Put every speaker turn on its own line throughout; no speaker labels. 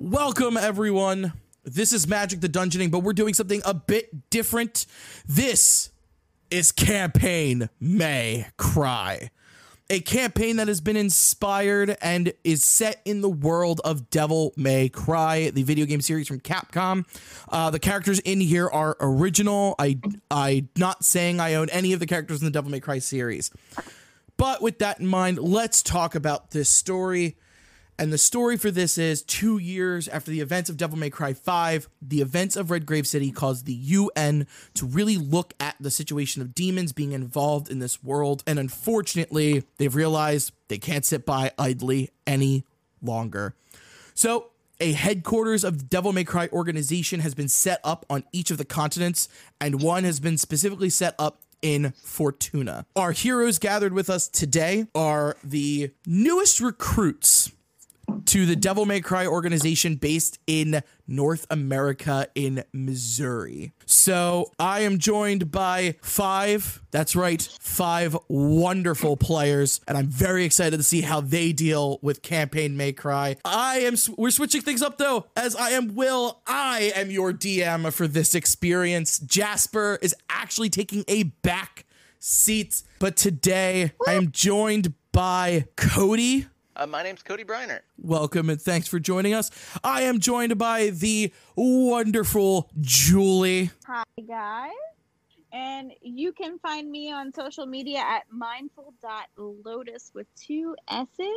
Welcome, everyone. This is Magic the Dungeoning, but we're doing something a bit different. This is Campaign May Cry, a campaign that has been inspired and is set in the world of Devil May Cry, the video game series from Capcom. Uh, the characters in here are original. I I not saying I own any of the characters in the Devil May Cry series, but with that in mind, let's talk about this story. And the story for this is two years after the events of Devil May Cry 5, the events of Red Grave City caused the UN to really look at the situation of demons being involved in this world. And unfortunately, they've realized they can't sit by idly any longer. So, a headquarters of Devil May Cry organization has been set up on each of the continents, and one has been specifically set up in Fortuna. Our heroes gathered with us today are the newest recruits to the Devil May Cry organization based in North America in Missouri. So I am joined by five, that's right, five wonderful players, and I'm very excited to see how they deal with Campaign May Cry. I am, we're switching things up though, as I am Will, I am your DM for this experience. Jasper is actually taking a back seat, but today I am joined by Cody.
Uh, my name's Cody Briner.
Welcome and thanks for joining us. I am joined by the wonderful Julie.
Hi, guys. And you can find me on social media at mindful.lotus with two S's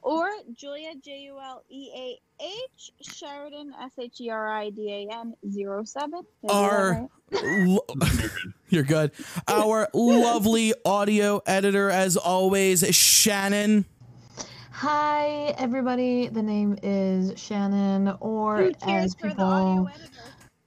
or Juleah, J U L E A H, Sheridan, S H E R I D A N 07. Did I do that
Our lo- you're good. Our lovely audio editor, as always, Shannon.
Hi, everybody. The name is Shannon, or as
for the audio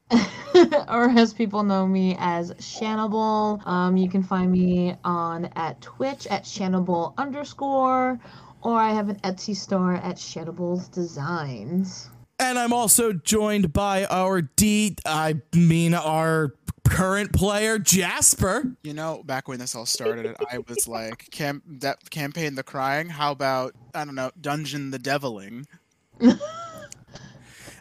people, or as people know me as Shannable. Um, you can find me on at Twitch at Shannable underscore, or I have an Etsy store at Shannables Designs.
And I'm also joined by our D, I mean, our current player, Jasper.
You know, back when this all started, I was like, Cam- that campaign the crying. How about I don't know, dungeon the deviling?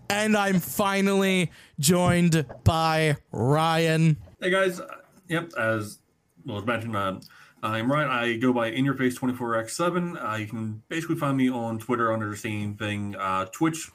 And I'm finally joined by Ryan.
Hey guys, Uh, yep, as well as mentioned, uh, I'm Ryan. I go by In Your Face 24x7. Uh, you can basically find me on Twitter under the same thing. Uh, Twitch,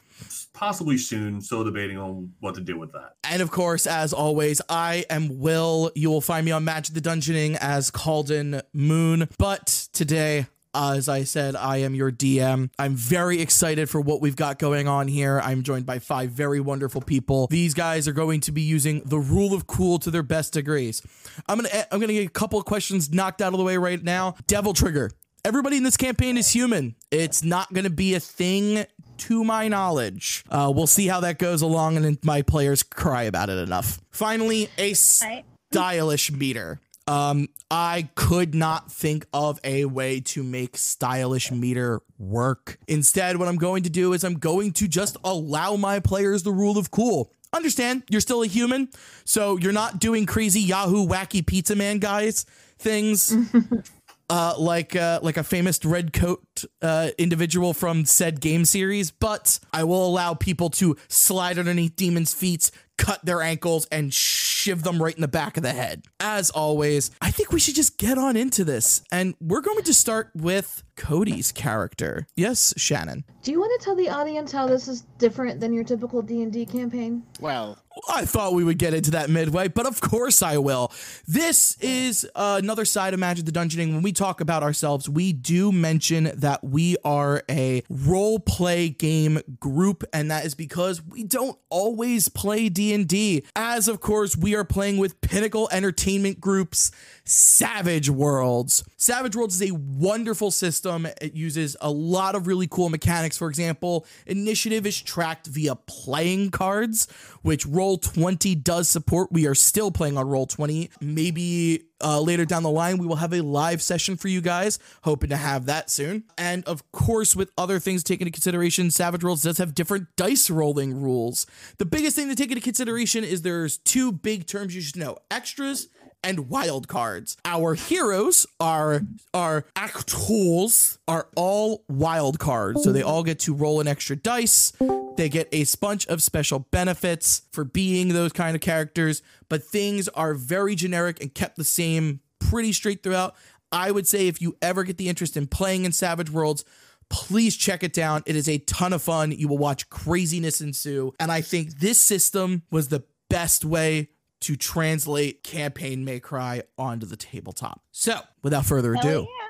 possibly soon. Still debating on what to do with that.
And of course, as always, I am Will. You will find me on Magic the Dungeoning as Calden Moon. But today, as I said, I am your DM. I'm very excited for what we've got going on here. I'm joined by five very wonderful people. These guys are going to be using the rule of cool to their best degrees. I'm gonna I'm gonna get a couple of questions knocked out of the way right now. Devil Trigger. Everybody in this campaign is human. It's not going to be a thing to my knowledge. Uh, we'll see how that goes along and my players cry about it enough. Finally, a stylish meter. Um, I could not think of a way to make stylish meter work. Instead, what I'm going to do is I'm going to just allow my players the rule of cool. Understand, you're still a human, so you're not doing crazy Yahoo wacky pizza man guys things uh, like uh, like a famous red coat uh, individual from said game series, but I will allow people to slide underneath demons' feet, cut their ankles, and shiv them right in the back of the head. As always, I think we should just get on into this, and we're going to start with Cody's character. Yes, Shannon.
Do you want to tell the audience how this is different than your typical D and D campaign?
Well,
I thought we would get into that midway, but of course I will. This is uh, another side of Magic the Dungeoning. When we talk about ourselves, we do mention that we are a role play game group, and that is because we don't always play D&D. As of course, we are playing with Pinnacle Entertainment Group's Savage Worlds. Savage Worlds is a wonderful system. It uses a lot of really cool mechanics. For example, initiative is tracked via playing cards, which Roll20 does support. We are still playing on Roll20. Maybe uh, later down the line, we will have a live session for you guys. Hoping to have that soon. And of course, with other things taken into consideration, Savage Worlds does have different dice rolling rules. The biggest thing to take into consideration is there's two big terms you should know extras and wild cards. Our heroes are our actors are all wild cards. So they all get to roll an extra dice. They get a bunch of special benefits for being those kind of characters, but things are very generic and kept the same pretty straight throughout. I would say if you ever get the interest in playing in Savage Worlds, please check it down. It is a ton of fun. You will watch craziness ensue. And I think this system was the best way to translate Campaign May Cry onto the tabletop. So, without further ado,
yeah.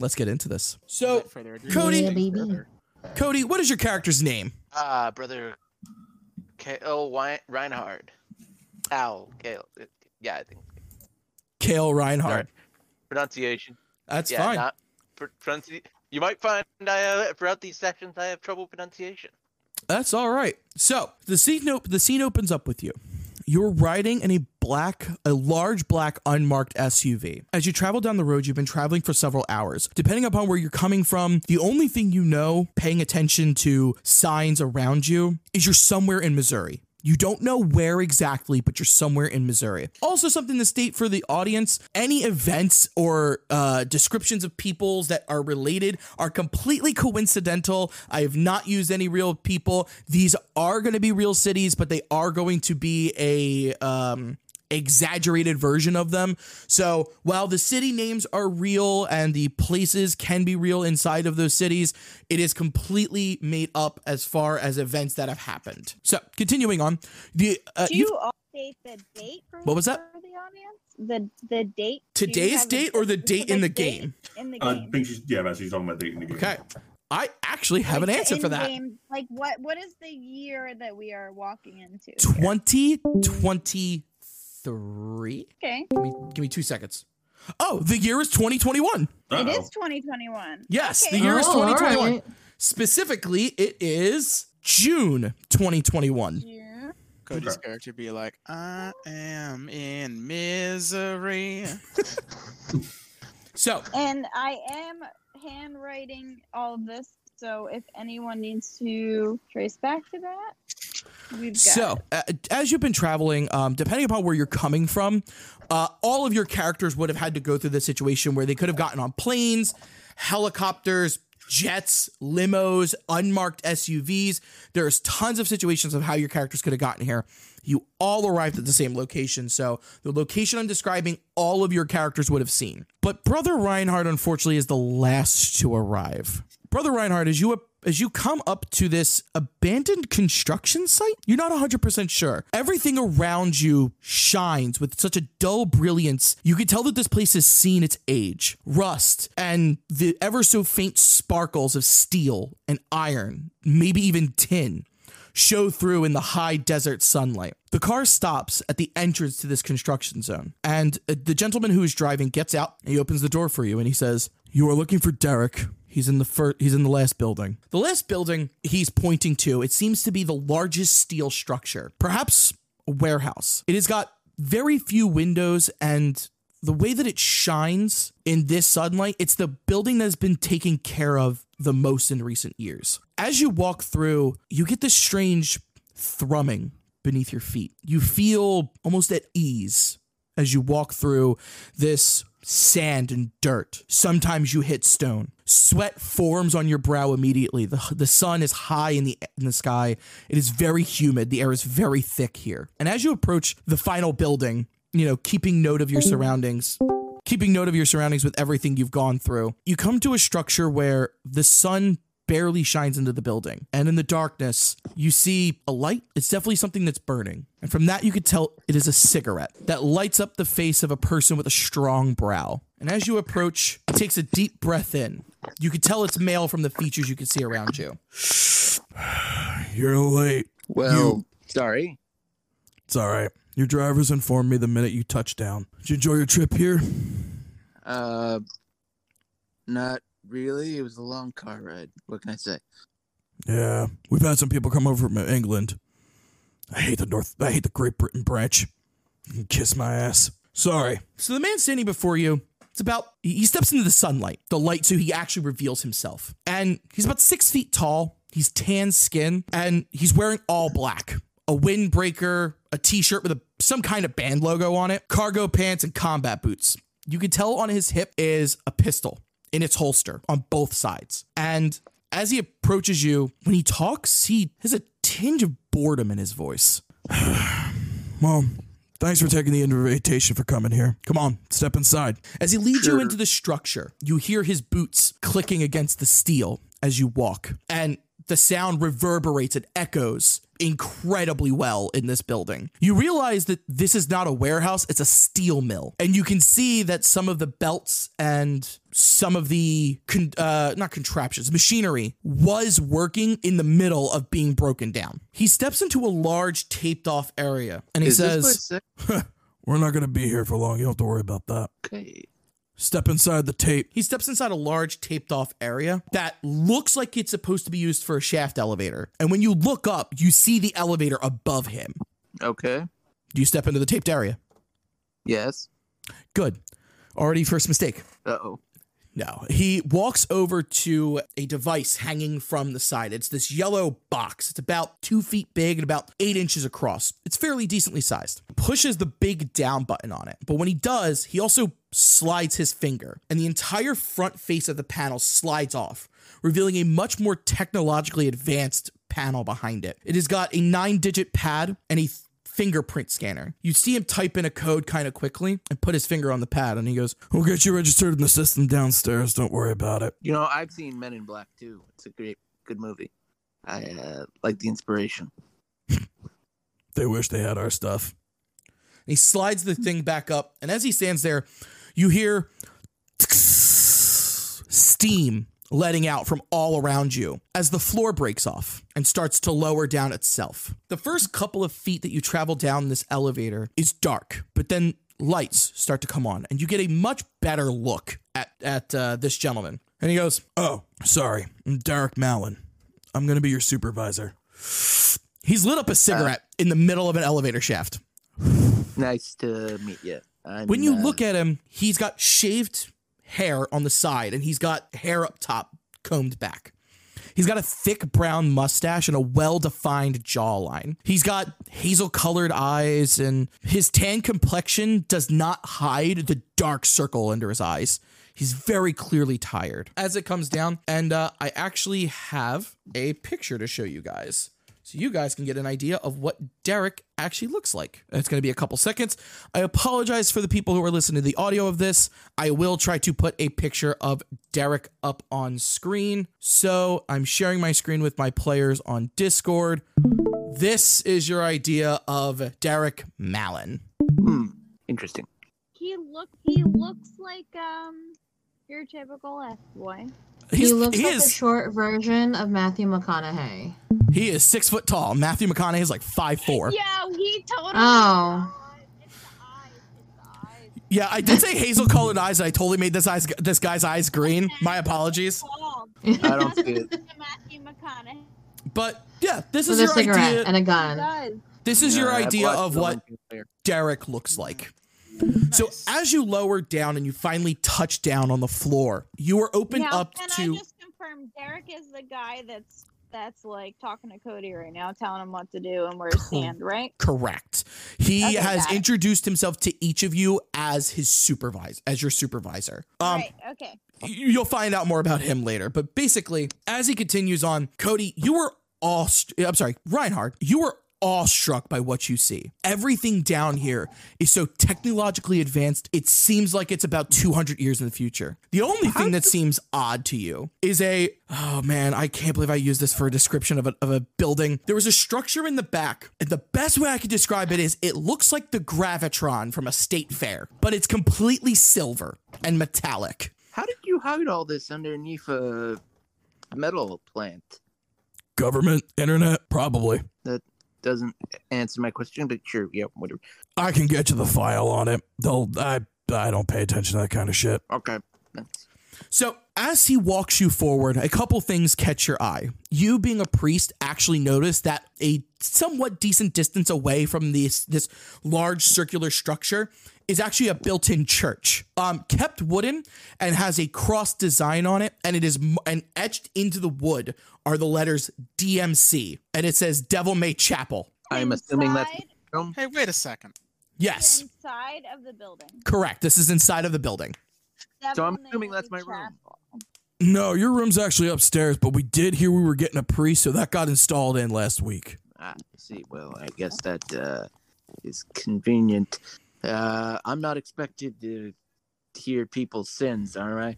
let's get into this. So,
ado,
Cody-
Yeah, baby.
Cody, what is your character's name?
Ah, brother. K.O. Wein- Reinhard. Ow. Kale. Yeah, I think.
Kale Reinhardt.
Pronunciation.
That's
yeah,
fine.
Not pr- pronunci- You might find I have, throughout these sessions I have trouble pronunciation.
That's all right. So the scene op- the scene opens up with you. You're riding in a black, a large black unmarked SUV. As you travel down the road, you've been traveling for several hours. Depending upon where you're coming from, the only thing you know, paying attention to signs around you, is you're somewhere in Missouri. You don't know where exactly, but you're somewhere in Missouri. Also, something to state for the audience any events or uh, descriptions of peoples that are related are completely coincidental. I have not used any real people. These are going to be real cities, but they are going to be a. Um, exaggerated version of them. So while the city names are real and the places can be real inside of those cities, it is completely made up as far as events that have happened. So continuing on, the uh,
do you update the date?
what was that?
The audience, the the date.
Today's date or the date in the
date
game?
In the
uh,
game.
I think she's yeah, she's talking about date in the game.
Okay. I actually have
like
an answer for that.
Game, like what what is the year that we are walking into? Twenty
twenty three.
Okay.
Give me, give me two seconds. Oh, the year is 2021.
Uh-oh.
It is 2021.
Yes,
okay.
the year
oh, is
2021.
Right.
Specifically, it is June 2021.
Yeah.
Could
okay.
character be like, I am in misery?
so.
And I am handwriting all this so if anyone needs to trace back to that, we've got
so uh, as you've been traveling, um, depending upon where you're coming from, uh, all of your characters would have had to go through this situation where they could have gotten on planes, helicopters, jets, limos, unmarked SUVs. There's tons of situations of how your characters could have gotten here. You all arrived at the same location, so the location I'm describing, all of your characters would have seen. But Brother Reinhardt, unfortunately, is the last to arrive. Brother Reinhardt, as you as you come up to this abandoned construction site, you're not 100% sure. Everything around you shines with such a dull brilliance. You can tell that this place has seen its age. Rust and the ever so faint sparkles of steel and iron, maybe even tin show through in the high desert sunlight. The car stops at the entrance to this construction zone, and uh, the gentleman who is driving gets out and he opens the door for you and he says, "You are looking for Derek. He's in the first. He's in the last building. The last building he's pointing to. It seems to be the largest steel structure, perhaps a warehouse. It has got very few windows and." The way that it shines in this sunlight, it's the building that has been taken care of the most in recent years. As you walk through, you get this strange thrumming beneath your feet. You feel almost at ease as you walk through this sand and dirt. Sometimes you hit stone. Sweat forms on your brow immediately. The, the sun is high in the in the sky. It is very humid. The air is very thick here. And as you approach the final building, you know, keeping note of your surroundings, keeping note of your surroundings with everything you've gone through, you come to a structure where the sun barely shines into the building. And in the darkness, you see a light. It's definitely something that's burning. And from that, you could tell it is a cigarette that lights up the face of a person with a strong brow. And as you approach, it takes a deep breath in. You could tell it's male from the features you can see around you. You're late.
Well, sorry.
It's all right. Your drivers informed me the minute you touched down. Did you enjoy your trip here?
Uh, not really. It was a long car ride. What can I say?
Yeah, we've had some people come over from England. I hate the North. I hate the Great Britain branch. Kiss my ass. Sorry. So the man standing before you, it's about. He he steps into the sunlight, the light, so he actually reveals himself. And he's about six feet tall. He's tan skin, and he's wearing all black. A windbreaker, a t-shirt with a, some kind of band logo on it, cargo pants, and combat boots. You can tell on his hip is a pistol in its holster on both sides. And as he approaches you, when he talks, he has a tinge of boredom in his voice. well, thanks for taking the invitation for coming here. Come on, step inside. As he leads you into the structure, you hear his boots clicking against the steel as you walk, and the sound reverberates and echoes incredibly well in this building. You realize that this is not a warehouse, it's a steel mill. And you can see that some of the belts and some of the con- uh not contraptions, machinery was working in the middle of being broken down. He steps into a large taped off area and he
Is
says, "We're not going to be here for long. You don't have to worry about that."
Okay.
Step inside the tape. He steps inside a large taped off area that looks like it's supposed to be used for a shaft elevator. And when you look up, you see the elevator above him.
Okay.
Do you step into the taped area?
Yes.
Good. Already first mistake.
Uh oh.
No. He walks over to a device hanging from the side. It's this yellow box. It's about two feet big and about eight inches across. It's fairly decently sized. Pushes the big down button on it. But when he does, he also slides his finger, and the entire front face of the panel slides off, revealing a much more technologically advanced panel behind it. It has got a nine digit pad and a fingerprint scanner. You see him type in a code kind of quickly and put his finger on the pad, and he goes, We'll get you registered in the system downstairs. Don't worry about it.
You know, I've seen Men in Black too. It's a great, good movie. I uh, like the inspiration.
They wish they had our stuff. And he slides the thing back up, and as he stands there, you hear steam letting out from all around you as the floor breaks off and starts to lower down itself. The first couple of feet that you travel down this elevator is dark, but then lights start to come on, and you get a much better look at at uh, this gentleman. And he goes, "Oh, sorry, I'm Derek Mallon. I'm gonna be your supervisor." He's lit up a cigarette in the middle of an elevator shaft.
Nice to meet you. I'm,
When you
uh,
look at him, he's got shaved hair on the side and he's got hair up top combed back. He's got a thick brown mustache and a well defined jawline. He's got hazel colored eyes, and his tan complexion does not hide the dark circle under his eyes. He's very clearly tired. As it comes down, and uh, I actually have a picture to show you guys. So you guys can get an idea of what Derek actually looks like. It's going to be a couple seconds. I apologize for the people who are listening to the audio of this. I will try to put a picture of Derek up on screen. So I'm sharing my screen with my players on Discord. This is your idea of Derek Mallon.
Hmm. Interesting.
He look he looks like um your typical F boy.
He's,
he looks
he
like
is
a short version of Matthew McConaughey.
he is six foot tall. Matthew McConaughey is like five four.
Yeah, he totally.
Oh.
It's eyes. It's eyes.
Yeah, I did say hazel colored eyes. and I totally made this eyes this guy's eyes green. My apologies.
I don't see it.
Matthew McConaughey
But yeah, this
With
is
a
your
cigarette
idea.
and a gun.
This is your
Yeah, I
idea of what Derek looks like. So as you lower down and you finally touch down on the floor, you are opened
now,
up
can
to
I just confirm Derek is the guy that's that's like talking to Cody right now, telling him what to do and where to stand, right?
correct. He
Okay,
has introduced himself to each of you as his supervisor, as your supervisor. Um,
right. Okay.
you'll find out more about him later. But basically, as he continues on, Cody, you were all, st- I'm sorry, Reinhard, you were awestruck by what you see. Everything down here is so technologically advanced, it seems like it's about 200 years in the future. The only thing that seems odd to you is a, oh man, I can't believe I used this for a description of a, of a building. There was a structure in the back, and the best way I could describe it is it looks like the Gravitron from a state fair, but it's completely silver and metallic.
How did you hide all this underneath a metal plant?
Government, internet, probably.
Doesn't answer my question, but sure, yeah, whatever.
I can get you the file on it. They'll I I don't pay attention to that kind of shit.
Okay. Thanks.
So as he walks you forward, a couple things catch your eye. You being a priest actually notice that a somewhat decent distance away from this this large circular structure is actually a built-in church, um, kept wooden and has a cross design on it, and it is m- and etched into the wood are the letters DMC, and it says Devil May Chapel.
I'm assuming that's
Hey, wait a second.
Yes,
Inside of the building.
correct. This is inside of the building.
So I'm assuming
May
that's my room.
No, your room's actually upstairs, but we did hear we were getting a priest, so that got installed in last week.
Ah, I see. Well, I guess that uh, is convenient. Uh, I'm not expected to hear people's sins, all right?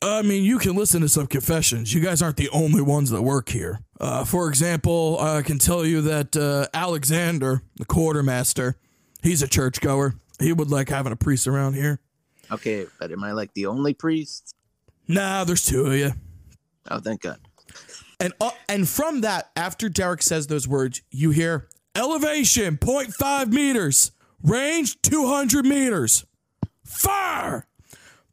I mean, you can listen to some confessions. You guys aren't the only ones that work here. Uh, for example, I can tell you that uh, Alexander, the quartermaster, he's a churchgoer. He would like having a priest around here.
Okay, but am I like the only priest?
Nah, there's two of you.
Oh, thank God.
And uh, and from that, after Derek says those words, you hear elevation 0.5 meters, range 200 meters, fire,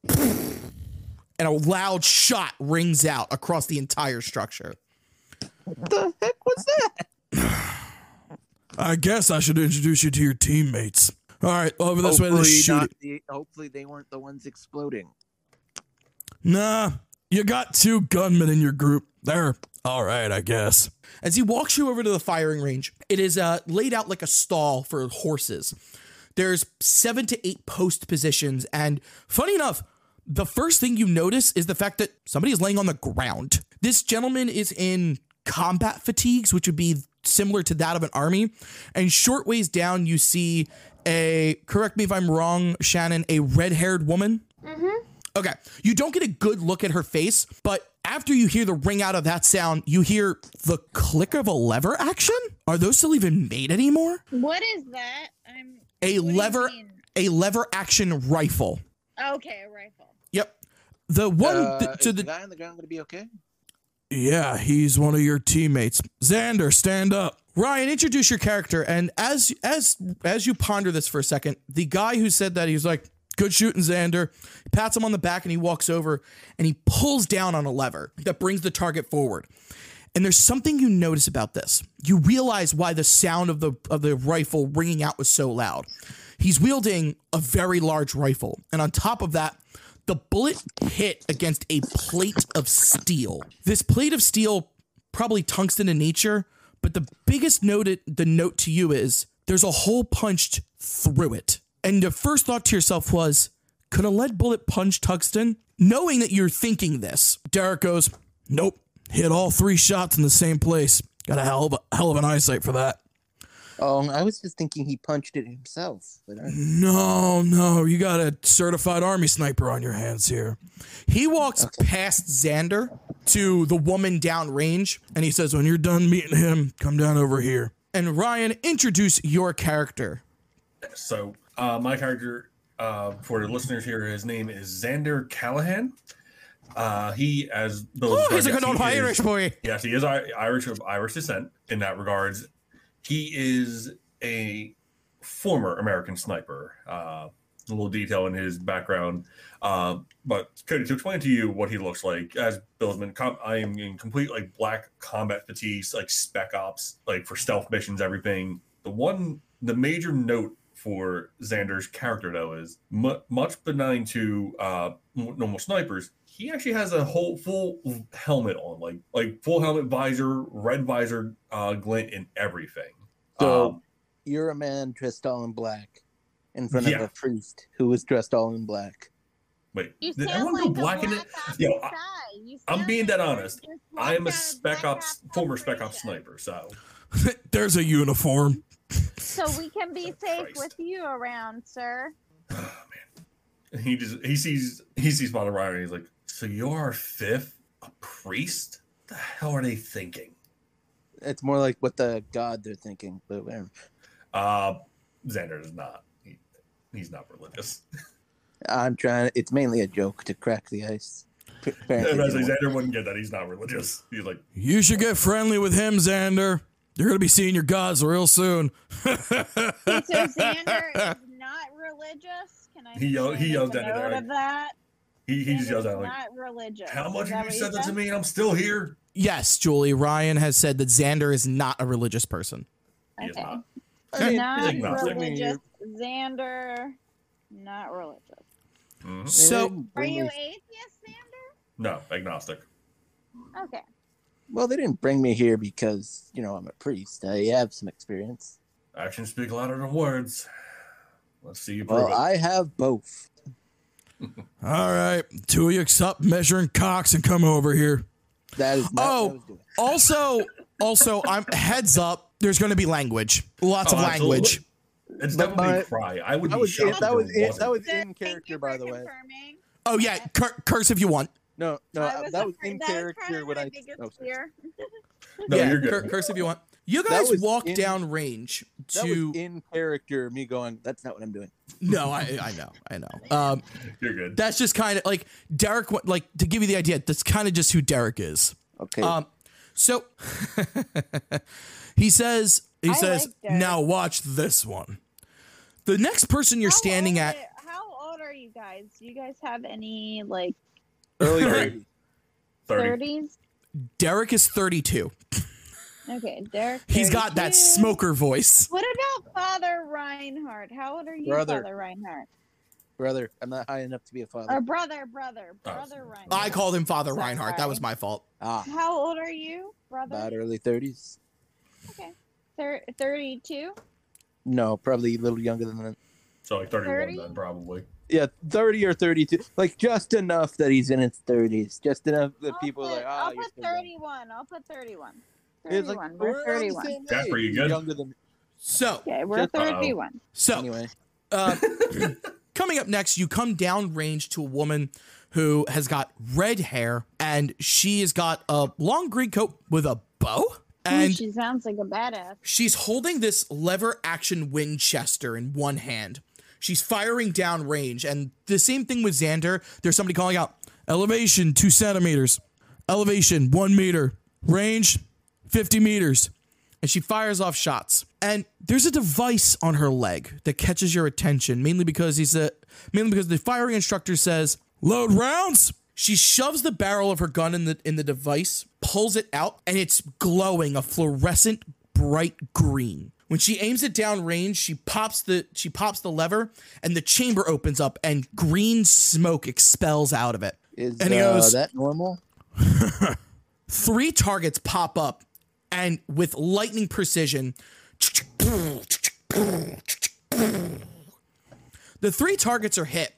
and a loud shot rings out across the entire structure.
What the heck was that?
I guess I should introduce you to your teammates. All right, over this way.
hopefully,
Let's shoot
the, hopefully they weren't the ones exploding.
Nah, you got two gunmen in your group. They're all right, I guess. As he walks you over to the firing range, it is uh, laid out like a stall for horses. There's seven to eight post positions, and funny enough, the first thing you notice is the fact that somebody is laying on the ground. This gentleman is in combat fatigues, which would be similar to that of an army. And short ways down, you see a, correct me if I'm wrong, Shannon, a red haired woman. Mm-hmm. Okay. You don't get a good look at her face, but after you hear the ring out of that sound, you hear the click of a lever action. Are those still even made anymore?
What is that? I'm.
A
what
lever, a lever action rifle.
Okay, a rifle.
Yep. The one
Uh,
th- to
is the
the
guy on the ground going to be okay?
Yeah, he's one of your teammates. Xander, stand up. Ryan, introduce your character. And as as as you ponder this for a second, the guy who said that he's like, "Good shooting, Xander." He pats him on the back and he walks over and he pulls down on a lever that brings the target forward. And there's something you notice about this. You realize why the sound of the of the rifle ringing out was so loud. He's wielding a very large rifle, and on top of that, the bullet hit against a plate of steel. This plate of steel, probably tungsten in nature, but the biggest note the note to you is there's a hole punched through it. And the first thought to yourself was, could a lead bullet punch tungsten? Knowing that you're thinking this, Derek goes, Nope. Hit all three shots in the same place. Got a hell of a hell of an eyesight for that.
Oh, I was just thinking he punched it himself. But I,
No, no, you got a certified army sniper on your hands here. He walks past Xander to the woman downrange, and he says, "When you're done meeting him, come down over here." And Ryan, introduce your character.
So, uh, my character, uh, for the listeners here, his name is Xander Callahan. Uh, he, as
Oh, he's a good old
is-
Irish boy.
Yes, he is Irish of Irish descent in that regards. He is a former American sniper. Uh, a little detail in his background, uh, but Cody, to explain to you what he looks like, as Bill's com- I am in complete like black combat fatigues, like spec ops, like for stealth missions, everything. The one, the major note for Xander's character though is mu- much benign to uh, normal snipers. He actually has a whole full helmet on, like like full helmet visor, red visor, uh, glint, and everything.
So-
Um,
you're a man dressed all in black in front
Yeah.
of a priest who was dressed all in black.
wait,
You
did
sound
everyone
like
go
a
black in it?
Black
Yo, I, I'm being
that
honest. I am a
walked out of
spec ops, former spec ops sniper. So
There's a uniform.
So we can be safe
Christ.
with you around, sir.
oh, man. he just he sees he sees Father Ryan and he's like, "So you're fifth, a priest? The hell are they thinking?"
It's more like what the god they're thinking. But whatever.
Uh, Xander is not. He, he's not religious.
I'm trying. It's mainly a joke to crack the ice. Apparently
And I
it
was like,
didn't work.
Xander wouldn't get that. He's not religious. He's like,
You should get friendly with him, Xander. You're gonna be seeing your gods real soon.
Okay, so Xander is not religious. Can I?
He yell- he
make
yells
a
down to
note
there,
of that.
He, he just
Xander's
yells out like,
not religious.
"How much have you said that to me? And I'm still here."
yes, Julie. Ryan has said that Xander is not a religious person.
He is
Okay.
not.
I mean,
Not
agnostic.
religious. Xander, not religious.
Mhm.
So-
Are you
me-
atheist, Xander?
No, agnostic.
Okay.
Well, they didn't bring me here because you know I'm a priest. I have some experience.
Actions speak louder than words. Let's see you prove
Well,
it.
I have both.
All right, two of you stop measuring cocks and come over here.
That is not oh, what I
Oh,
was doing.
also, also, I'm heads up. There's going to be language, lots
Oh,
of language.
absolutely. It's
But
definitely
my-
cry. I would
That
be
was
shocked
in, that was
there
in, that was in
you
character, by the way.
confirming.
Oh yeah, cur- curse if you want.
No, no,
was
that was in
that
character
probably
when I.
biggest
Oh,
No,
yeah,
you're good.
cur- curse if you want. You guys walk
in-
down range
That
to.
was in character. Me going. That's not what I'm doing.
no, I, I know, I know. Um,
You're good.
that's just kind of like Derek. Like to give you the idea, that's kind of just who Derek is.
Okay.
Um, so he says, he
I
says,
like
now watch this one. The next person you're
How
standing at,
are- How old are you guys? Do you guys have any like
Early
Thirty.
30s.
30.
thirties?
Derek is 32.
Okay, Derek.
He's got that smoker voice.
What about Father Reinhardt? How old are you,
Brother.
Father Reinhardt?
Brother, I'm not high enough to be a father.
Or brother, brother, brother Reinhardt.
I called him Father
Sorry.
Reinhardt. That was my fault.
Ah,
How old are you, brother?
about early 30s.
Okay, Thir- thirty-two.
No, probably a little younger than that.
So like 31
30?
then, probably.
Yeah, 30 or 32. Like just enough that he's in his 30s. Just enough that
I'll
people
put,
are like, ah,
I'll
you're
put
still young."
thirty-one. I'll put thirty-one.
It's
Thirty-one.
like,
we're
we're around the
thirty-one.
same
That's
age.
pretty
You're
good.
Younger than me.
So,
Okay, we're
Just-
Uh-oh.
thirty-one.
so
Anyway,
uh, coming up next, you come down range to a woman who has got red hair and she has got a long green coat with a bow.
Ooh,
And
she sounds like a badass.
She's holding this lever action Winchester in one hand. She's firing down range. And the same thing with Xander. There's somebody calling out elevation two centimeters, elevation one meter, range 50 meters. And she fires off shots. And there's a device on her leg that catches your attention, mainly because he's a mainly because the firing instructor says, load rounds. She shoves the barrel of her gun in the in the device, pulls it out, and it's glowing a fluorescent bright green. When she aims it down range, she pops the she pops the lever, and the chamber opens up, and green smoke expels out of it.
is
And he
uh, that normal?
Three targets pop up, and with lightning precision, the three targets are hit,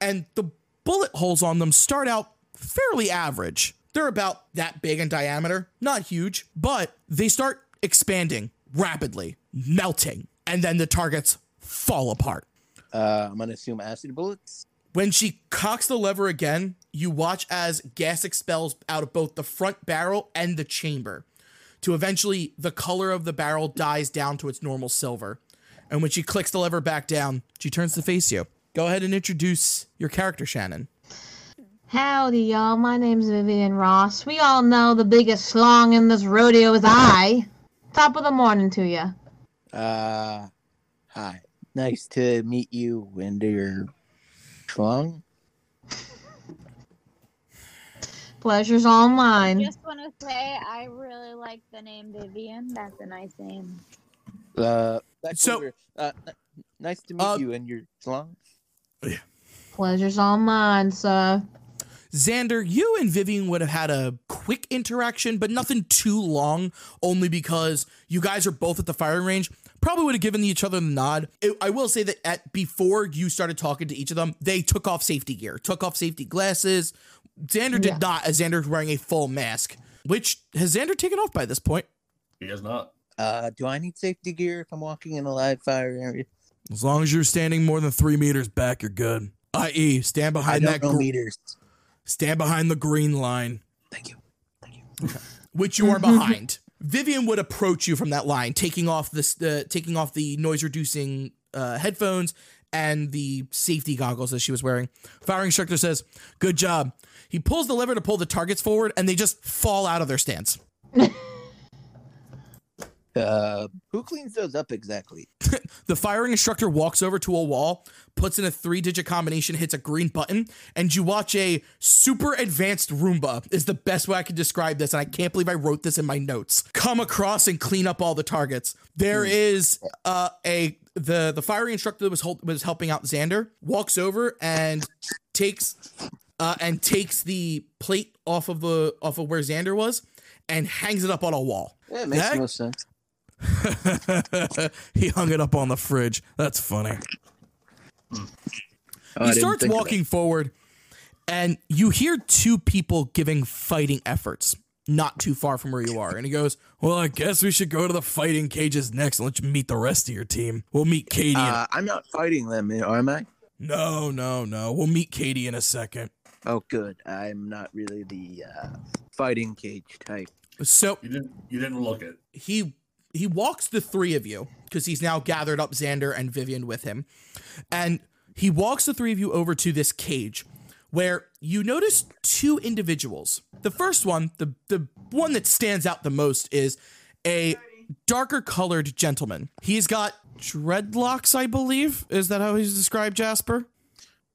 and the bullet holes on them start out fairly average. They're about that big in diameter, not huge, but they start expanding rapidly, melting, and then the targets fall apart.
Uh, I'm gonna assume acid bullets.
When she cocks the lever again, you watch as gas expels out of both the front barrel and the chamber, to eventually the color of the barrel dies down to its normal silver. And when she clicks the lever back down, she turns to face you. Go ahead and introduce your character, Shannon.
Howdy, y'all. My name's Vivian Ross. We all know the biggest schlong in this rodeo is I. Top of the morning to you.
Uh, hi. Nice to meet you, Winder Schlong.
Pleasure's all mine.
Just want to say I really like the name Vivian. That's a nice name.
Uh, back
So-
Uh, nice to meet
Uh,
you and your Schlong.
Pleasure's all mine, sir.
Xander, you and Vivian would have had a quick interaction, but nothing too long, only because you guys are both at the firing range. Probably would have given each other the nod. It- I will say that at before you started talking to each of them, they took off safety gear, took off safety glasses. Xander did
Yeah.
not, as Xander's wearing a full mask. Which has Xander taken off by this point?
He has not.
Uh, do I need safety gear if I'm walking in a live fire area?
As long as you're standing more than three meters back, you're good. I.e., stand
I
behind
don't
that.
know
gr-
meters.
stand behind the green line.
Thank you. Thank you. Okay.
Which you are behind. Vivian would approach you from that line, taking off this, uh, taking off the noise reducing uh, headphones and the safety goggles that she was wearing. Firing instructor says, "Good job." He pulls the lever to pull the targets forward, and they just fall out of their stance.
Uh, who cleans those up exactly?
The firing instructor walks over to a wall, puts in a three digit combination, hits a green button, and you watch a super advanced Roomba, is the best way I can describe this. And I can't believe I wrote this in my notes. Come across and clean up all the targets. There is uh, a. The, the firing instructor that was hold, was helping out Xander walks over and takes uh, and takes the plate off of the off of where Xander was and hangs it up on a wall.
Yeah, it makes
That-
no sense.
he hung it up on the fridge. That's funny.
Oh,
he starts walking forward, and you hear two people giving fighting efforts not too far from where you are. And he goes, Well, I guess we should go to the fighting cages next and let you meet the rest of your team. We'll meet Katie.
Uh, I'm not fighting them, am I?
no, no, no. We'll meet Katie in a second.
Oh, good. I'm not really the uh, fighting cage type.
So
You didn't. You didn't look it.
he he walks the three of you because he's now gathered up Xander and Vivian with him, and he walks the three of you over to this cage where you notice two individuals. The first one, the the one that stands out the most, is a darker colored gentleman. He's got dreadlocks, I believe. Is that how he's described, Jasper?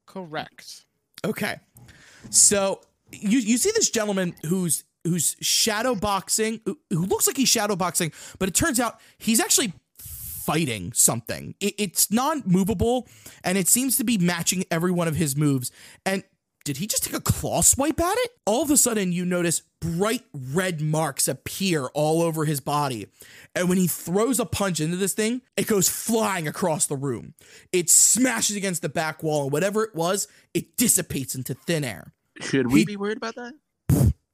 Correct.
Okay. So you you see this gentleman who's who's shadow boxing, who, looks like he's shadow boxing, but it turns out he's actually fighting something. It, it's non-movable, and it seems to be matching every one of his moves. And did he just take a claw swipe at it? All of a sudden, you notice bright red marks appear all over his body. And when he throws a punch into this thing, it goes flying across the room. It smashes against the back wall, and whatever it was, it dissipates into thin air.
Should we
He-
be worried about that?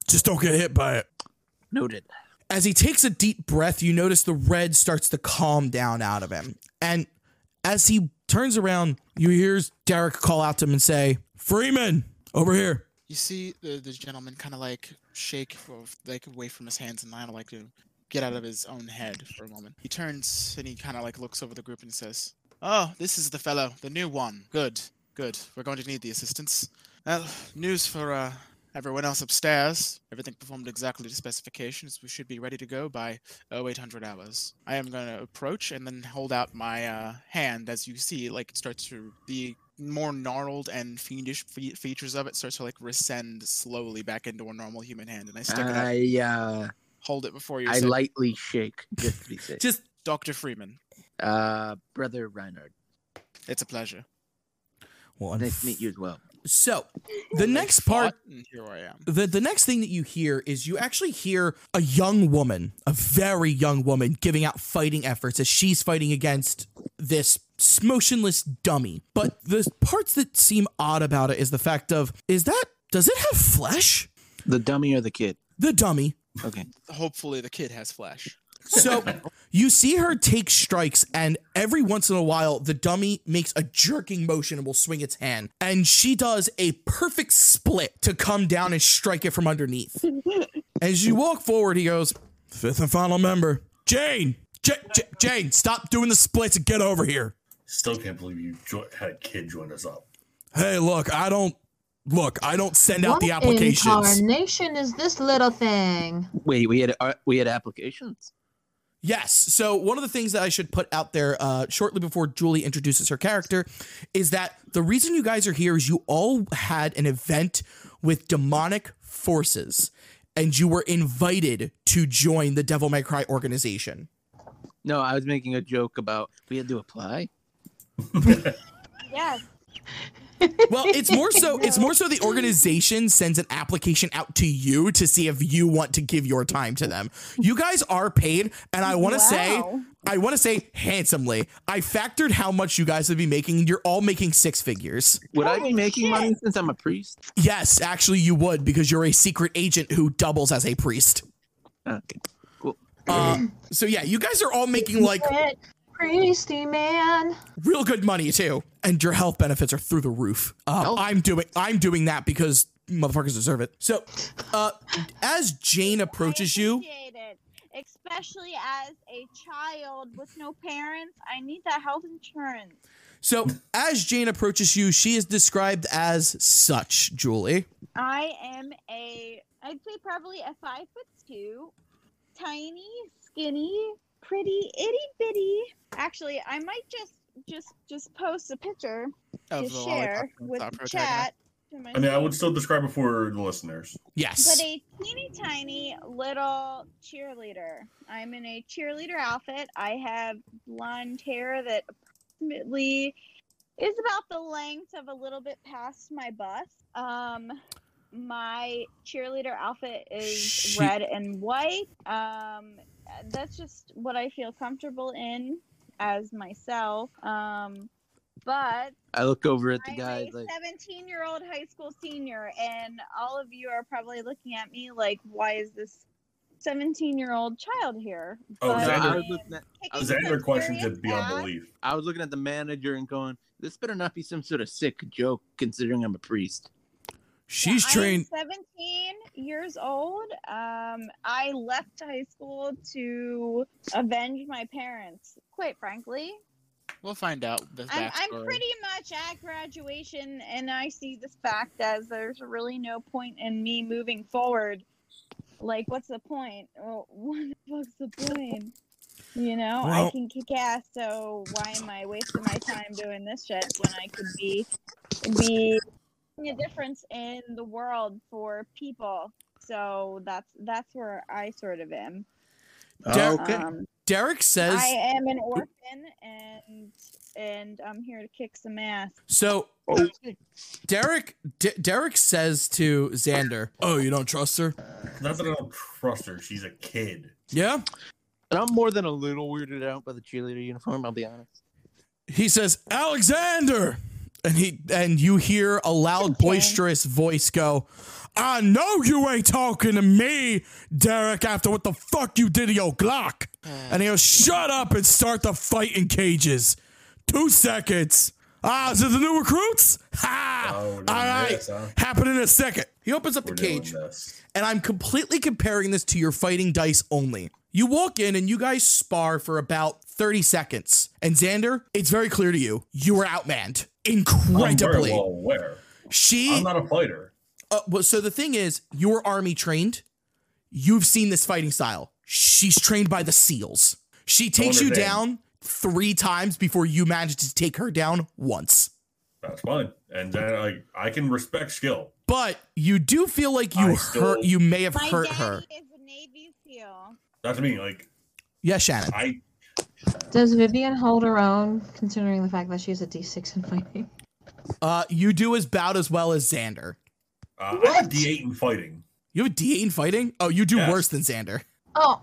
Just don't get hit by it.
Noted.
As he takes a deep breath, you notice the red starts to calm down out of him. And as he turns around, you hear Derek call out to him and say, Freeman, over here.
You see the the gentleman kind of like shake like away from his hands and kind of like to get out of his own head for a moment. He turns and he kind of like looks over the group and says, "Oh, this is the fellow, the new one. Good, good. We're going to need the assistance. Well, news for uh, everyone else upstairs. Everything performed exactly to specifications. We should be ready to go by 0800 hours. I am going to approach and then hold out my uh, hand as you see, like it starts to the more gnarled and fiendish fe- features of it starts to like rescend slowly back into a normal human hand, and I stick it out,
I uh,
hold it before you.
I
say,
lightly shake just to be safe.
Just
Doctor Freeman.
Uh, brother Reinhard,
It's a pleasure.
well,
nice to meet you as well.
So the
They
next part
here I am.
the the next thing that you hear is you actually hear a young woman, a very young woman, giving out fighting efforts as she's fighting against this motionless dummy. But the parts that seem odd about it is the fact of is that does it have flesh?
The dummy or the kid?
The dummy.
Okay.
Hopefully, the kid has flesh.
So you see her take strikes, and every once in a while, the dummy makes a jerking motion and will swing its hand. And she does a perfect split to come down and strike it from underneath. As you walk forward, he goes, Fifth and final member, Jane! J- J- Jane, stop doing the splits and get over here.
Still can't believe you jo- had a kid join us up.
Hey, look, I don't. Look, I don't send out
what
the applications.
What incarnation is this little thing?
Wait, we had uh, we had applications.
Yes. So one of the things that I should put out there uh, shortly before Julie introduces her character is that the reason you guys are here is you all had an event with demonic forces, and you were invited to join the Devil May Cry organization.
No, I was making a joke about we had to apply.
Yes.
Well, it's more so it's more so the organization sends an application out to you to see if you want to give your time to them. You guys are paid, and I want to say I want to say handsomely. I factored how much you guys would be making. You're all making six figures.
Would I be making
shit.
money since I'm a priest?
Yes, actually, you would because you're a secret agent who doubles as a priest.
Okay.
Uh, so yeah, you guys are all making like
Secret Priesty man.
real good money too, and your health benefits are through the roof. Uh,
Health?
I'm doing I'm doing that because motherfuckers deserve it. So, uh, as Jane approaches
I
you,
appreciate it. Especially as a child with no parents, I need that health insurance.
so as Jane approaches you, she is described as such. Julie,
I am a, I'd say probably a five foot two, tiny, skinny, pretty itty bitty. Actually, I might just just just post a picture
Of
to
the
share with
top protagonist.
chat.
I mean, I would still describe it for the listeners.
yes,
But a teeny tiny little cheerleader. I'm in a cheerleader outfit. I have blonde hair that approximately is about the length of a little bit past my bust. Um, my cheerleader outfit is
She-
red and white. Um, that's just what I feel comfortable in as myself. Um, but
I look over at the
I'm
guys
a
like,
17 year old high school senior, and all of you are probably looking at me like, why is this 17 year old child here?
Oh,
But
Xander-
I was looking at,
Xander questions
serious
it beyond
facts.
belief.
I was looking at the manager and going, this better not be some sort of sick joke considering I'm a priest.
She's
I am
trained.
17 years old. Um, I left high school to avenge my parents. Quite frankly,
We'll find out the
I'm, I'm pretty much at graduation, and I see this fact as there's really no point in me moving forward. Like, what's the point? Well, what the fuck's the point? You know,
Well-
I can kick ass, so why am I wasting my time doing this shit when I could be be making a difference in the world for people? So that's that's where I sort of am.
Dar-
okay.
Um,
Derek says
I am an orphan, and and I'm here to kick some ass.
so. Derek D- Derek says to Xander, "Oh, you don't trust her?
Not that I don't trust her. She's a kid.
Yeah."
And I'm more than a little weirded out by the cheerleader uniform, I'll be honest.
He says, "Alexander," and he and you hear a loud,
Okay.
boisterous voice go, "I know you ain't talking to me, Derek. After what the fuck you did to your Glock." And he goes, "Shut up and start the fight in cages. Two seconds." Ah, is it the new recruits? Ha!
Oh, we're
All
doing
right,
this, huh?
happen in a second. He opens up
We're
the cage and I'm completely comparing this to your fighting dice only. You walk in and you guys spar for about 30 seconds. And Xander, it's very clear to you, you were outmanned
I'm very
incredibly.
well aware.
She,
I'm not a fighter.
uh, well, so the thing is, you're army trained. You've seen this fighting style. She's trained by the SEALs. She takes you down three times before you manage to take her down once.
That's fine. And then like I can respect skill.
But you do feel like you
I
hurt. You may have
My
hurt
daddy
her.
is a Navy SEAL.
That's me. Like
Yes, Shannon.
I
Does Vivian hold her own, considering the fact that she's a D6 in fighting?
Uh, you do as about as well as Xander.
uh, I have D8 in fighting.
You have a D8 in fighting? Oh, you do
Yes.
worse than Xander.
Oh,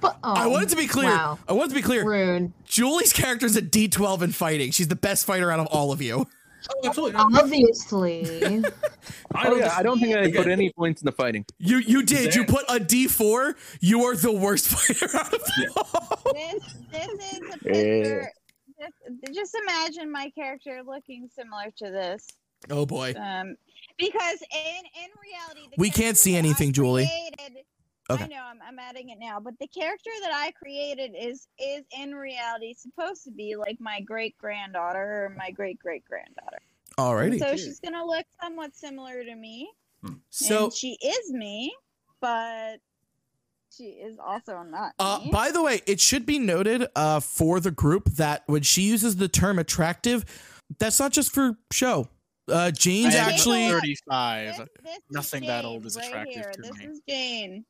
but oh,
I wanted to be clear.
Wow,
I wanted to be clear.
rude.
Juleah's character is a D12 in fighting. She's the best fighter out of all of you.
Oh, absolutely.
Obviously.
I
Oh
don't
yeah, I don't think I put any points in the fighting.
You you did. You put a D4. You are the worst fighter out of
Yeah.
all.
This this is a picture. Just, just imagine my character looking similar to this.
Oh boy.
Um, because in in reality, the
We can't see
that I
anything, Juleah.
created-
Okay.
I know I'm, I'm adding it now, but the character that I created is is in reality supposed to be like my great granddaughter or my great great granddaughter.
Alrighty.
So she's gonna look somewhat similar to me.
So
and she is me, but she is also not
Uh, by the way, it should be noted uh, for the group that when she uses the term attractive, that's not just for show. Uh, Jane's
I
actually.
35.
This- this is
Nothing that old is
right
attractive
here.
to
this
me.
is Jane.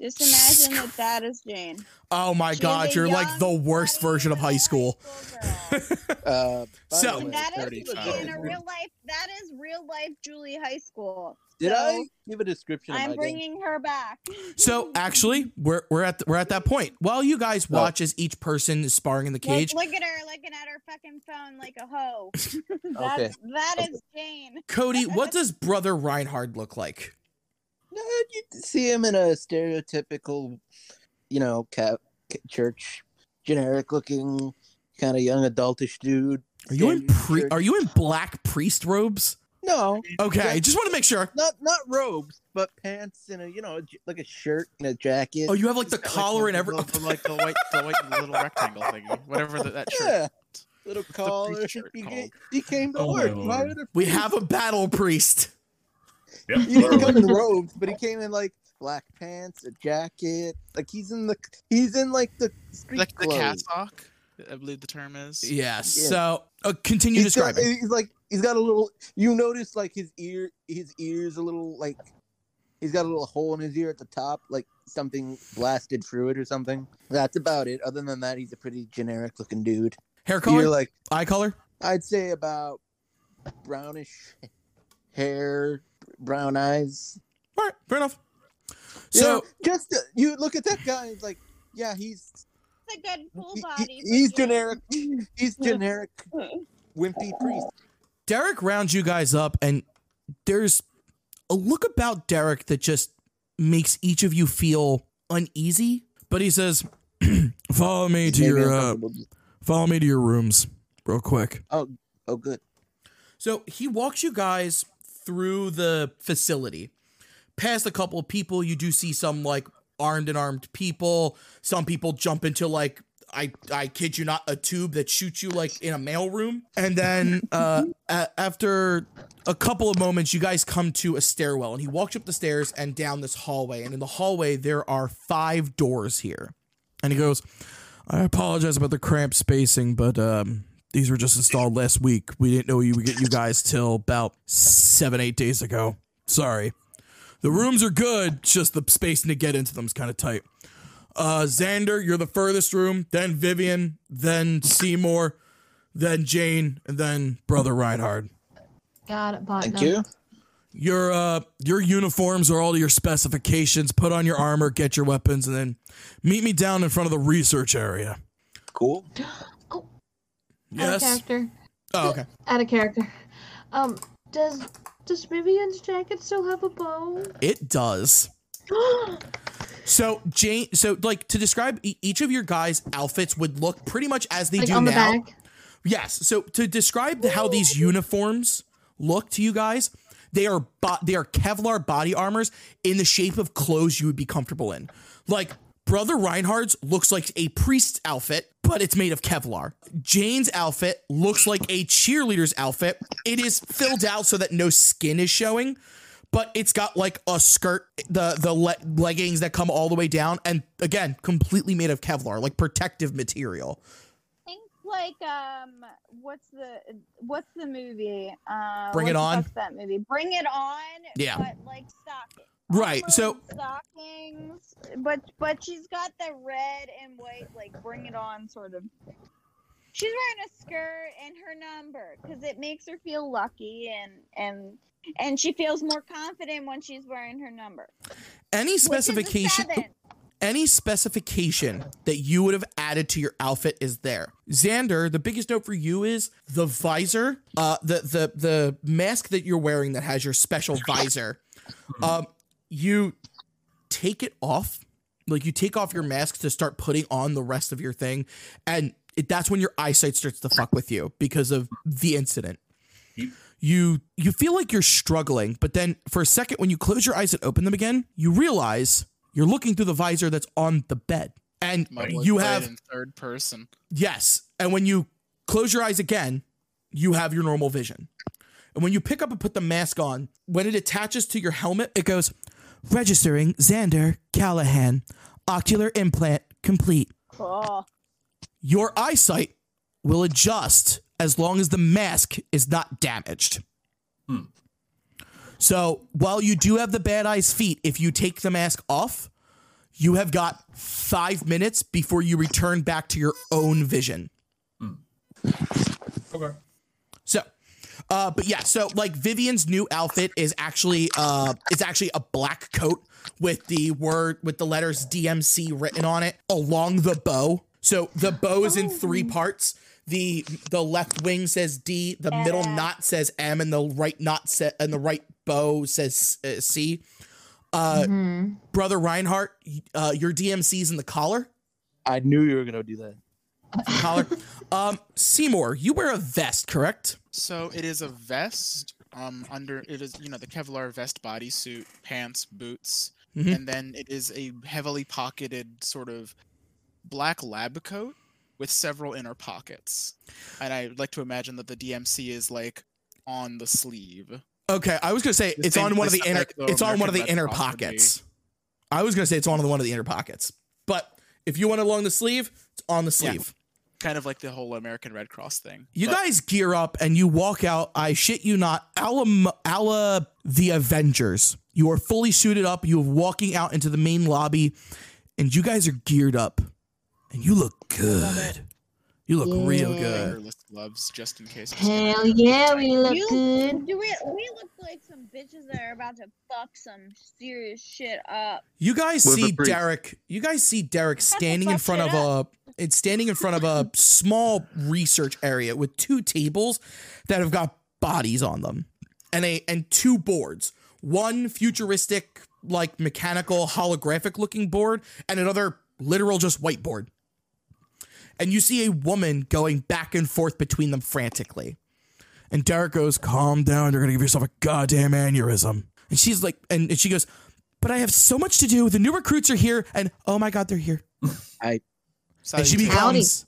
Just imagine that that is Jane.
Oh my
She's
god, you're like the worst version of high school.
high school.
Uh,
So-
the way,
that is in a real life. That is real life Juleah High School.
did
So,
I give a description
I'm
my
bringing her back.
So actually, we're we're at we're at that point. While you guys
Oh.
watch as each person is sparring in the cage,
look at her looking at her fucking phone like a hoe.
Okay.
That's, that is Jane.
Cody, what does brother Reinhard look like?
No, you see him in a stereotypical, you know, ca- ca- church, generic looking, kind of young adultish dude.
Are you in pre-
church.
Are you in black priest robes?
No,
Okay, just want to make sure.
not not robes, but pants and a you know like a shirt and a jacket.
Oh, you have like the
Got,
collar and
everything.
every.
the- the- like the white, the white little rectangle thingy, whatever the, that shirt.
yeah, little collar.
shirt
He,
called.
came, he came to
Oh,
work.
lord.
Why would a
We have a battle priest.
Yep,
He didn't come in robes, but he came in like black pants, a jacket. Like he's in the he's in like the street
Like the
clothes.
cassock, I believe the term is.
Yes.
Yeah.
So uh, continue
He's got,
describing.
he's like he's got a little. You notice like his ear, his ears a little like he's got a little hole in his ear at the top, like something blasted through it or something. That's about it. Other than that, he's a pretty generic looking dude.
Hair
You're
color,
like
eye color.
I'd say about brownish hair, brown eyes.
All right, fair enough.
You
So
know, just uh, you look at that guy. It's like Yeah, he's
It's a good full body.
he- he's
you.
generic. He's generic wimpy priest.
Derek rounds you guys up, and there's a look about Derek that just makes each of you feel uneasy. But he says, "Follow me to
Maybe
your uh, follow me to your rooms, real quick."
Oh, oh, good.
So he walks you guys through the facility, past a couple of people. You do see some like armed and armed people. Some people jump into like I I kid you not a tube that shoots you like in a mailroom. And then uh, a- after a couple of moments, you guys come to a stairwell, and he walks up the stairs and down this hallway. And in the hallway, there are five doors here. And he goes, I apologize about the cramped spacing, but um, these were just installed last week. We didn't know you would get you guys till about seven, eight days ago. Sorry. The rooms are good, just the spacing to get into them is kind of tight. Uh, Xander, you're the furthest room, then Vivian, then Seymour, then Jane, and then Brother Reinhard.
Got it, partner.
Thank you.
Your uh your uniforms are all your specifications. Put on your armor, get your weapons, and then meet me down in front of the research area.
Cool.
Out of character.
Oh, okay.
Out of character. Um, does does Vivian's jacket still have a bow?
It does. So Jane, so like to describe e- each of your guys' outfits would look pretty much as they
like
do
on the
now.
back?
Yes. So to describe the- how these uniforms look to you guys, they are bo- they are Kevlar body armors in the shape of clothes you would be comfortable in. Like Brother Reinhardt's looks like a priest's outfit, but it's made of Kevlar. Jane's outfit looks like a cheerleader's outfit. It is filled out so that no skin is showing, but it's got like a skirt, the the le- leggings that come all the way down, and again, completely made of Kevlar, like protective material.
Think like um, what's the what's the movie? Uh,
Bring It On?
that movie? Bring it on.
Yeah.
But like stocking.
Right, so-
stockings, but but she's got the red and white like Bring It On sort of. She's wearing a skirt and her number because it makes her feel lucky and and and she feels more confident when she's wearing her number.
Any
which is a
specification, any specification that you would have added to your outfit is there. Xander, the biggest note for you is the visor, uh, the the the mask that you're wearing that has your special visor. Um, you take it off, like you take off your mask to start putting on the rest of your thing, and it, that's when your eyesight starts to fuck with you because of the incident. You you feel like you're struggling, but then for a second, when you close your eyes and open them again, you realize you're looking through the visor that's on the bed, and you have
in third person.
Yes. And when you close your eyes again, you have your normal vision. And when you pick up and put the mask on, when it attaches to your helmet, it goes registering Xander Callahan, ocular implant complete.
Cool.
Your eyesight will adjust as long as the mask is not damaged.
Hmm.
So while you do have the bad eyes feet, if you take the mask off, you have got five minutes before you return back to your own vision.
Okay.
So, uh, but yeah, so like Vivian's new outfit is actually uh, it's actually a black coat with the word with the letters DMC written on it along the bow. So the bow is in three parts. The the left wing says D, the middle knot says M, and the right knot set and the right bow says uh, C. Uh,
Mhm.
brother Reinhardt, uh, your DMC's in the collar.
I knew you were gonna do that.
Collar. um, Seymour, you wear a vest, correct?
So it is a vest. Um, under it is you know the Kevlar vest bodysuit, pants, boots,
Mhm.
and then it is a heavily pocketed sort of black lab coat with several inner pockets. And I like to imagine that the DMC is like on the sleeve.
Okay, I was gonna say
The
it's on one of the inner.
like,
It's on one of the inner
Red Cross would be.
pockets. I was gonna say it's on one of the inner pockets, but if you want it along the sleeve, it's on the sleeve.
Kind of like the whole American Red Cross thing.
You
But
guys gear up and you walk out. I shit you not, ala, ala the Avengers. You are fully suited up. You are walking out into the main lobby, and you guys are geared up, and you look good. You look real good.
Gloves, just in case.
Hell yeah, we look
You-
good.
Do we? We look like some bitches that are about to fuck some serious shit up.
You guys
With a
see Derek. You guys see Derek standing in front
shit
of a. It's standing in front of a small research area with two tables that have got bodies on them, and a and two boards. One futuristic, like mechanical holographic looking board, and another literal just whiteboard. And you see a woman going back and forth between them frantically. And Derek goes, "Calm down. You're gonna give yourself a goddamn aneurysm." And she's like, and, and she goes, "But I have so much to do. The new recruits are here, and oh my god, they're here." and she
Salutations.
becomes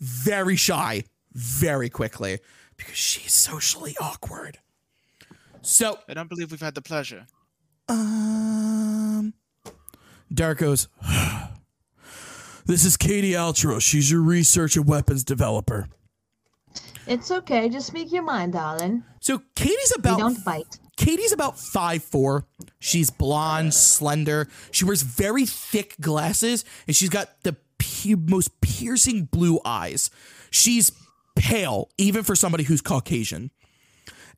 very shy very quickly because she's socially awkward. So,
I don't believe we've had the pleasure.
um, Derek goes, "This is Katie Altro. She's your research and weapons developer."
It's okay. Just speak your mind, darling.
So Katie's
We
about
don't bite.
Katie's about five four. She's blonde, slender. She wears very thick glasses, and she's got the pe- most piercing blue eyes. She's pale, even for somebody who's Caucasian,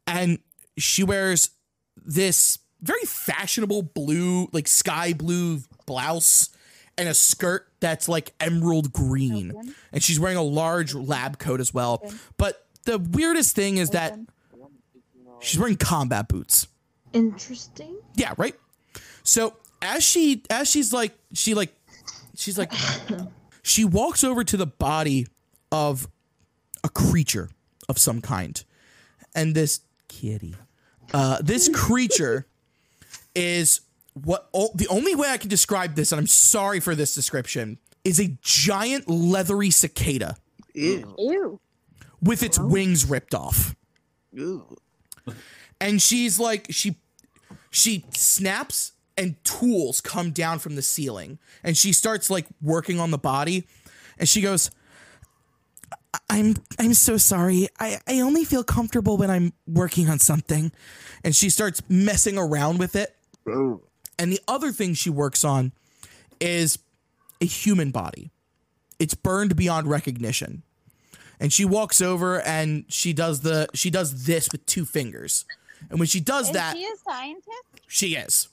and she wears this very fashionable blue, like sky blue blouse and a skirt that's like emerald green.
Open.
And she's wearing a large lab coat as well.
Open.
But the weirdest thing is that she's wearing combat boots.
Interesting.
Yeah, right. So as she as she's like she like she's like she walks over to the body of a creature of some kind, and this kitty, uh, this creature is what oh, the only way I can describe this, and I'm sorry for this description, is a giant leathery cicada
Ew.
Ew.
with its oh. wings ripped off.
Ew.
and she's like she she snaps and tools come down from the ceiling and she starts like working on the body and she goes "I- I'm I'm so sorry. I, I only feel comfortable when I'm working on something. And she starts messing around with it.
Ew.
And the other thing she works on is a human body. It's burned beyond recognition. And she walks over and she does the she does this with two fingers. And when she does
Is
that,
she a scientist?
she is.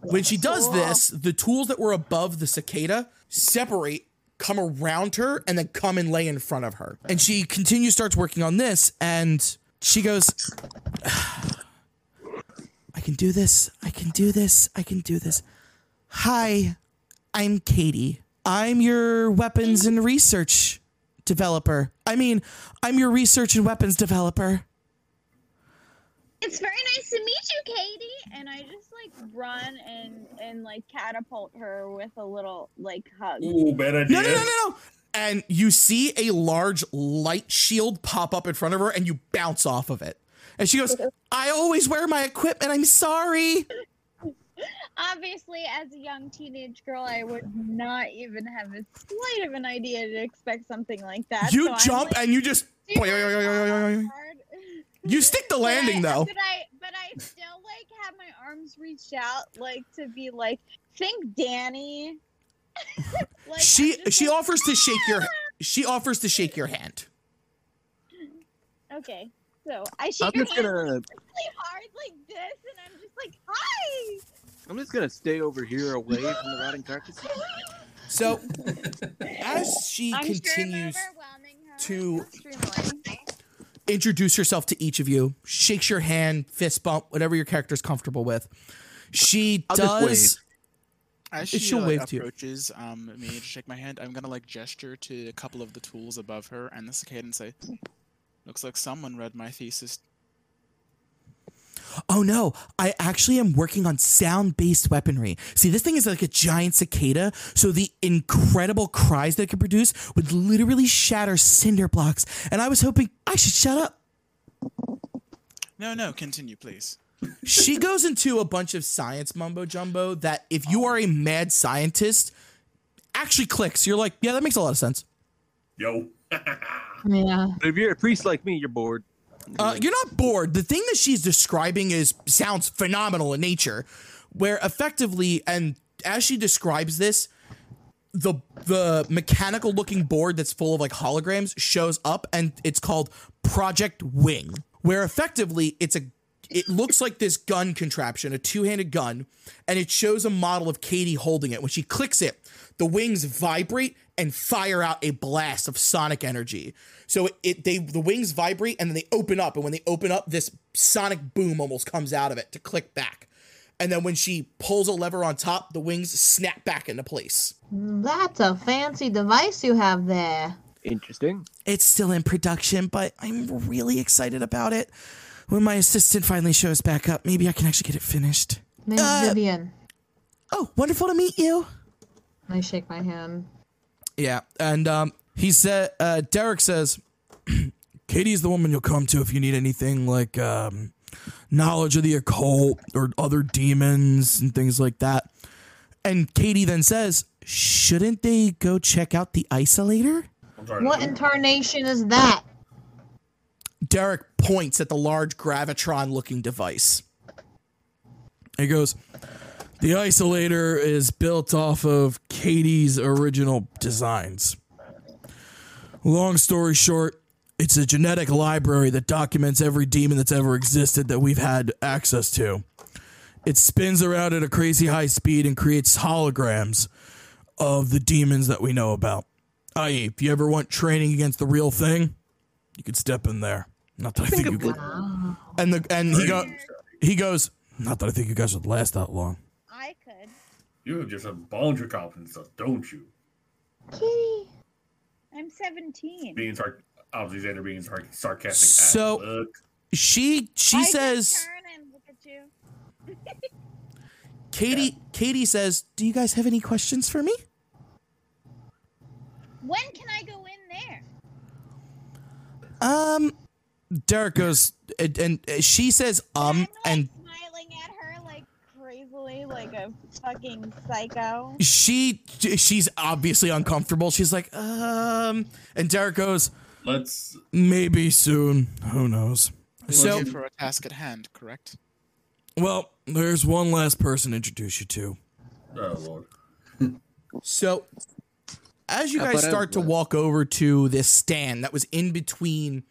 When she does this, the tools that were above the cicada separate, come around her, and then come and lay in front of her. And she continues, starts working on this, and she goes, can do this. I can do this. I can do this. Hi, I'm Katie. I'm your weapons and research developer. I mean, I'm your research and weapons developer.
It's very nice to meet you, Katie. And I just like run and and like catapult her with a little like hug.
Ooh, bad idea.
No, no, no, no, no. And you see a large light shield pop up in front of her and you bounce off of it. And she goes, I always wear my equipment. I'm sorry.
Obviously, as a young teenage girl, I would not even have a slight of an idea to expect something like that.
You
so
jump
like,
and you just you stick the
But I-
landing though.
But I, but I still like have my arms reached out, like to be like, think Danny. like,
She she
like,
offers to shake your ah! she offers to shake your hand.
Okay, so I
I'm just gonna
really hard like this, and I'm just like, hi.
I'm just gonna stay over here away from the rotting carcass.
So as she
I'm
continues
sure I'm overwhelming her
to- introduce herself to each of you, shakes your hand, fist bump, whatever your character is comfortable with. She
I'll
does
As
She'll
uh,
wave to you.
approaches um, me to shake my hand, I'm gonna like gesture to a couple of the tools above her and the cicada and say, "Looks like someone read my thesis."
Oh no, I actually am working on sound based weaponry. See, this thing is like a giant cicada, so the incredible cries that it can produce would literally shatter cinder blocks. And I was hoping I should shut up.
No, no, continue, please.
She goes into a bunch of science mumbo jumbo that, if you are a mad scientist, actually clicks. You're like, yeah, that makes a lot of sense.
Yo.
Yeah.
But if you're a priest like me, you're bored.
Uh, you're not bored. The thing that she's describing is sounds phenomenal in nature, where effectively, and as she describes this, the the mechanical looking board that's full of like holograms shows up and it's called Project Wing, where effectively it's a it looks like this gun contraption, a two-handed gun, and it shows a model of Katie holding it. When she clicks it, the wings vibrate and fire out a blast of sonic energy. So it, it they the wings vibrate and then they open up, and when they open up, this sonic boom almost comes out of it to click back. And then when she pulls a lever on top, the wings snap back into place.
That's a fancy device you have there.
Interesting.
It's still in production, but I'm really excited about it. When my assistant finally shows back up, maybe I can actually get it finished.
Name's
Uh,
Vivian.
Oh, wonderful to meet you.
I shake my hand.
Yeah, and um, he said, uh, Derek says, Katie's the woman you'll come to if you need anything like um, knowledge of the occult or other demons and things like that. And Katie then says, shouldn't they go check out the isolator?
What incarnation is that?
Derek points at the large gravitron looking device. He goes, The isolator is built off of Katie's original designs. Long story short, it's a genetic library that documents every demon that's ever existed that we've had access to. It spins around at a crazy high speed and creates holograms of the demons that we know about. I.e., if you ever want training against the real thing, you could step in there. Not that I think you could. And the and he go he goes. Not that I think you guys would last that long.
I could.
You have just a bunch of confidence stuff, don't you?
Kitty.
I'm 17.
Being sar- obviously Xander being sar- sarcastic.
So-
as.
She she
I
says
turn and look at you.
Katie Katie says, "Do you guys have any questions for me?"
When can I go in there?
Um, Derek goes and, and she says, "Um,"
I'm
and
smiling at her like crazily, like a fucking psycho.
she she's obviously uncomfortable. She's like, "Um," and Derek goes,
let's.
"Maybe soon. Who knows?" So,
for a task at hand, correct?
well, there's one last person to introduce you to.
Oh lord.
So, as you guys start to walk over to this stand that was in between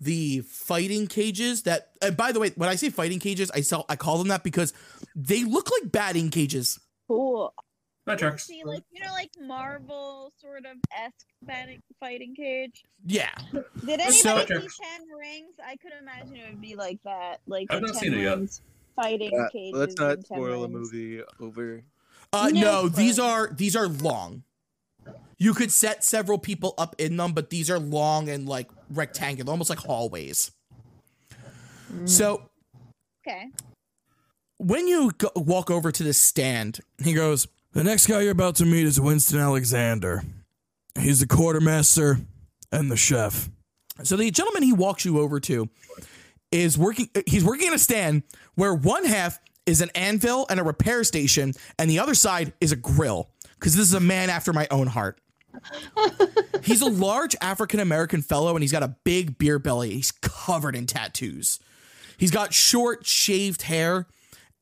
the fighting cages that and by the way when i say fighting cages i sell i call them that because they look like batting cages
Cool.
That tracks.
See, like you know, like Marvel sort of esque fighting fighting cage.
yeah
Did anybody
So-
see Ten Rings? I could imagine it would be like that, like
I've not
Ten
seen it yet.
Fighting
Uh,
cages.
let's not spoil a movie over.
uh
No,
no these are these are long you could set several people up in them but these are long and like rectangular almost like hallways mm. so
Okay.
when you go, walk over to this stand, he goes, The next guy you're about to meet is Winston Alexander. He's the quartermaster and the chef. So the gentleman he walks you over to is working, he's working in a stand where one half is an anvil and a repair station, and the other side is a grill. Because this is a man after my own heart. he's a large African American fellow and he's got a big beer belly. He's covered in tattoos. He's got short, shaved hair,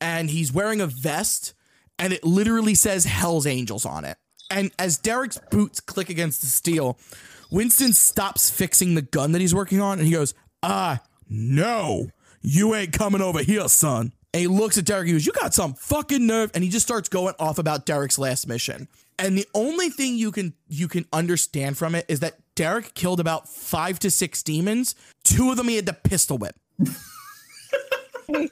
and he's wearing a vest, and it literally says Hell's Angels on it. And as Derek's boots click against the steel, Winston stops fixing the gun that he's working on, and he goes, Ah, no, you ain't coming over here, son. And he looks at Derek, he goes, You got some fucking nerve. And he just starts going off about Derek's last mission. And the only thing you can you can understand from it is that Derek killed about five to six demons. Two of them he had to pistol whip.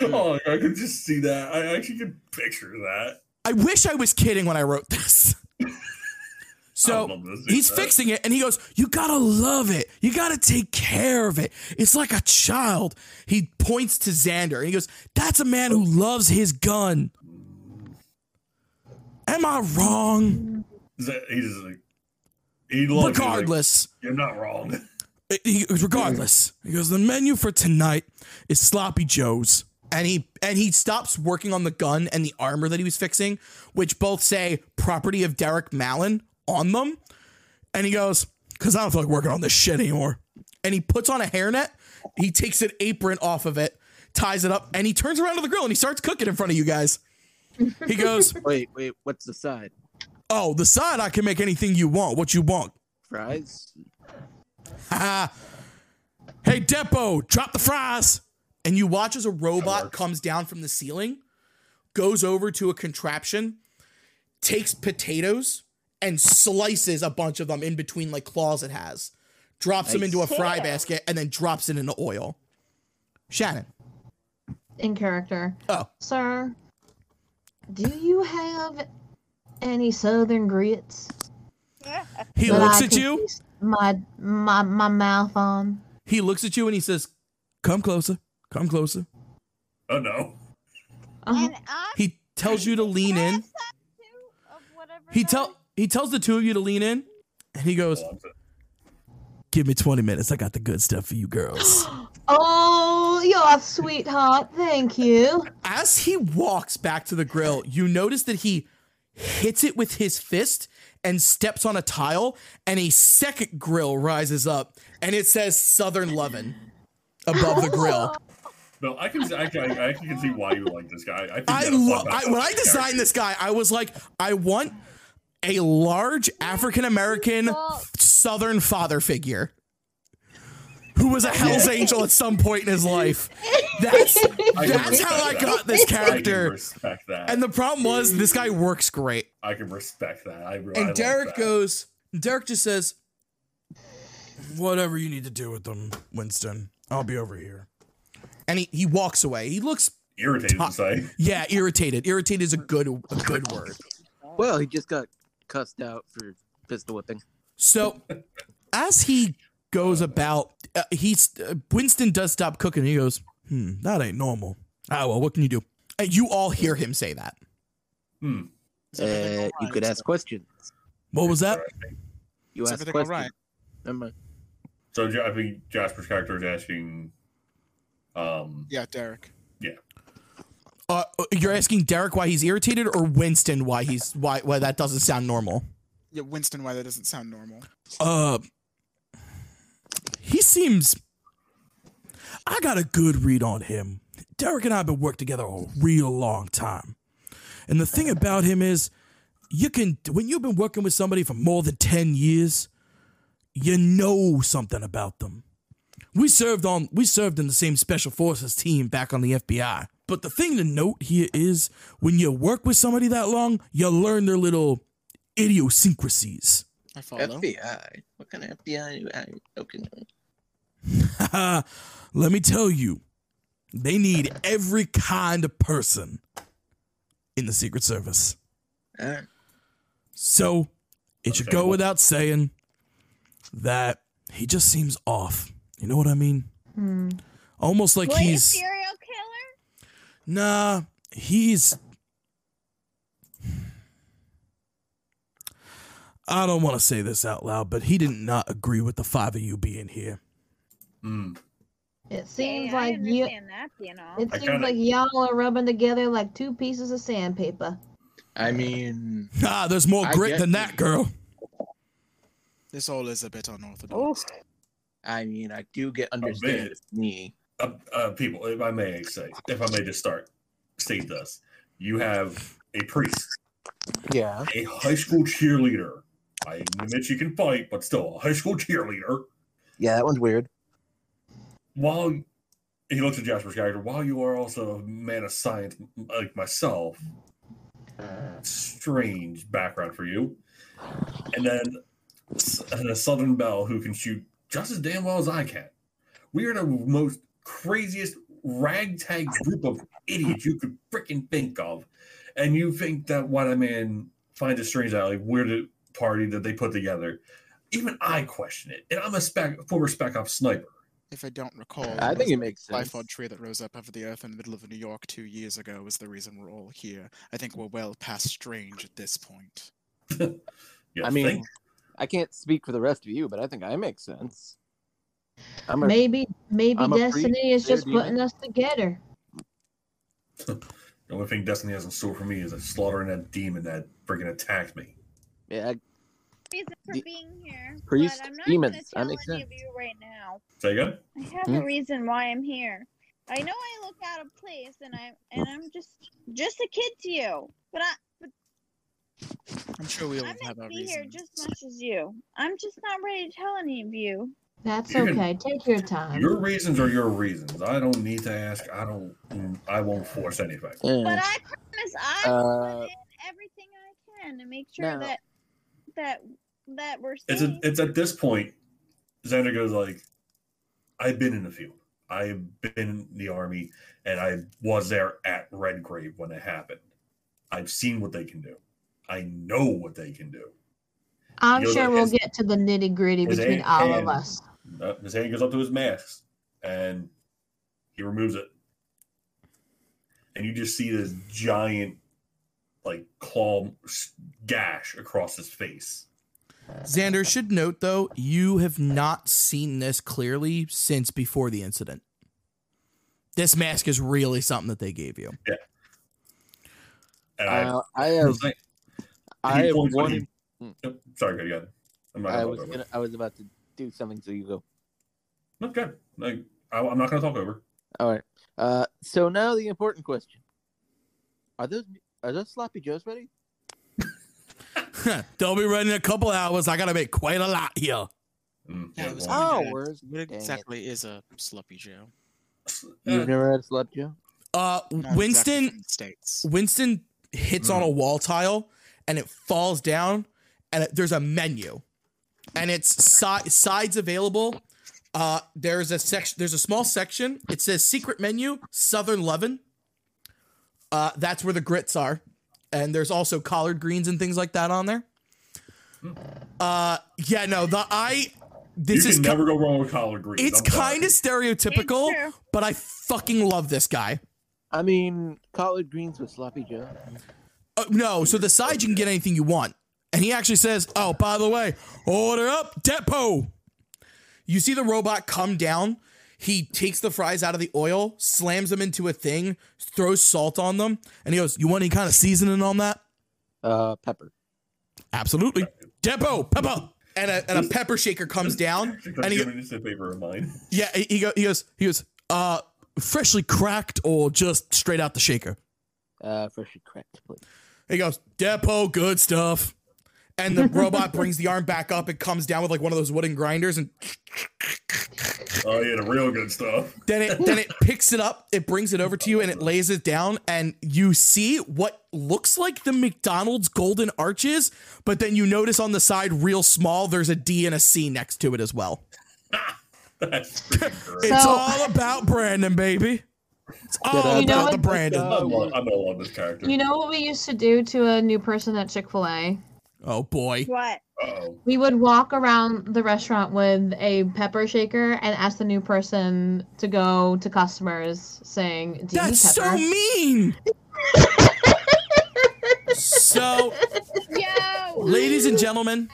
Oh, I could just see that. I actually could picture that.
I wish I was kidding when I wrote this. So
would love to see
he's
that.
fixing it and he goes, You gotta love it. You gotta take care of it. It's like a child. He points to Xander and he goes, That's a man who loves his gun. Am I wrong?
Is that- He like he loves you, like,
Regardless.
You're not wrong.
he regardless, he goes. The menu for tonight is sloppy joes, and he and he stops working on the gun and the armor that he was fixing, which both say property of Derek Mallon on them. And he goes, "Cause I don't feel like working on this shit anymore." And he puts on a hairnet. He takes an apron off of it, ties it up, and he turns around to the grill and he starts cooking in front of you guys. He goes,
Wait, wait, what's the side?
"Oh, the side I can make anything you want. What you want?"
Fries?
Haha. hey, Depot, drop the fries. And you watch as a robot comes down from the ceiling, goes over to a contraption, takes potatoes, and slices a bunch of them in between like claws it has, drops them into a fry
Yeah.
basket, and then drops it into oil. Shannon.
In character.
Oh.
Sir, do you have any southern grits?
He
that
looks
I
at you.
My my my mouth on.
He looks at you and he says, Come closer. Come closer.
Oh no.
Uh-huh.
And
He tells you to lean in.
Pass that too, of
He
that
tell he tells the two of you to lean in, and he goes, "Give me twenty minutes. I got the good stuff for you girls."
Oh, you're sweetheart. Thank you.
As he walks back to the grill, you notice that he hits it with his fist and steps on a tile, and a second grill rises up, and it says "Southern Lovin'" above the grill.
No, I can actually I, I can see why you like this guy. I think
I
he had a fun
love. I, when I
character.
designed this guy, I was like, I want a large African American Southern father figure who was a Hell's Angel at some point in his life. That's
I can
that's how I got
that.
this
I can
character.
respect that.
And the problem was, this guy works great.
I can respect that. I, I
And
like
Derek
that.
goes. Derek just says, "Whatever you need to do with them, Winston. I'll be over here." And he, he walks away. He looks
irritated to say.
yeah irritated. Irritated is a good a good word.
Well, he just got cussed out for pistol whipping.
So, as he goes about, uh, he's uh, Winston does stop cooking. And he goes, "Hmm, that ain't normal." Ah, well, what can you do? And you all hear him say that.
Hmm.
Uh,
all
you could ask questions.
What was that?
You
Is
ask
everything all
questions.
right?
Never mind.
So Ja- I think Jasper's character is asking. Um.
Yeah, Derek.
Uh, you're asking Derek why he's irritated, or Winston why he's why why that doesn't sound normal.
Yeah, Winston, why that doesn't sound normal.
Uh, he seems. I got a good read on him. Derek and I have been working together a real long time, and the thing about him is, you can when you've been working with somebody for more than ten years, you know something about them. We served on we served in the same special forces team back on the FBI. But the thing to note here is when you work with somebody that long, you learn their little idiosyncrasies.
I follow.
FBI. What kind of FBI? I, okay.
Let me tell you, they need every kind of person in the Secret Service. So it should go without saying that he just seems off. You know what I mean?
Hmm.
Almost like
Wait, a
he's
serial killer?
nah. He's. I don't want to say this out loud, but he did not agree with the five of you being here.
Hmm.
It seems
Hey,
like you.
understand that, you know.
It
I
seems
kinda-
like y'all are rubbing together like two pieces of sandpaper.
I mean,
Ah, there's more
I
grit than that, girl.
This all is a bit unorthodox.
I mean, I do get understand. It's me.
Uh, uh, people, if I may say, if I may just start, state this: you have a priest,
Yeah.
a high school cheerleader. I admit you can fight, but still, a high school cheerleader.
Yeah, that one's weird.
While he looks at Jasper's character, while you are also a man of science like myself, strange background for you. And then and a Southern Belle who can shoot just as damn well as I can. We are the most craziest ragtag group of idiots you could freaking think of. And you think that White Eye Man finds it strange like we're the party that they put together. Even I question it. And I'm a spec, former spec ops sniper.
If I don't recall,
I think it makes
the
sense.
Lyfod tree that rose up out of the earth in the middle of New York two years ago was the reason we're all here. I think we're well past strange at this point.
I mean,
think?
I can't speak for the rest of you, but I think I make sense. I'm a,
Maybe, maybe
I'm
destiny is
they're
just putting us together.
The only thing Destiny has in store for me is a slaughtering that demon that freaking attacked me.
yeah,
reason for
The-
being here.
Priest,
but I'm not
demons,
Gonna
that
tell
makes
any
sense.
of you right now.
Say again?
I have
Hmm?
a reason why I'm here. I know I look out of place, and I'm and I'm just just a kid to you. But I but
I'm sure we all
I'm
have
gonna
our
be here just as much as you. I'm just not ready to tell any of you.
That's
You can-
okay. Take your time.
Your reasons are your reasons. I don't need to ask. I don't. I won't force anything.
But I promise I will
Uh,
put in everything I can to make sure
now-
that that that we're
It's a, it's at this point, Xander goes like, "I've been in the field. I've been in the army, and I was there at Redgrave when it happened. I've seen what they can do. I know what they can do."
I'm
Yoda
sure we'll
has-
get to the nitty gritty between all
can-
of us.
Uh, his hand goes up to his mask, and he removes it, and you just see this giant, like claw s- gash across his face.
Xander should note though, you have not seen this clearly since before the incident. This mask is really something that they gave you.
And I,
uh, I have I have
points
one.
when
in-
sorry, go ahead. I'm not
I was gonna, I was about to do something, so you go.
Okay, like, I, I'm not gonna talk over.
All right. Uh, so now the important question: Are those are those sloppy joes ready?
They'll be ready in a couple hours. I gotta make quite a lot here.
Mm,
Yeah, it was
well,
Oh,
where's
What exactly is a sloppy Joe?
you've
uh,
never had a sloppy joe?
Uh,
Not
Winston
from the states.
Winston hits on a wall tile and it falls down and it, there's a menu and it's si- sides available. Uh, there's a section. There's a small section. It says secret menu Southern Lovin'. Uh, that's where the grits are, and there's also collard greens and things like that on there. Uh, yeah, no, the I. This
you
is
can
ki-
never go wrong with collard greens.
it's kind of stereotypical, but I fucking love this guy.
I mean, collard greens with sloppy joe.
Uh, no, so the side you can get anything you want. And he actually says, "Oh, by the way, order up depot." You see the robot come down. He takes the fries out of the oil, slams them into a thing, throws salt on them, and he goes, "You want any kind of seasoning on that?"
Uh, pepper.
Absolutely. Depot pepper. And a, and a pepper shaker comes down, and he,
give me paper of mine.
yeah, he, he, go, he goes, he goes, uh, freshly cracked or just straight out the shaker.
Uh, freshly cracked, please.
He goes, Depot, good stuff. And the robot brings the arm back up. It comes down with like one of those wooden grinders, and
Oh yeah, the real good stuff.
then it then it picks it up. It brings it over to you, and it lays it down. And you see what looks like the McDonald's golden arches, but then you notice on the side, real small, there's a D and a C next to it as well.
That's great.
It's
So-
all about Brandon, baby. It's all
You know
about
what?
the Brandon.
I love, I love this character.
You know what we used to do to a new person at Chick fil A?
Oh boy.
What?
Uh-oh.
We would walk around the restaurant with a pepper shaker and ask the new person to go to customers saying, Do you need
That's so mean. so,
Yo,
ladies and gentlemen,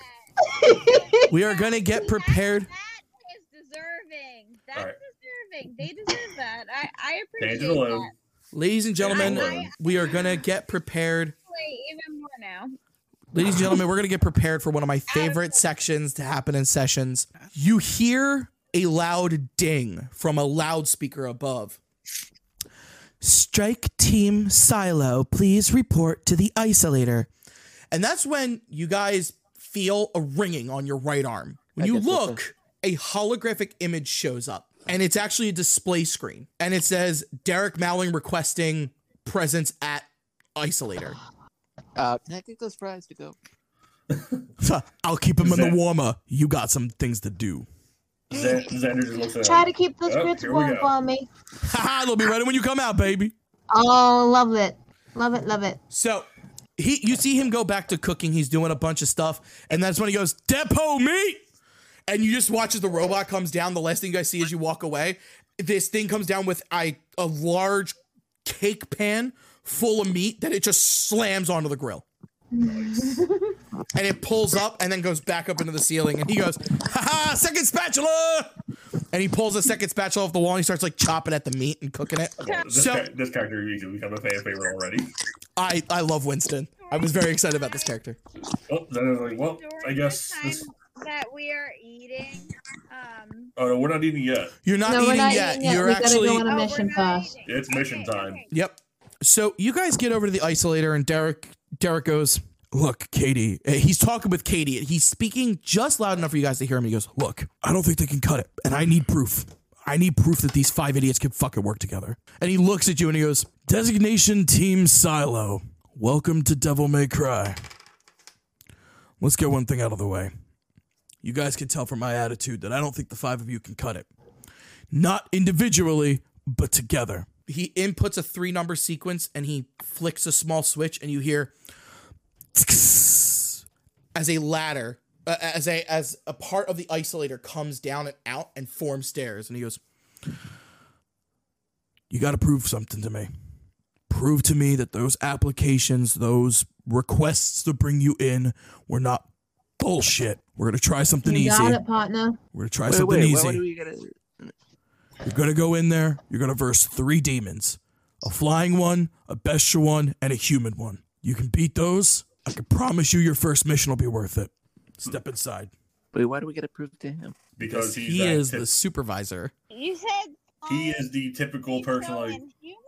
we are gonna get prepared.
That is deserving. That's
All right.
deserving. They deserve that. I I appreciate
alone.
that.
Ladies and gentlemen,
I-
we are gonna get prepared.
Wait, even more now.
Ladies and gentlemen, we're gonna get prepared for one of my favorite sections to happen in sessions. You hear a loud ding from a loudspeaker above. Strike Team Silo, please report to the isolator. And that's when you guys feel a ringing on your right arm. When you look, a holographic image shows up, and it's actually a display screen. And it says Derek Mowling requesting presence at isolator.
Uh, can I take those fries to go?
I'll keep him in the
Zan-
warmer. You got some things to do.
Xan- Xander just looks at
Try
him.
to keep those
Oh,
grits
here we
warm
go.
for me.
Haha, they'll be ready when you come out, baby.
Oh, love it. Love it, love it.
So he you see him go back to cooking. He's doing a bunch of stuff, and that's when he goes, Depot meat! And you just watch as the robot comes down. The last thing you guys see as you walk away, this thing comes down with a, a large cake pan full of meat that it just slams onto the grill. and it pulls up and then goes back up into the ceiling. And he goes, haha, second spatula! And he pulls a second spatula off the wall and he starts like chopping at the meat and cooking it.
This,
So-
cha- this character usually become a fan favorite already.
I, I love Winston. I was very excited about this character.
Oh, Xander's like, well, I guess this.
that we are eating, Um.
Oh no, we're not eating yet.
You're not
no,
eating
not
yet.
eating yet.
You're
we gotta
actually
go on a
oh,
mission
not
first.
eating.
It's mission
Okay,
time.
okay.
Yep. So you guys get over to the isolator, and Derek Derek goes, "Look, Katie." uh, He's talking with Katie. and He's speaking just loud enough for you guys to hear him. He goes, "Look, I don't think they can cut it, and I need proof. I need proof that these five idiots can fucking work together." And he looks at you and he goes, "Designation Team Silo, welcome to Devil May Cry. Let's get one thing out of the way. You guys can tell from my attitude that I don't think the five of you can cut it. Not individually, but together." He inputs a three number sequence and he flicks a small switch, and you hear as a ladder, uh, as a as a part of the isolator comes down and out and forms stairs. And he goes, "You got to prove something to me. Prove to me that those applications, those requests to bring you in, were not bullshit. We're gonna try something
You
easy.
got it, partner.
We're gonna try
Wait,
something
wait,
easy."
Why, why do we gotta?
You're gonna go in there. You're gonna verse three demons: a flying one, a bestial one, and a human one. You can beat those. I can promise you, your first mission will be worth it. Step inside.
Wait, why do we get to prove to him?
Because he's
he is
tip-
the supervisor.
You said.
he is the typical person like
and Human?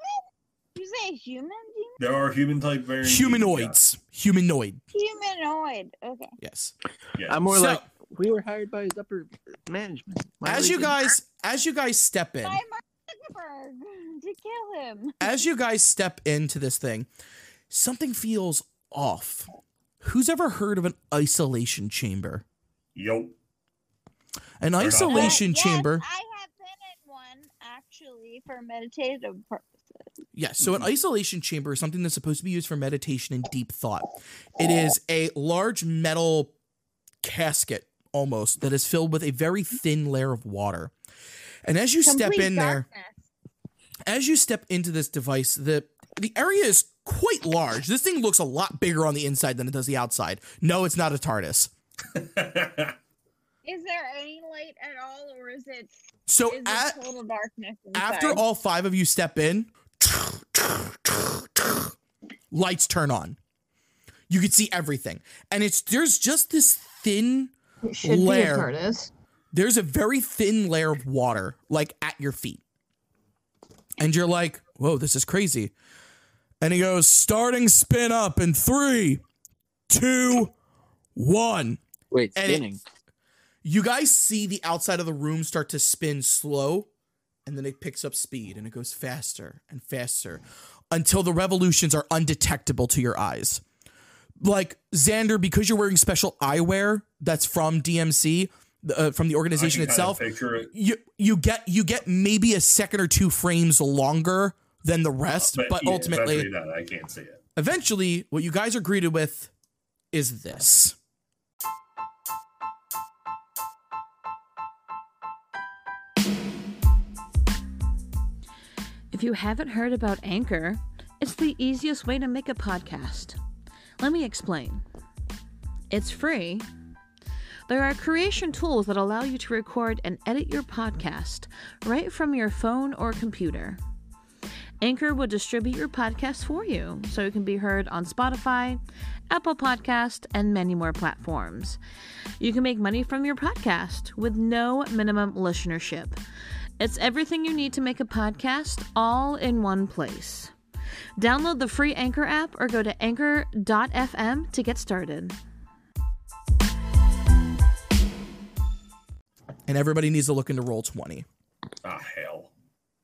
You say human? demon?
there are human type variants.
Humanoids. Humanoid.
Humanoid. Okay.
Yes.
Yeah.
I'm more
So-
like we were hired by his upper management. Why
As you
doing-
guys, as you guys step in,
By Mark Zuckerberg to kill him.
as you guys step into this thing, something feels off. Who's ever heard of an isolation chamber?
Yo.
An
not.
isolation
Yes,
chamber.
I have been in one actually for meditative purposes.
Yes. So an isolation chamber is something that's supposed to be used for meditation and deep thought. It is a large metal casket almost that is filled with a very mm-hmm. thin layer of water. And as you step
Complete
in there, as you step into this device, the the area is quite large. This thing looks a lot bigger on the inside than it does the outside. No, it's not a TARDIS.
Is there any light at all, or is it
So
is
at,
it total darkness? Inside?
after all five of you step in, lights turn on. You can see everything. And it's there's just this thin
It should
Lair.
be a tortoise.
there's a very thin layer of water like at your feet. And you're like, whoa, this is crazy. And he goes, starting spin up in three, two, one.
Wait,
and it-
spinning.
You guys see the outside of the room start to spin slow, and then it picks up speed and it goes faster and faster until the revolutions are undetectable to your eyes. Like Xander, because you're wearing special eyewear that's from DMC, uh, from the organization itself,
Kind of picture it.
you you get you get maybe a second or two frames longer than the rest, but,
yeah,
ultimately,
eventually that, I can't see it.
eventually, what you guys are greeted with is this.
If you haven't heard about Anchor, it's the easiest way to make a podcast. Let me explain. It's free. There are creation tools that allow you to record and edit your podcast right from your phone or computer. Anchor will distribute your podcast for you so it can be heard on Spotify, Apple Podcast, and many more platforms. You can make money from your podcast with no minimum listenership. It's everything you need to make a podcast all in one place. Download the free Anchor app or go to anchor.fm to get started.
And everybody needs to look into roll 20.
Ah, hell.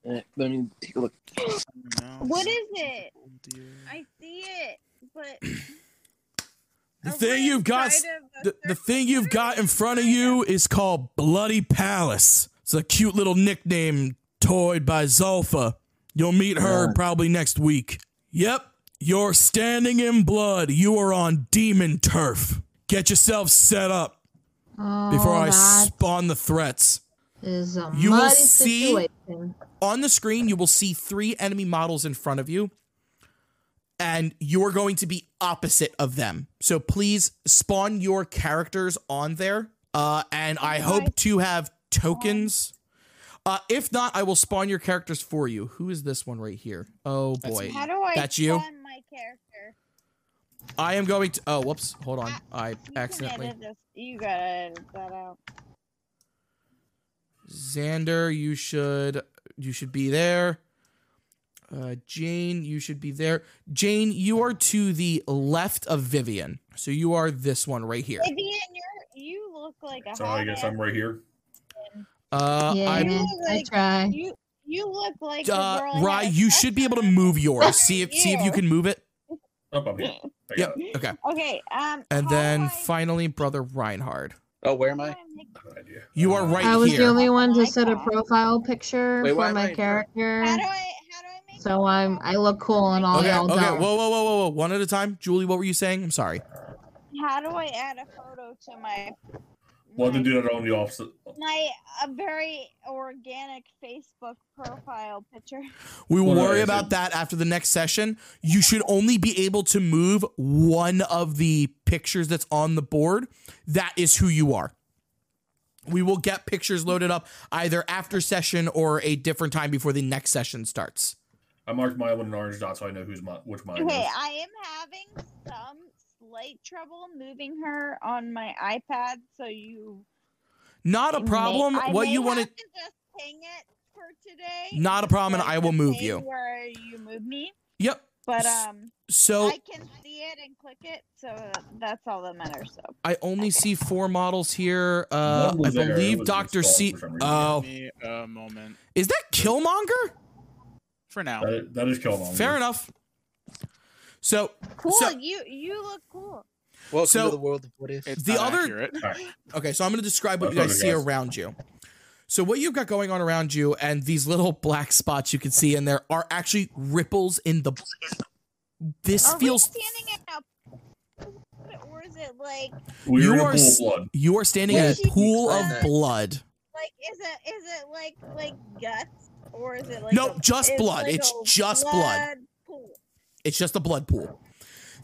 Eh, Let me take a look.
What is it?
Oh.
I see it, but
The
Are
thing you've got
inside of a
the, the thing you've got in front of you is called Bloody Palace. It's a cute little nickname toyed by Zulfa. You'll meet her
Yeah.
probably next week. Yep, you're standing in blood. You are on demon turf. Get yourself set up
Oh,
before I spawn the threats.
is a
You will see-
situation.
On the screen, you will see three enemy models in front of you, and you are going to be opposite of them. So please spawn your characters on there. Uh, and I hope to have tokens. Uh, if not, I will spawn your characters for you. Who is this one right here? Oh boy,
how do I
That's you?
spawn my character?
I am going to. Oh, whoops! Hold on, I
You can
accidentally.
edit this. You gotta edit that out.
Xander, you should you should be there. Uh, Jane, you should be there. Jane, you are to the left of Vivian, so you are this one right here.
Vivian, you're you look like a
So I guess I'm right here.
Uh,
yeah,
I'm
You look
I
like-
try.
You you look like the
uh,
girl I
Rye. You
sex
should be able to move yours. See if see if you
You.
can move it.
Oh, I'm here.
Yep.
got.
Okay.
Okay. Um.
And then
I-
finally, brother Reinhard.
Oh, where am I?
I
idea.
You are right
I was
here.
the only one to set a profile picture
Wait,
for
am I
my
in
character.
How do I how do I make?
So
a
I'm I look cool and all
Okay.
y'all
Okay.
don't.
Whoa. Whoa. Whoa. Whoa. Whoa. One at a time. Julie, what were you saying? I'm sorry.
How do I add a photo to my?
Well, to
my-
do that on the opposite.
my a very organic Facebook profile picture.
We will worry about
said-
that after the next session. You should only be able to move one of the pictures that's on the board. That is who you are. We will get pictures loaded up either after session or a different time before the next session starts.
I marked my one in orange dot so I know who's my which mine
Okay,
is.
I am having some slight trouble moving her on my iPad, so you.
Not a
may-
problem.
I
what
may
you want to
to just ping it for today.
Not a problem, and I will move you.
Where you move me,
Yep.
but um,
So
I can see it and click it, so that's all that matters. So
I only see four models here. Uh, I
there,
believe Doctor C.
for some reason.
Oh,
Give me a moment.
is that Killmonger?
For now.
That, that is Killmonger.
Fair enough. So
cool.
So-
you you look cool.
Welcome
So-
to the world of what if.
It's
The other-
accurate.
Okay, so I'm going to describe what you guys
okay,
see around you. So what you've got going on around you, and these little black spots you can see in there are actually ripples in the. This
Are
feels.
we standing in a, or is it like
We're
You
in a
are
pool of blood.
You are standing in a pool of
explained that.
blood.
like is it is it like like guts or is it like
No,
a-
just
it's
blood.
like
It's just blood.
pool?
It's just a blood pool.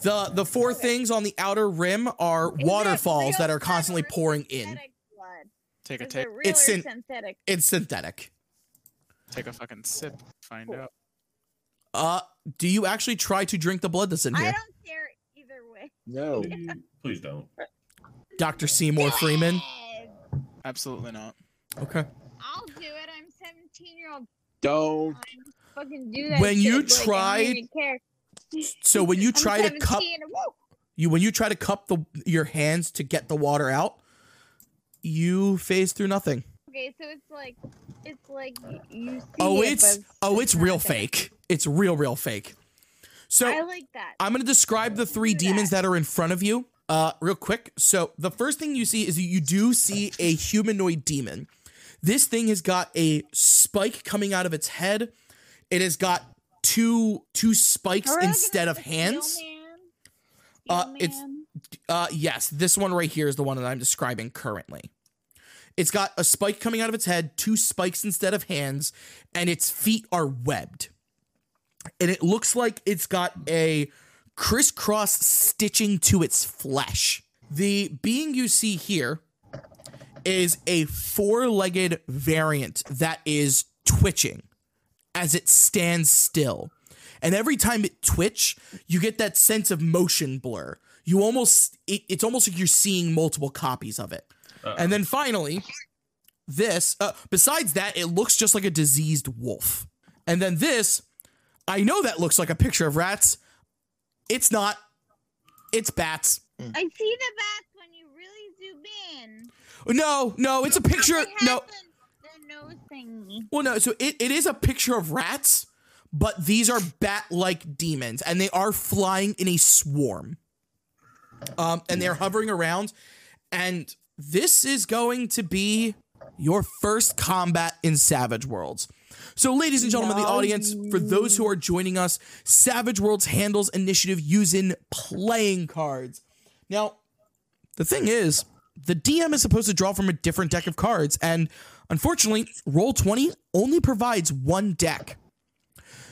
The the four
Okay.
things on the outer rim are
Is
waterfalls that are constantly pouring in.
Blood?
Take a
Is
take
it
It's syn-
synthetic?
It's synthetic.
take a fucking sip. Find
Cool.
out.
Uh, do you actually try to drink the blood that's in here?
I
here,
don't care either way.
No.
Please, please don't.
Doctor Seymour Freeman?
Absolutely not.
Okay.
I'll do it. I'm 17 year old.
Don't.
Fucking do that.
When you
shit, like, I
tried-
don't even care.
So when you try to cup you when you try to cup the your hands to get the water out, you phase through nothing.
Okay, so it's like it's like you see.
Oh,
it,
it's oh, it's real fake. It's real, real fake. So
I like that.
I'm gonna describe the three
Do
demons
that.
that are in front of you, uh, real quick. So the first thing you see is you do see a humanoid demon. This thing has got a spike coming out of its head. It has got two two spikes
Are
instead of
Steel
hands. Uh, it's- Uh, yes, this one right here is the one that I'm describing currently. It's got a spike coming out of its head, two spikes instead of hands, and its feet are webbed. And it looks like it's got a crisscross stitching to its flesh. The being you see here is a four legged variant that is twitching as it stands still. And every time it twitch, you get that sense of motion blur. You almost it, it's almost like you're seeing multiple copies of it.
Uh,
And then finally, this uh, besides that, it looks just like a diseased wolf. And then this, I know that looks like a picture of rats. It's not. It's bats.
I see the bats when you really zoom in.
No, no, it's a picture. No,
the, the nose thingy.
Well, no, so it, it is a picture of rats, but these are bat like demons, and they are flying in a swarm. Um, and they're hovering around, and this is going to be your first combat in Savage Worlds. So, ladies and gentlemen of the audience, for those who are joining us, Savage Worlds handles initiative using playing cards. Now, the thing is, the DM is supposed to draw from a different deck of cards, and unfortunately, Roll20 only provides one deck.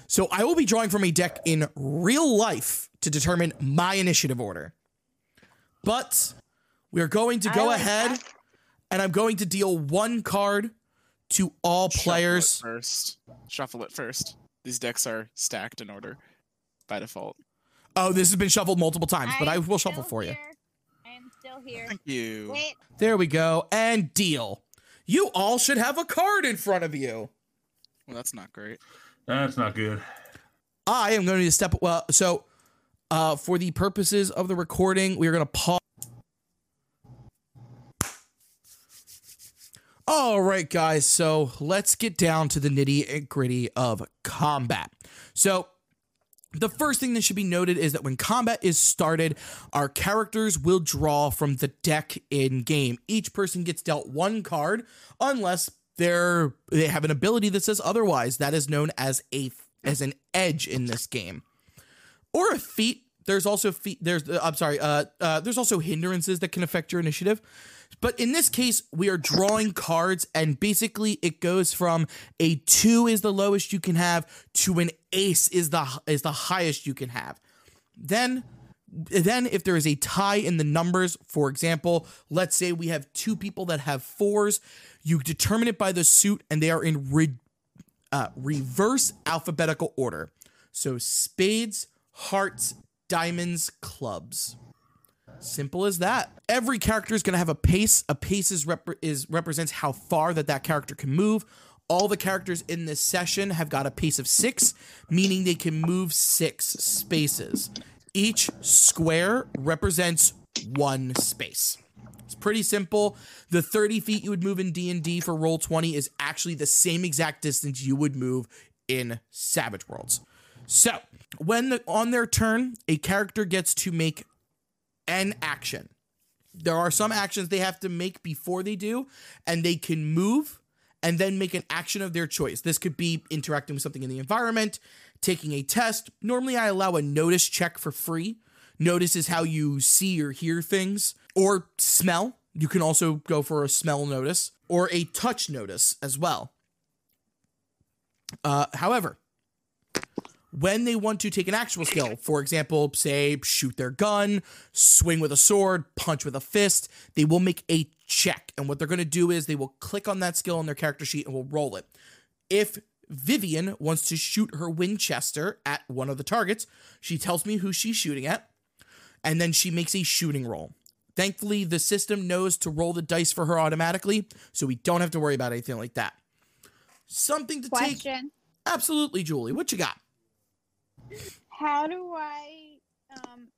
So I will be drawing from a deck in real life to determine my initiative order. But we are going to go
like
ahead,
that.
and I'm going to deal one card to all
Shuffle it
players.
first. Shuffle it first. These decks are stacked in order by default.
Oh, this has been shuffled multiple times, but I
I'm
will shuffle
still
for you.
I am still here.
Thank you.
Wait,
There we go, and deal. You all should have a card in front of you.
Well, that's not great.
That's not good.
I am going to need to step well. So, uh, for the purposes of the recording, we are going to pause. All right, guys. So let's get down to the nitty and gritty of combat. So, the first thing that should be noted is that when combat is started, our characters will draw from the deck in game. Each person gets dealt one card unless they're they have an ability that says otherwise. That is known as a as an edge in this game. Or a feat. There's also feat there's uh, I'm sorry, uh, uh there's also hindrances that can affect your initiative. But in this case, we are drawing cards, and basically it goes from a two is the lowest you can have to an ace is the is the highest you can have. Then then if there is a tie in the numbers, for example, let's say we have two people that have fours, you determine it by the suit, and they are in re- uh, reverse alphabetical order. So spades, hearts, diamonds, clubs. Simple as that. Every character is going to have a pace. A pace is, rep- is represents how far that that character can move. All the characters in this session have got a pace of six, meaning they can move six spaces. Each square represents one space. It's pretty simple. The 30 feet you would move in D&D for roll 20 is actually the same exact distance you would move in Savage Worlds. So, when the, on their turn, a character gets to make an action. There are some actions they have to make before they do, and they can move and then make an action of their choice. This could be interacting with something in the environment, taking a test. Normally, I allow a notice check for free. Notice is how you see or hear things, or smell. You can also go for a smell notice or a touch notice as well. Uh, however, when they want to take an actual skill, for example, say shoot their gun, swing with a sword, punch with a fist, they will make a check. And what they're going to do is they will click on that skill on their character sheet and will roll it. If Vivian wants to shoot her Winchester at one of the targets, she tells me who she's shooting at, and then she makes a shooting roll. Thankfully, the system knows to roll the dice for her automatically, so we don't have to worry about anything like that. Something to take.
Question:
Absolutely, Julie. What you got?
How do I? Um,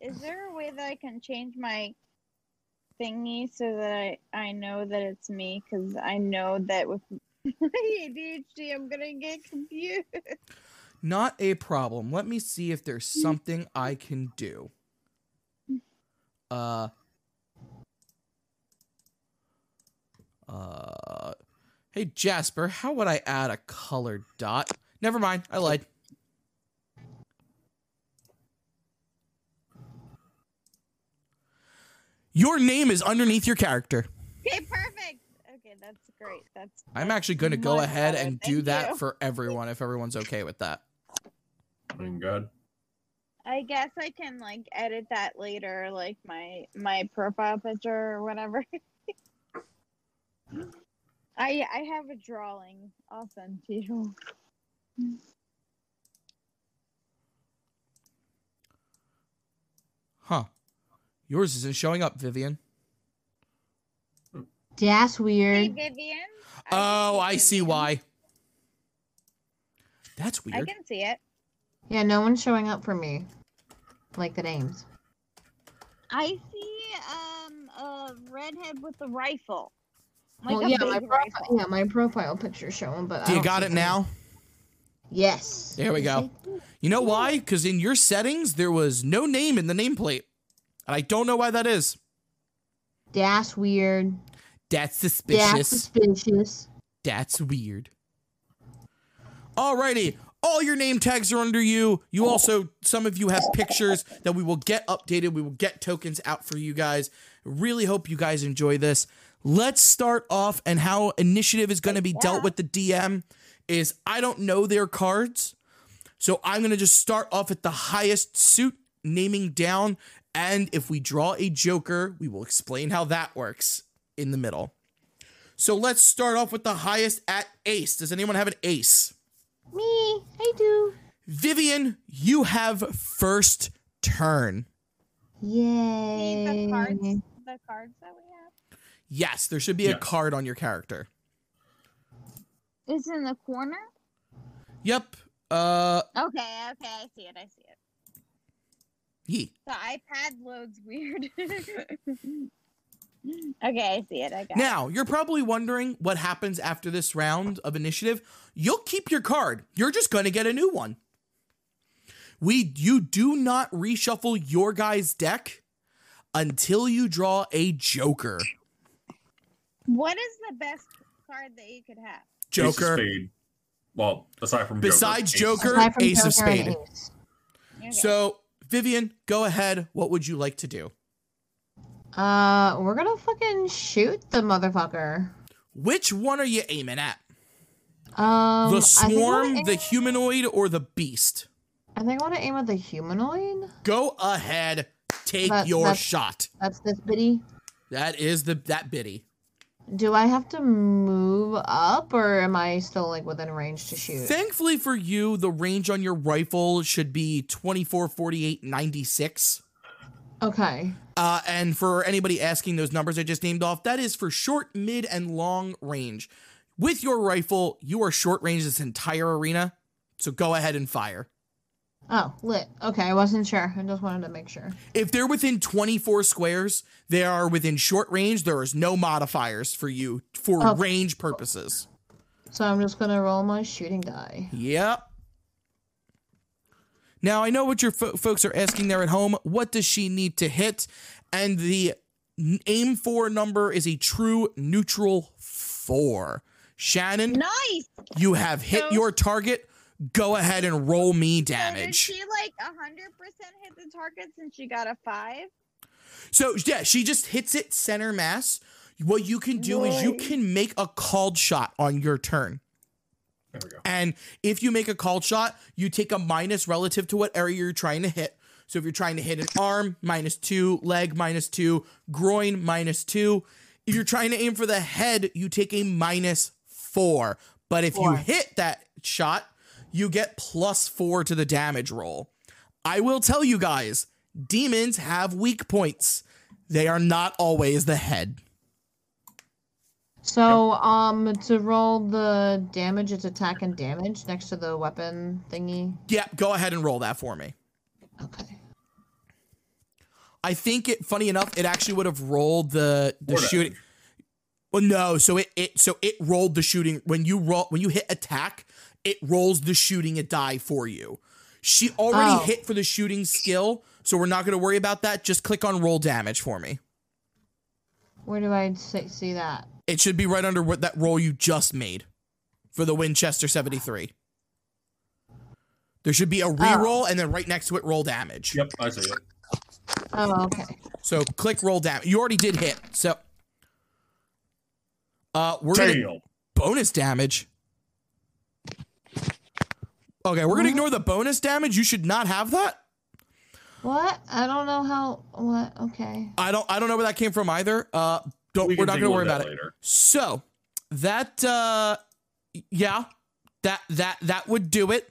is there a way that I can change my thingy so that I I know that it's me? Because I know that with my ADHD, I'm gonna get confused.
Not a problem. Let me see if there's something I can do. Uh. Uh. Hey Jasper, how would I add a colored dot? Never mind, I lied. Your name is underneath your character.
Okay, perfect. Okay, that's great. That's.
I'm
that's
actually going to go ahead
better.
and do that
you.
for everyone if everyone's okay with that.
Thank God.
I guess I can like edit that later, like my my profile picture or whatever. I I have a drawing. I'll send to you.
Huh. Yours isn't showing up, Vivian.
That's weird.
Hey
weird.
Vivian.
Oh,
can
I see
Vivian.
why. That's weird.
I can see it.
Yeah, no one's showing up for me. Like the names.
I see um a redhead with a rifle. Like
well,
a
yeah,
big
my
rifle.
profile, yeah, my profile picture's showing, but I
Do you got it
them.
now?
Yes.
There we go. You know why? Because in your settings, there was no name in the nameplate. And I don't know why that is.
That's weird.
That's suspicious.
That's
suspicious.
suspicious.
That's weird. Alrighty. All your name tags are under you. You also, some of you have pictures that we will get updated. We will get tokens out for you guys. Really hope you guys enjoy this. Let's start off and how initiative is going to be dealt with the DM is I don't know their cards. So I'm going to just start off at the highest suit, naming down. And if we draw a joker, we will explain how that works in the middle. So let's start off with the highest at ace. Does anyone have an ace?
Me, I do.
Vivian, you have first turn.
Yay.
the cards, the cards that we have.
Yes, there should be a card on your character.
It's in the corner.
Yep. Uh,
Okay, okay, I see it. I see it.
ye.
The iPad loads weird. okay, I see it. I got it.
Now, you're probably wondering what happens after this round of initiative. You'll keep your card. You're just going to get a new one. We you do not reshuffle your guy's deck until you draw a joker.
What is the best card that you could have?
Ace of
Joker.
spade. Well, aside from
Besides
Joker,
Joker,
Ace-
Aside
Ace of
Joker and
Spade.
Ace.
So, Vivian, go ahead. What would you like to do?
Uh, we're gonna fucking shoot the motherfucker.
Which one are you aiming at?
Um,
The
I think I
swarm,
wanna
the
aim-
humanoid, or the beast?
I think I want to aim at the humanoid.
Go ahead. Take
That-
your
that's-
shot.
That's this bitty.
That is the that biddy.
Do I have to move up, or am I still like within range to shoot?
Thankfully for you, the range on your rifle should be 24, 48, 96.
Okay.
Uh, and for anybody asking those numbers I just named off, that is for short, mid, and long range. With your rifle, you are short range this entire arena. So go ahead and fire.
Oh, lit. Okay, I wasn't sure. I just wanted to make sure.
If they're within 24 squares, they are within short range. There is no modifiers for you for
Okay.
range purposes.
So I'm just gonna roll my shooting die.
Yep. Now I know what your fo- folks are asking there at home. What does she need to hit? And the aim for number is a true neutral four. Shannon,
nice.
you have hit
So-
your target. Go ahead and roll me damage.
So did
damage.
she like hundred percent hit the target since she got a five?
So yeah, she just hits it center mass. What you can do is you can make a called shot on your turn.
There we go.
And if you make a called shot, you take a minus relative to what area you're trying to hit. So if you're trying to hit an arm, minus two, leg, minus two, groin, minus two. If you're trying to aim for the head, you take a minus four. But if you hit that shot, you get plus four to the damage roll. I will tell you guys, demons have weak points. They are not always the head.
So, um, to roll the damage, it's attack and damage next to the weapon thingy.
Yeah, go ahead and roll that for me.
Okay.
I think it. Funny enough, it actually would have rolled the the
Or
shooting. Well, no. So it it so it rolled the shooting when you roll when you hit attack. It rolls the shooting a die for you. She already
Oh.
hit for the shooting skill, so we're not going to worry about that. Just click on roll damage for me.
Where do I see, see that?
It should be right under what that roll you just made for the Winchester 73. There should be a reroll and then right next to it roll damage.
Yep, I see it.
Oh, okay.
So click roll damage. You already did hit. So uh we're gonna bonus damage. Okay, we're gonna ignore the bonus damage. You should not have that.
What? I don't know how. What? Okay.
I don't I don't know where that came from either. Uh don't
We
we are not gonna worry about
at that
it. So that uh yeah, that that that would do it.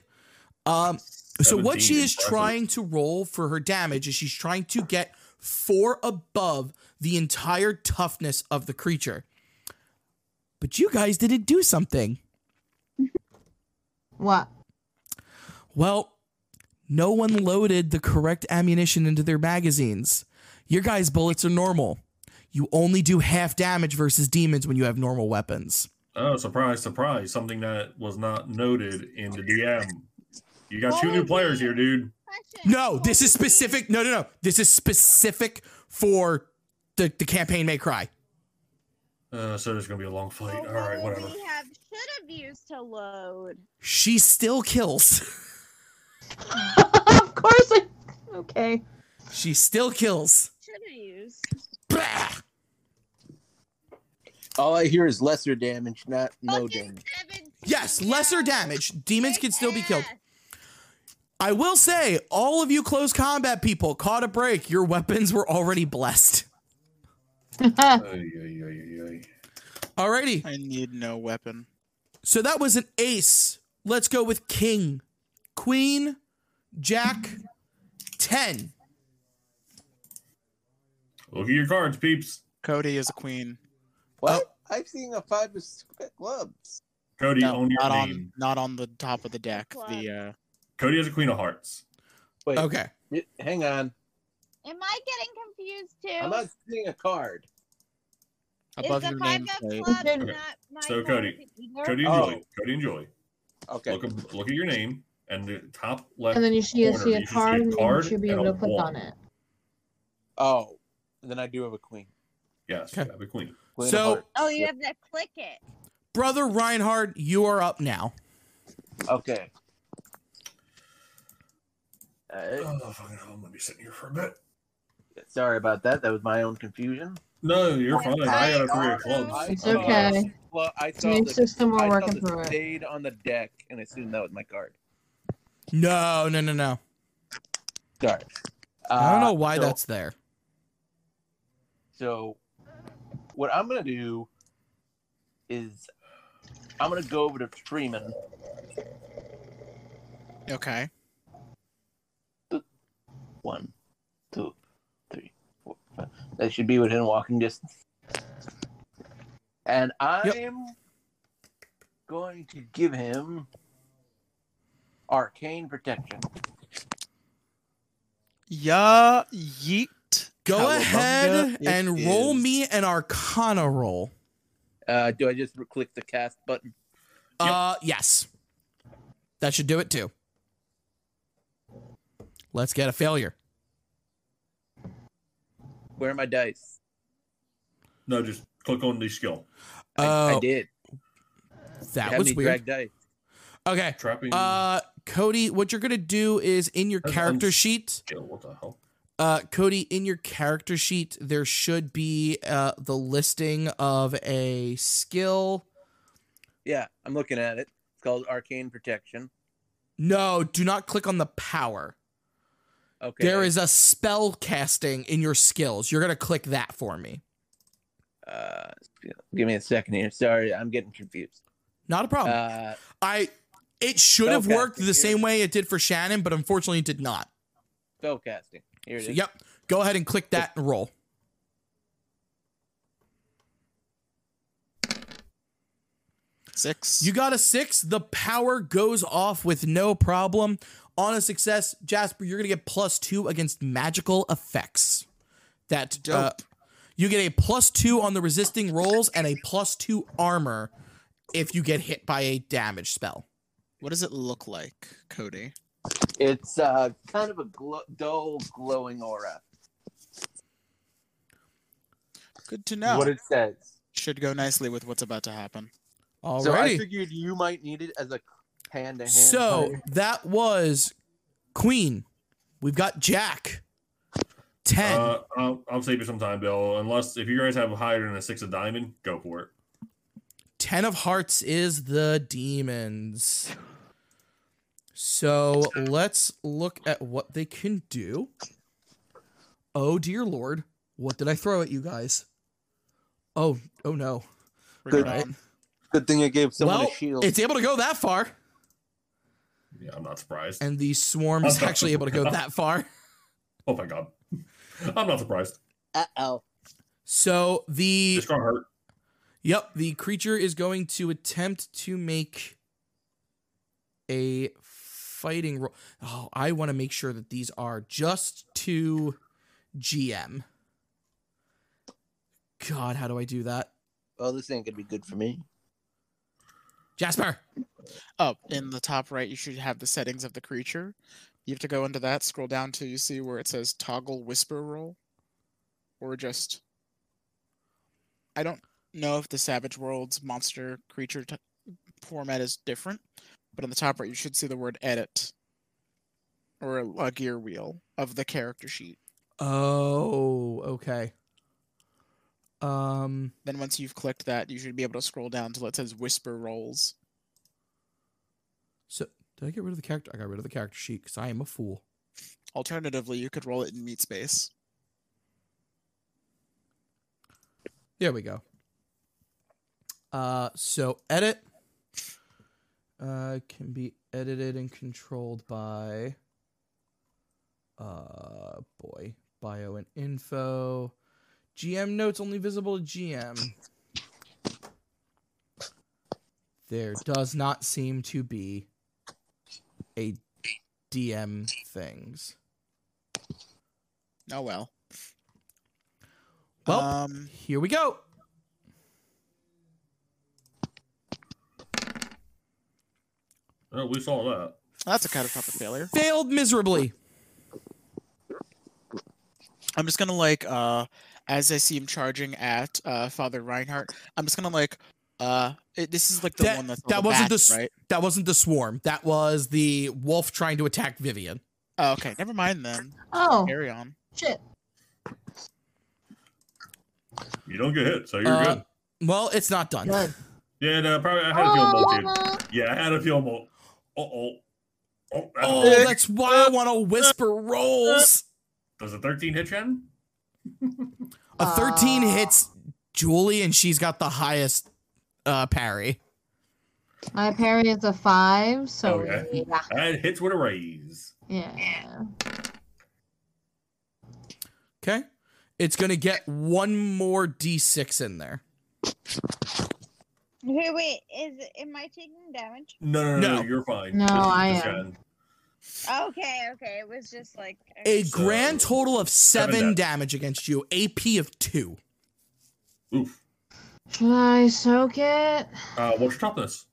Um so what she is
impressive.
trying to roll for her damage is she's trying to get four above the entire toughness of the creature. But you guys didn't do something.
What?
Well, no one loaded the correct ammunition into their magazines. Your guys' bullets are normal. You only do half damage versus demons when you have normal weapons.
Oh, surprise, surprise. Something that was not noted in the DM. You got two new players here, dude.
No, this is specific. No, no, no. This is specific for the, the campaign may cry.
Uh, so there's going to be a long fight.
Well,
All right, whatever.
We have should have used to load.
She still kills.
of course I. Okay.
she still kills.
Should have used.
Bah!
All I hear is lesser damage, not no
Fucking
damage.
17,
Yes, lesser damage. Demons can still be killed. I will say, all of you close combat people caught a break. Your weapons were already blessed.
Ay, ay, ay, ay, ay.
Alrighty.
I need no weapon.
So that was an ace. Let's go with king, queen, jack, 10.
Look at your cards, peeps.
Cody is a queen.
What? I've seen a five of clubs.
Cody,
No,
own your
not
name.
on not on the top of the deck.
Club.
The uh
Cody has a queen of hearts.
Wait,
Okay.
hang on.
Am I getting confused too?
I'm not seeing a card.
above
Is
your
the five
nameplate.
of clubs
Okay.
not my
So, Cody,
either?
Cody and
Oh.
Julie. Cody and Julie.
Okay.
Look, look at your name and the top left.
And then you see,
corner,
see a
you should
card, and you should be able to click
one.
on it.
Oh, then I do have a queen.
Yes,
Okay.
you have a queen.
Queen
So-
Oh, you have to click it.
Brother Reinhard, you are up now.
Okay. Alright.
Oh, fucking hell, I'm gonna be sitting here for a bit.
Sorry about that. That was my own confusion.
No, you're fine. I got a three of clubs.
It's okay.
Well, I
It's
saw
a new
the,
system. We're
I saw
working
the
through it.
spade on the deck and assumed that was my card.
No, no, no, no.
Sorry.
I don't
Uh,
know why
so-
that's there.
So, what I'm gonna do is I'm gonna go over to Freeman.
Okay.
One, two, three, four, five. That should be within walking distance. And I'm going to give him arcane protection.
Yeah, yeet.
Go
Cowabunga.
ahead
It
and roll
is.
me an Arcana roll.
Uh, do I just click the cast button?
Uh, yes. That should do it too. Let's get a failure.
Where are my dice?
No, just click on the skill.
I, I
Oh,
did.
that was
me
weird.
drag dice.
Okay.
Trapping
Uh, Cody, what you're gonna do is in your
That's
character
uns-
sheet.
skill. What the hell?
Uh, Cody, in your character sheet, there should be uh the listing of a skill.
Yeah, I'm looking at it. It's called arcane protection.
No, do not click on the power.
Okay.
There is a spell casting in your skills. You're gonna click that for me.
Uh, give me a second here. Sorry, I'm getting confused.
Not a problem.
Uh,
I. It should have worked the same way it did for Shannon, but unfortunately, it did not.
spell casting. Here it is.
So, yep. Go ahead and click that and roll.
Six.
You got a six. The power goes off with no problem. On a success, Jasper, you're gonna get plus two against magical effects. That uh, you get a plus two on the resisting rolls and a plus two armor if you get hit by a damage spell.
What does it look like, Cody?
It's uh, kind of a glo- dull, glowing aura.
Good to know.
What it says.
Should go nicely with what's about to happen.
Alrighty.
So I figured you might need it as a hand to hand.
So that was Queen. We've got Jack. Ten.
Uh, I'll, I'll save you some time, Bill. Unless if you guys have higher than a six of diamond, go for it.
Ten of hearts is the demons. So let's look at what they can do. Oh dear lord, what did I throw at you guys? Oh, oh no.
Good.
on.
good thing I gave someone
well,
a shield.
it's able to go that far,
Yeah, I'm not surprised.
and the swarm is actually able to go that far.
oh my god, I'm not surprised.
Uh oh.
So the
It's gonna hurt.
Yep, the creature is going to attempt to make a fighting roll. Oh, I want to make sure that these are just to GM. God, how do I do that?
Well, this ain't gonna be good for me.
Jasper.
Oh, in the top right, you should have the settings of the creature. You have to go into that, scroll down till you see where it says toggle whisper roll. Or just. I don't know if the Savage Worlds monster creature t- format is different, but in the top right, you should see the word edit. Or a, a gear wheel of the character sheet.
Oh, okay. Um,
Then once you've clicked that, you should be able to scroll down till it says whisper rolls.
so did I get rid of the character? I got rid of the character sheet because I am a fool.
Alternatively, you could roll it in meat space.
There we go. Uh, so edit uh, can be edited and controlled by uh boy bio and info. GM notes only visible to GM. There does not seem to be a DM things.
Oh well.
Well,
um,
here we go.
Oh, we saw that.
that's a catastrophic failure.
Failed miserably.
I'm just gonna like uh as I see him charging at uh Father Reinhardt, I'm just gonna like uh it, this is like the
That-
one that's
that wasn't the
right.
That wasn't the swarm. That was the wolf trying to attack Vivian.
Oh, okay, never mind then.
Oh,
Carry on.
shit.
You don't get hit, so you're
Uh,
good.
Well, it's not done.
Good.
Yeah, no, probably. I had a feel more, dude.
Oh,
Yeah, I had a feel more. Oh. Oh, that's
Oh, that's why I want to whisper rolls.
does a 13 hit Chen?
A 13
Uh.
hits Julie, and she's got the highest uh, parry.
my parry is a five, so
Okay.
yeah.
And hits with a raise.
Yeah.
Okay. It's going to get one more d6 in there.
Wait, wait, is am I taking damage?
No, no, no,
No.
you're fine.
No,
This
I
just
am.
Chen.
Okay, okay. It was just like
A
So,
grand total of seven,
seven
damage against you, AP of two.
Oof.
Should I soak it?
Uh, what's your toughness?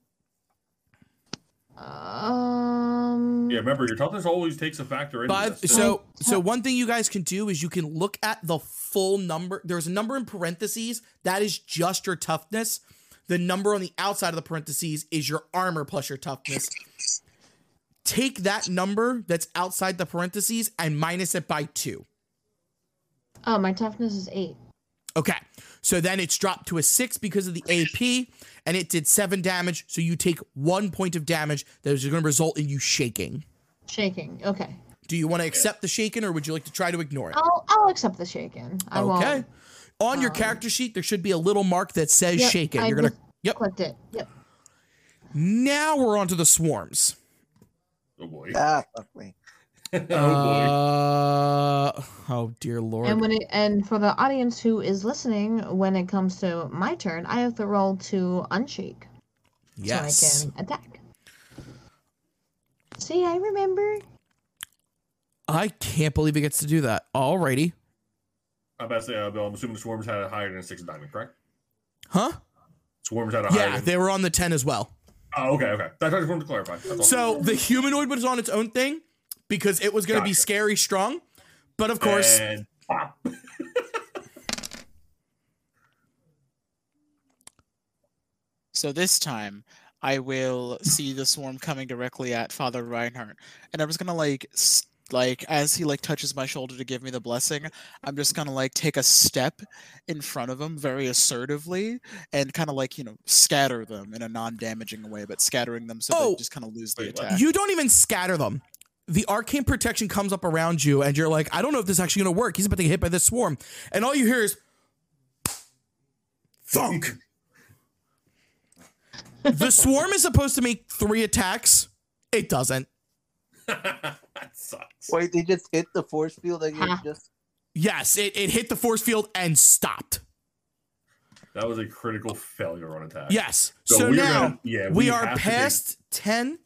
Um.
Yeah, remember your toughness always takes a factor into
But
this.
so so one thing you guys can do is you can look at the full number. There's a number in parentheses that is just your toughness. The number on the outside of the parentheses is your armor plus your toughness. Take that number that's outside the parentheses and minus it by two.
Oh, my toughness is eight.
Okay. So then it's dropped to a six because of the AP, and it did seven damage. So you take one point of damage that is going to result in you shaking.
Shaking. Okay.
Do you want to accept the shaken, or would you like to try to ignore it?
I'll I'll accept the shaken. I
Okay.
won't.
On your
um,
character sheet, there should be a little mark that says
Yep,
shaken.
I
You're gonna.
just
Yep.
Clicked it. Yep.
Now we're on to the swarms.
oh boy.
Ah, fuck me.
oh boy.
Uh, oh dear lord.
And when it and for the audience who is listening, when it comes to my turn, I have to roll to unshake
yes.
so I can attack. See, I remember.
I can't believe it gets to do that. Alrighty.
I'm about to say, uh, Bill, I'm assuming the swarms had a higher than six diamond, correct?
Huh?
Swarms had a higher.
Yeah,
than...
they were on the ten as well.
Oh, okay, okay. That's I just wanted to clarify. That's all.
So the humanoid was on its own thing because it was going to be scary strong. But of course,
And pop.
So this time, I will see the swarm coming directly at Father Reinhardt, and I'm just gonna like, s- like as he like touches my shoulder to give me the blessing, I'm just gonna like take a step in front of him very assertively, and kind of like you know scatter them in a non-damaging way, but scattering them so
Oh.
they just kind of lose the attack.
you don't even scatter them. The arcane protection comes up around you, and you're like, I don't know if this is actually going to work. He's about to get hit by this swarm. And all you hear is thunk. the swarm is supposed to make three attacks. It doesn't.
that sucks.
Wait, they just hit the force field again?
Ha.
Just
Yes, it, it hit the force field and stopped.
That was a critical failure on attack.
Yes.
So
So,
we're
now
gonna- yeah,
we,
we
are
have to take-
past 10.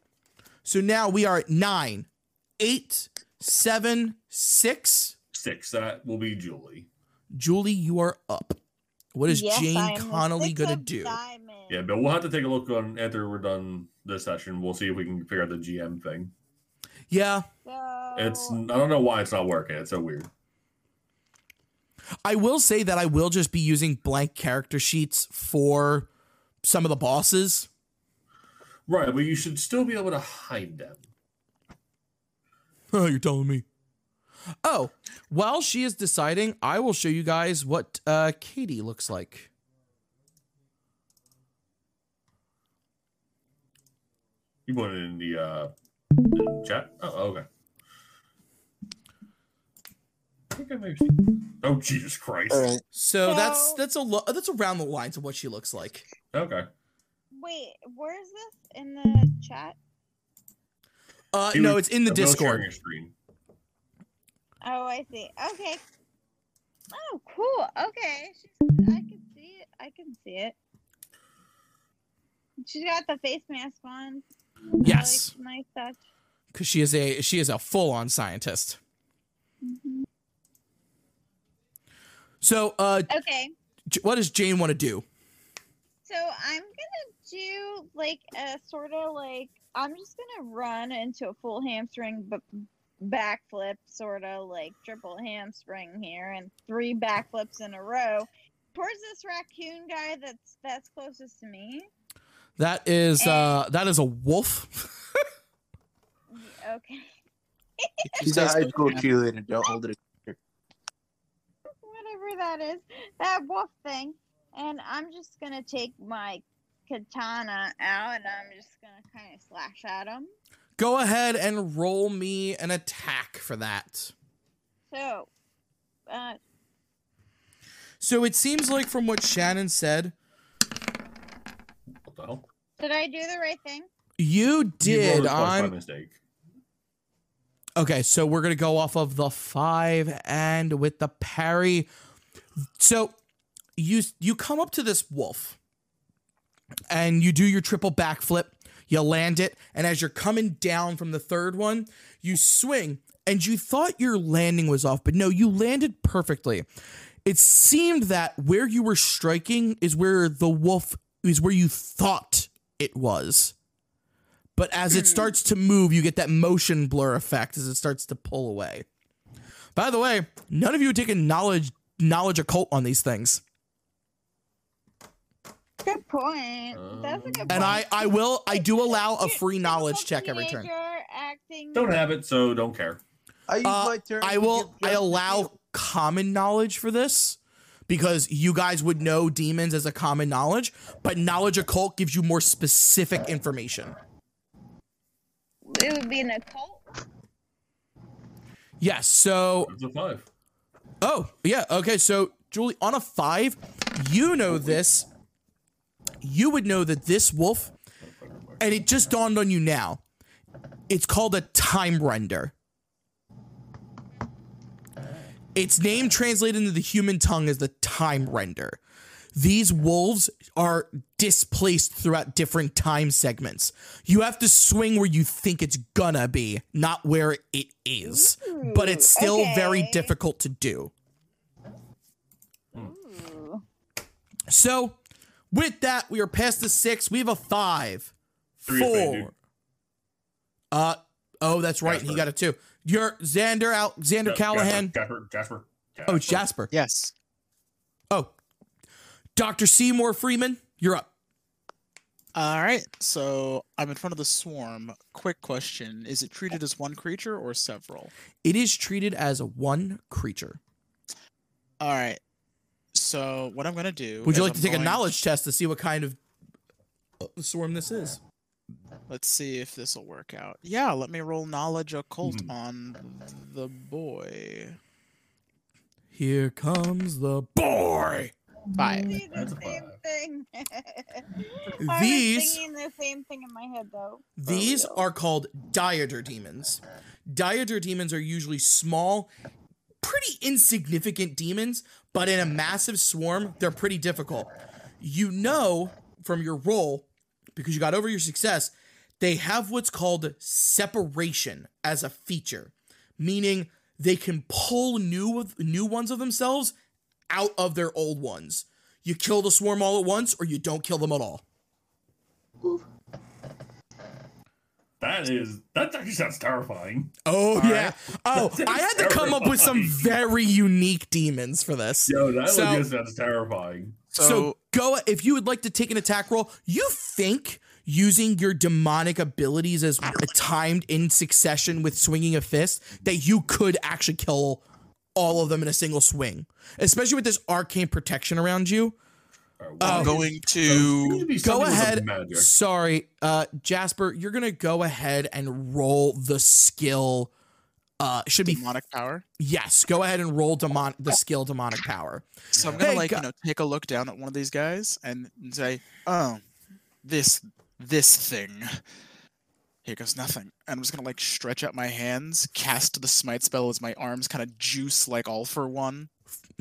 So now we are at 9, 8, 7, 6.
Six. That will be Julie.
Julie, you are up. What is
Yes,
Jane
I'm
Connolly going to do?
diamonds.
Yeah, but we'll have to take a look on after we're done this session. We'll see if we can figure out the GM thing.
Yeah,
So,
It's I don't know why it's not working. It's so weird.
I will say that I will just be using blank character sheets for some of the bosses.
Right, but you should still be able to hide them.
Oh, you're telling me. Oh, while she is deciding, I will show you guys what uh, Katie looks like.
You put it in the uh the chat. Oh, okay. I think I may. Oh Jesus Christ!
all right.
So that's
So-
that's a lo- that's around the lines of what she looks like.
Okay.
Wait, where is this in the chat?
Uh,
He
no,
was-
it's in the
I'm
Discord.
sharing your screen.
Oh, I see. Okay. Oh, cool. Okay. She's, I can see it. I can see it. She's got the face mask on.
Yes,
like,
because she is a she is a full on scientist.
Mhm.
So, uh,
Okay,
what does Jane want to do?
so I'm gonna do like a sort of like I'm just gonna run into a full hamstring but backflip, sort of like triple hamstring here, and three backflips in a row towards this raccoon guy that's that's closest to me.
That is uh, that is a wolf.
Okay,
She's a high school cheerleader. Don't hold it.
whatever that is, that wolf thing, and I'm just gonna take my katana out, and I'm just gonna kind of slash at him.
Go ahead and roll me an attack for that.
So, uh,
So it seems like from what Shannon said,
What the hell?
Did I do the right thing?
you
You
did
it twice by
on.
mistake.
Okay, so we're gonna go off of the five and with the parry. So you you come up to this wolf and you do your triple backflip. You land it, and as you're coming down from the third one, you swing, and you thought your landing was off, but no, you landed perfectly. It seemed that where you were striking is where the wolf is where you thought it was. But as it starts to move, you get that motion blur effect as it starts to pull away. By the way, none of you are taking knowledge knowledge occult on these things.
Good point. That's a good point.
And I I will I do allow a free knowledge check every turn.
Don't have it, so don't care.
I use
Uh,
my turn.
I will I allow common knowledge for this because you guys would know demons as a common knowledge, but knowledge occult gives you more specific information.
It would be an occult.
Yes, so
It's a five.
Oh, yeah. Okay. So, Juleah, on a five, you know this. You would know that this wolf, and it just dawned on you now. It's called a time render. Its name translated into the human tongue is the time render. These wolves are displaced throughout different time segments. You have to swing where you think it's gonna be, not where it is. But it's still very difficult to do.
Ooh.
So, with that, we are past the six. We have a five,
Three
four. Uh oh, that's right. He got it too. You're Xander out. Xander
Ja-
Callahan.
Jasper, Jasper, Jasper.
Oh, it's Jasper.
Yes.
Doctor Seymour Freeman. You're up.
All right. So I'm in front of the swarm. Quick question: Is it treated as one creature or several?
It is treated as one creature.
All right. So what I'm gonna do?
Would you like to
I'm
take a knowledge test to see what kind of uh, swarm this is?
Let's see if this will work out. Yeah, let me roll knowledge occult
Mhm.
on the boy.
Here comes the boy.
Five.
See the
That's a
same
five.
thing. I
These-
was thinking the same thing in my head though.
These
real.
are called diader demons. Diader demons are usually small, pretty insignificant demons, but in a massive swarm, they're pretty difficult. You know from your roll, because you got over your success, they have what's called separation as a feature, meaning they can pull new new ones of themselves out of their old ones. You kill the swarm all at once, or you don't kill them at all.
That is that actually sounds terrifying.
Oh
All
yeah.
right.
Oh, I had
is
to come up with some very unique demons for this.
Yo, that
So-
legit sounds terrifying.
So,
So,
go if you would like to take an attack roll. You think using your demonic abilities as timed in succession with swinging a fist that you could actually kill all of them in a single swing, especially with this arcane protection around you.
Alright, well,
I'm going
so it seems
to
Go
something with the
ahead. Sorry, uh, Jasper, you're gonna go ahead and roll the skill. Uh, should be
demonic power.
yes. Go ahead and roll demon the skill demonic power.
So I'm gonna
Hey,
like
gu-
you know take a look down at one of these guys and and say, oh, this this thing. Here goes nothing. And I'm just gonna like stretch out my hands, cast the smite spell as my arms kind of juice like all for one.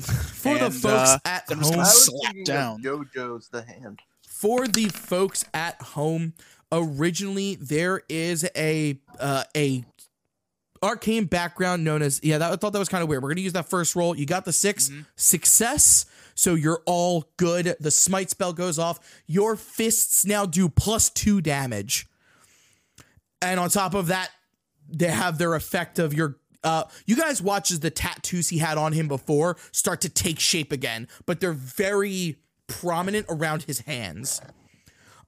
For the folks
uh,
at
I'm just
home,
gonna slap down.
JoJo's the hand.
for the folks at home, originally there is a uh, a arcane background known as yeah. That, I thought that was kind of weird. We're gonna use that first roll. You got the 6 success, so you're all good. The smite spell goes off. Your fists now do plus two damage, and on top of that, they have their effect of your. Uh, you guys watch as the tattoos he had on him before start to take shape again, but they're very prominent around his hands.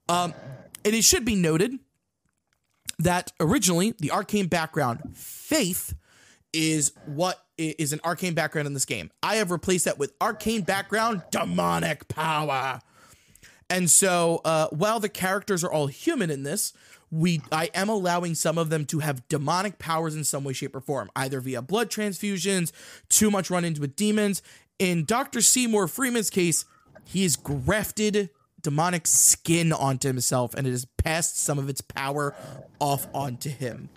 Um, and it should be noted that originally the arcane background faith is what is an arcane background in this game. I have replaced that with arcane background demonic power. And so uh, while the characters are all human in this, we I am allowing some of them to have demonic powers in some way, shape, or form, either via blood transfusions, too much run-ins with demons. In Dr. Seymour Freeman's case, he has grafted demonic skin onto himself and it has passed some of its power off onto him.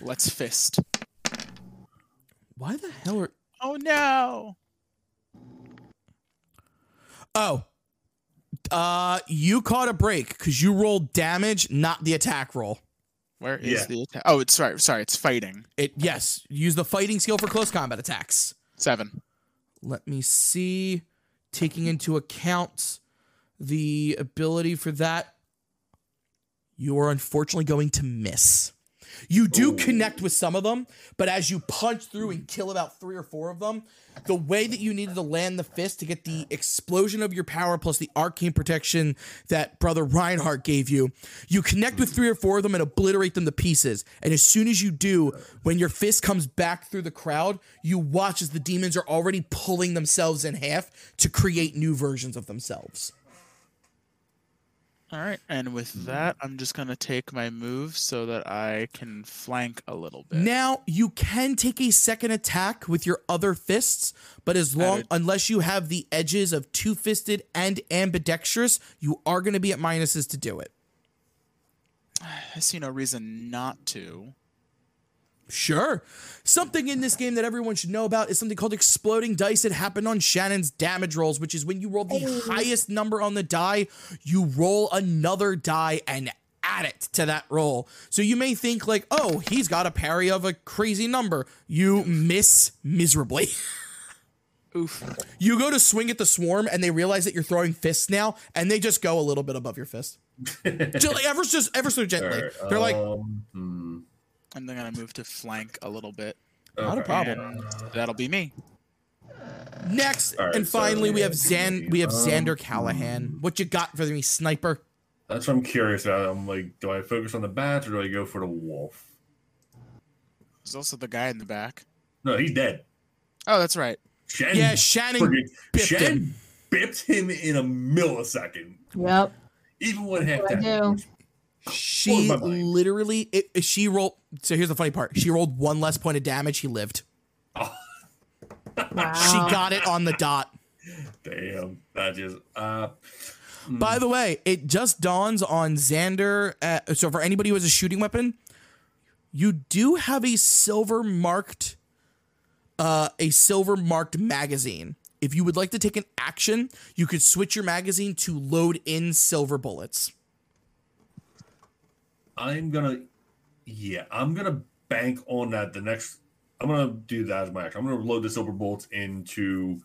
Let's fist.
Why the hell are
Oh no!
Oh. Uh you caught a break because you rolled damage, not the attack roll.
Where is
Yeah.
the attack? Oh, it's sorry. Sorry, it's fighting.
It yes, use the fighting skill for close combat attacks.
Seven.
Let me see. Taking into account the ability for that, you are unfortunately going to miss. You do connect with some of them, but as you punch through and kill about three or four of them, the way that you needed to land the fist to get the explosion of your power plus the arcane protection that brother Reinhardt gave you, you connect with three or four of them and obliterate them to pieces. And as soon as you do, when your fist comes back through the crowd, you watch as the demons are already pulling themselves in half to create new versions of themselves.
All right, and with hmm. that, I'm just gonna take my move so that I can flank a little bit.
Now you can take a second attack with your other fists, but as long unless you have the edges of two fisted and ambidextrous, you are going to be at minuses to do it.
I see no reason not to.
Sure. Something in this game that everyone should know about is something called exploding dice. It happened on Shannon's damage rolls, which is when you roll the highest number on the die, you roll another die and add it to that roll. So you may think like, "Oh, he's got a parry of a crazy number." You miss miserably.
Oof.
You go to swing at the swarm and they realize that you're throwing fists now and they just go a little bit above your fist. just like ever just ever so gently.
Alright,
They're like,
um, hmm,
I'm then gonna move to flank a little bit.
Not a
okay.
problem.
That'll be me.
Next,
All right,
and
so
finally, we have
yeah,
Zan. We have
um,
Xander Callahan. What you got for me, sniper?
That's what I'm curious about. I'm like, do I focus on the bats or do I go for the wolf?
There's also the guy in the back.
No, he's dead.
Oh, that's right.
Shen
Yeah, Shannon
friggin-
bipped
Shen
him.
bipped him in a millisecond.
Yep.
Even when half
I
that.
do.
She literally, it, it- she rolled. So here's the funny part: she rolled one less point of damage. He lived.
Oh,
Wow.
She got it on the dot.
damn. That just uh
By the way, it just dawns on Xander. Uh, so for anybody who has a shooting weapon, you do have a silver marked, uh, a silver marked magazine. If you would like to take an action, you could switch your magazine to load in silver bullets.
I'm gonna yeah, I'm gonna bank on that the next I'm gonna do that as my action. I'm gonna load the silver bolts into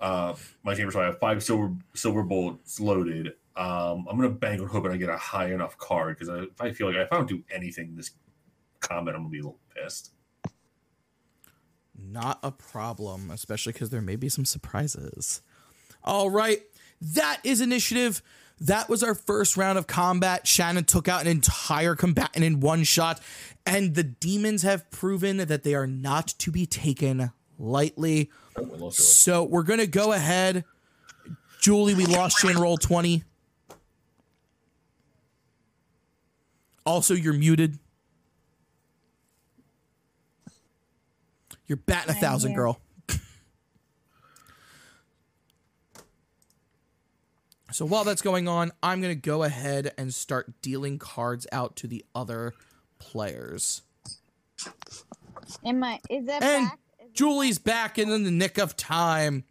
uh my chamber so I have five silver silver bolts loaded. Um I'm gonna bank on hoping I get a high enough card because if I feel like if I don't do anything this combat, I'm gonna be a little pissed.
Not a problem, especially because there may be some surprises. All right, that is initiative. That was our first round of combat. Shannon took out an entire combatant in one shot, and the demons have proven that they are not to be taken lightly.
Oh, I lost it.
So we're gonna go ahead. Juleah, we lost you in roll 20. Also, you're muted. You're batting a thousand, girl. So while that's going on, I'm gonna go ahead and start dealing cards out to the other players.
Am I? Is that
And
back? Is
Juleah's back in the nick of time.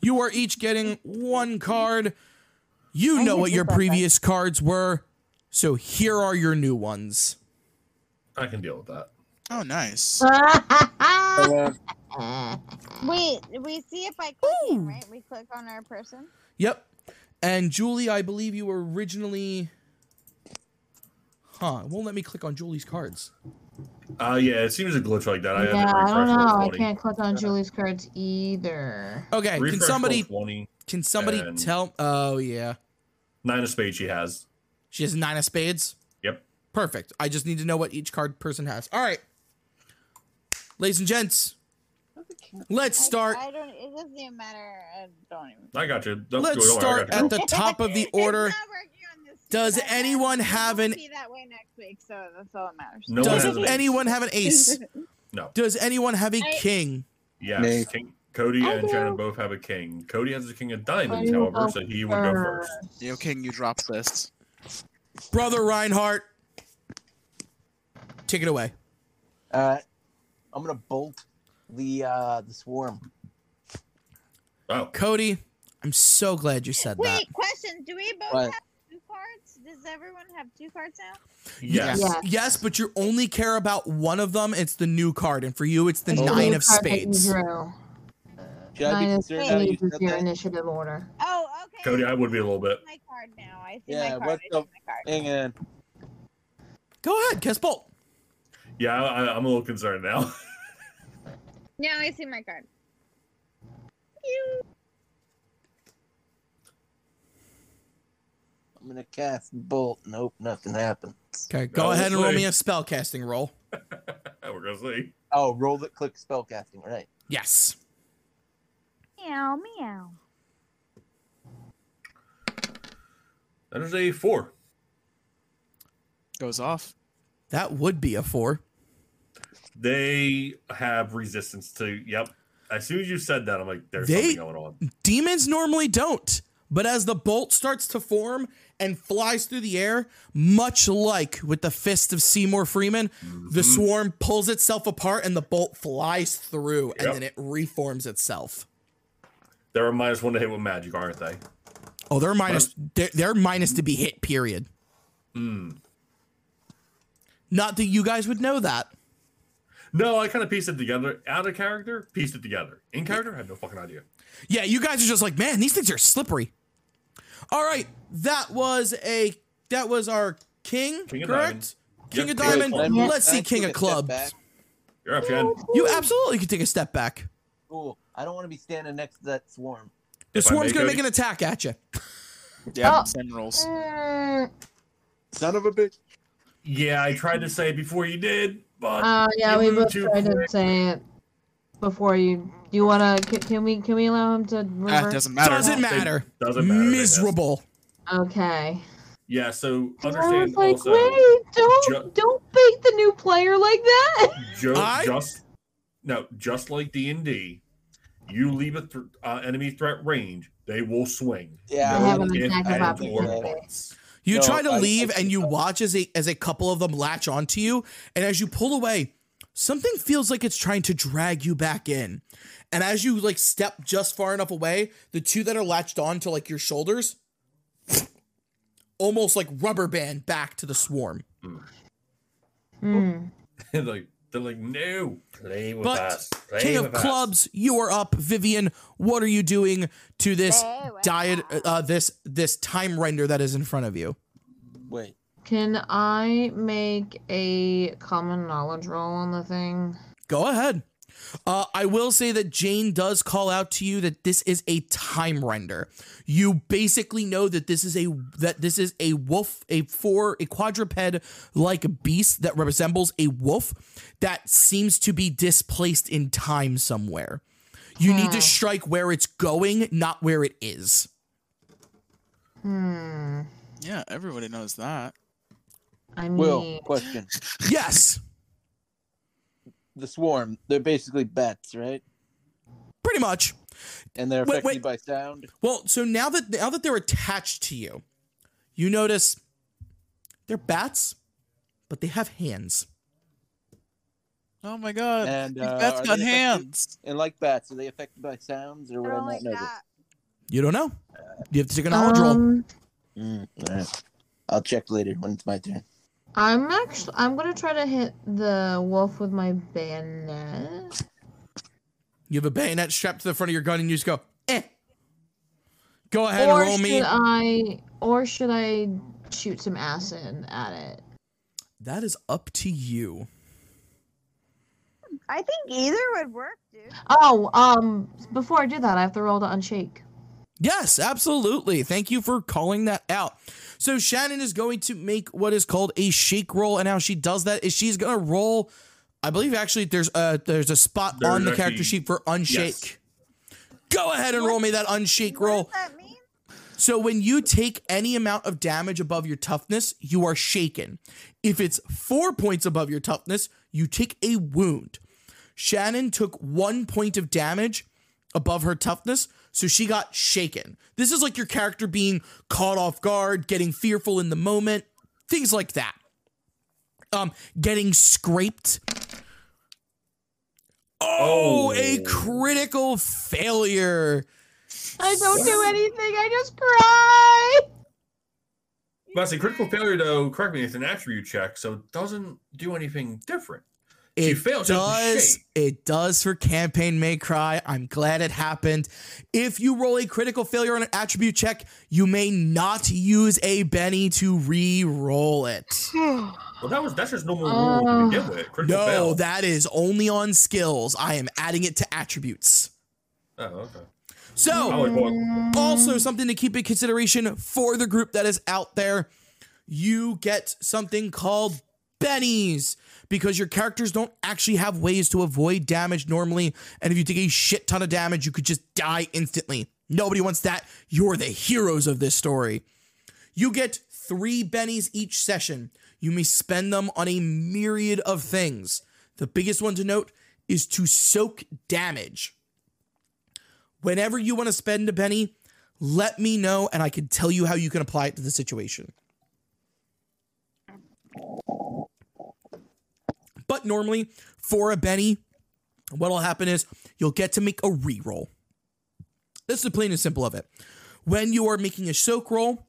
You are each getting one card. You know what your
button.
previous cards were, so here are your new ones.
I can deal with that.
Oh, nice.
Wait, we see it by clicking,
Ooh.
right? We click on our person.
Yep. And Juleah, I believe you were originally. Huh? It won't let me click on Juleah's cards.
Uh, yeah, it seems a glitch like that. I
yeah, I don't know. I can't click on Juleah's cards either.
Okay. Can
Refresh roll
somebody can somebody tell? Oh yeah,
Nine of spades she has.
she has nine of spades.
Yep.
Perfect. I just need to know what each card person has. All right, ladies and gents, let's start.
I, don't. It doesn't even matter. I don't even.
I got you. Don't,
Let's
don't
start at the top of the order.
It's not working on this
Does anyone have an-
Be that way next week, so that's all that matters.
No one has
Does
an ace.
anyone have an ace?
No.
Does anyone have a
I-
king?
Yes.
Me.
King, Cody
I
and
do.
Shannon both have a king. Cody has a king of diamonds, however, so he would go first.
Yo, King, you drop this.
Brother Reinhardt, take it away.
uh, I'm gonna bolt the uh the swarm.
Oh,
Cody, I'm so glad you said that.
Wait, question: Do we both
What?
have two cards? Does everyone have two cards now?
yes.
Yeah.
Yes, but you only care about one of them. It's the new card, and for you, it's the
It's
nine
new
of
card that you
spades.
drew.
Should I
Nine
be
of
concerned how you
spades is
said
your
that?
initiative order.
Oh, okay.
Cody, I would be a little bit.
my card now. I see
Yeah,
my card.
what
I
the- Hang on.
Go ahead, Kiss Bolt.
Yeah, I, I'm a little concerned now.
Now I see my card. You.
I'm gonna cast bolt. Nope, nothing happened.
Okay, go
Well,
ahead and roll me a spell casting roll.
We're gonna see.
Oh, roll it. Click spell casting. Right.
Yes.
Meow meow.
That is a four.
Goes off.
That would be a four.
They have resistance to. Yep. As soon as you said that, I'm like, there's
They-
something going on.
Demons normally don't. But as the bolt starts to form and flies through the air, much like with the fist of Seymour Freeman, the swarm pulls itself apart and the bolt flies through and then it reforms itself.
They're a minus one to hit with magic, aren't they?
Oh, they're minus. They're, they're minus to be hit. Period.
Hmm.
Not that you guys would know that.
No, I kind of pieced it together. Out of character, pieced it together. In character, I had no fucking idea.
Yeah, you guys are just like, man, these things are slippery. All right, that was a that was our king,
King
correct?
diamonds.
King
Yep,
of
king of
diamond.
clubs.
Let's see king of clubs.
You're up, Jen.
You absolutely can take a step back.
Cool. I don't want to be standing next to that swarm.
The
If
swarm's gonna
Cody?
make an attack at you.
Yeah,
Oh.
same rolls.
Mm,
Son of a bitch.
Yeah, I tried to say before you did, but
uh, yeah, we
moved
both
too
tried to say it before you. Do you wanna? Can, can we? Can we allow him to
Ah,
reverse?
doesn't matter.
Doesn't
They-
matter.
doesn't matter.
Miserable.
Okay.
Yeah, so
I
understand
was like,
also.
wait, don't
ju-
don't bait the new player like that.
Ju-
I-
just no, just like D and D, you leave a th- uh, enemy threat range, they will swing.
Yeah,
I have an attack of opportunity.
Buts.
You
No,
try to
I-
leave
I-
and you watch as a as a couple of them latch onto you, and as you pull away, something feels like it's trying to drag you back in. And as you like step just far enough away, the two that are latched on to like your shoulders almost like rubber band back to the swarm.
Hmm.
like they're like, no, play with
But
us. Play
King of
us."
Clubs, you are up. Vivian, what are you doing to this diet uh, this this time render that is in front of you?
Wait.
Can I make a common knowledge roll on the thing?
Go ahead. Uh, I will say that Jane does call out to you that this is a time render. You basically know that this is a that this is a wolf, a four, a quadruped like beast that resembles a wolf that seems to be displaced in time somewhere. You need to
Hmm.
strike where it's going, not where it is.
Hmm.
Yeah, everybody knows that.
I
Will,
mean,
question.
Yes,
The swarm, they're basically bats, right?
pretty much.
And they're affected
wait.
by sound.
Well, so now that now that they're attached to you, you notice they're bats, but they have hands.
Oh my god.
And,
These
uh,
bats got
they affected-
hands.
And like bats, are they affected by sounds or
I
would I
don't
not
like
know?
that.
You don't know. You have to take a knowledge roll.
um,
Mm, all right. I'll check later when it's my turn.
I'm actually I'm gonna try to hit the wolf with my bayonet.
You have a bayonet strapped to the front of your gun, and you just go, eh. Go ahead
or
and roll
should
me.
I or should I shoot some acid at it?
That is up to you.
I think either would work, dude.
Oh, um before I do that, I have to roll to unshake.
Yes, absolutely. Thank you for calling that out. So Shannon is going to make what is called a shake roll, and how she does that is she's gonna roll. I believe actually there's a there's a spot
There's
on the character
actually-
sheet for unshake. Go ahead and roll me that unshake
What
roll.
does that mean?
So when you take any amount of damage above your toughness, you are shaken. If it's four points above your toughness, you take a wound. Shannon took one point of damage above her toughness, so she got shaken. This is like your character being caught off guard, getting fearful in the moment, things like that. Um, getting scraped. Oh, a
Oh.
critical failure.
I don't do anything. I just cry.
But see, critical failure though, correct me, it's an attribute check, so it doesn't do anything different. She
It
failed, it
does. It does for campaign may cry. I'm glad it happened. If you roll a critical failure on an attribute check, you may not use a Benny to re-roll it.
Well, that was that's just normal rule to uh, begin with. Critical
No,
fail.
that is only on skills. I am adding it to attributes.
oh, okay.
So, also something to keep in consideration for the group that is out there, you get something called bennies because your characters don't actually have ways to avoid damage normally. And if you take a shit ton of damage, you could just die instantly. Nobody wants that. You're the heroes of this story. You get three bennies each session. You may spend them on a myriad of things. The biggest one to note is to soak damage. Whenever you want to spend a Benny, let me know and I can tell you how you can apply it to the situation. But normally, for a Benny, what'll happen is you'll get to make a re-roll. is the plain and simple of it. When you are making a soak roll,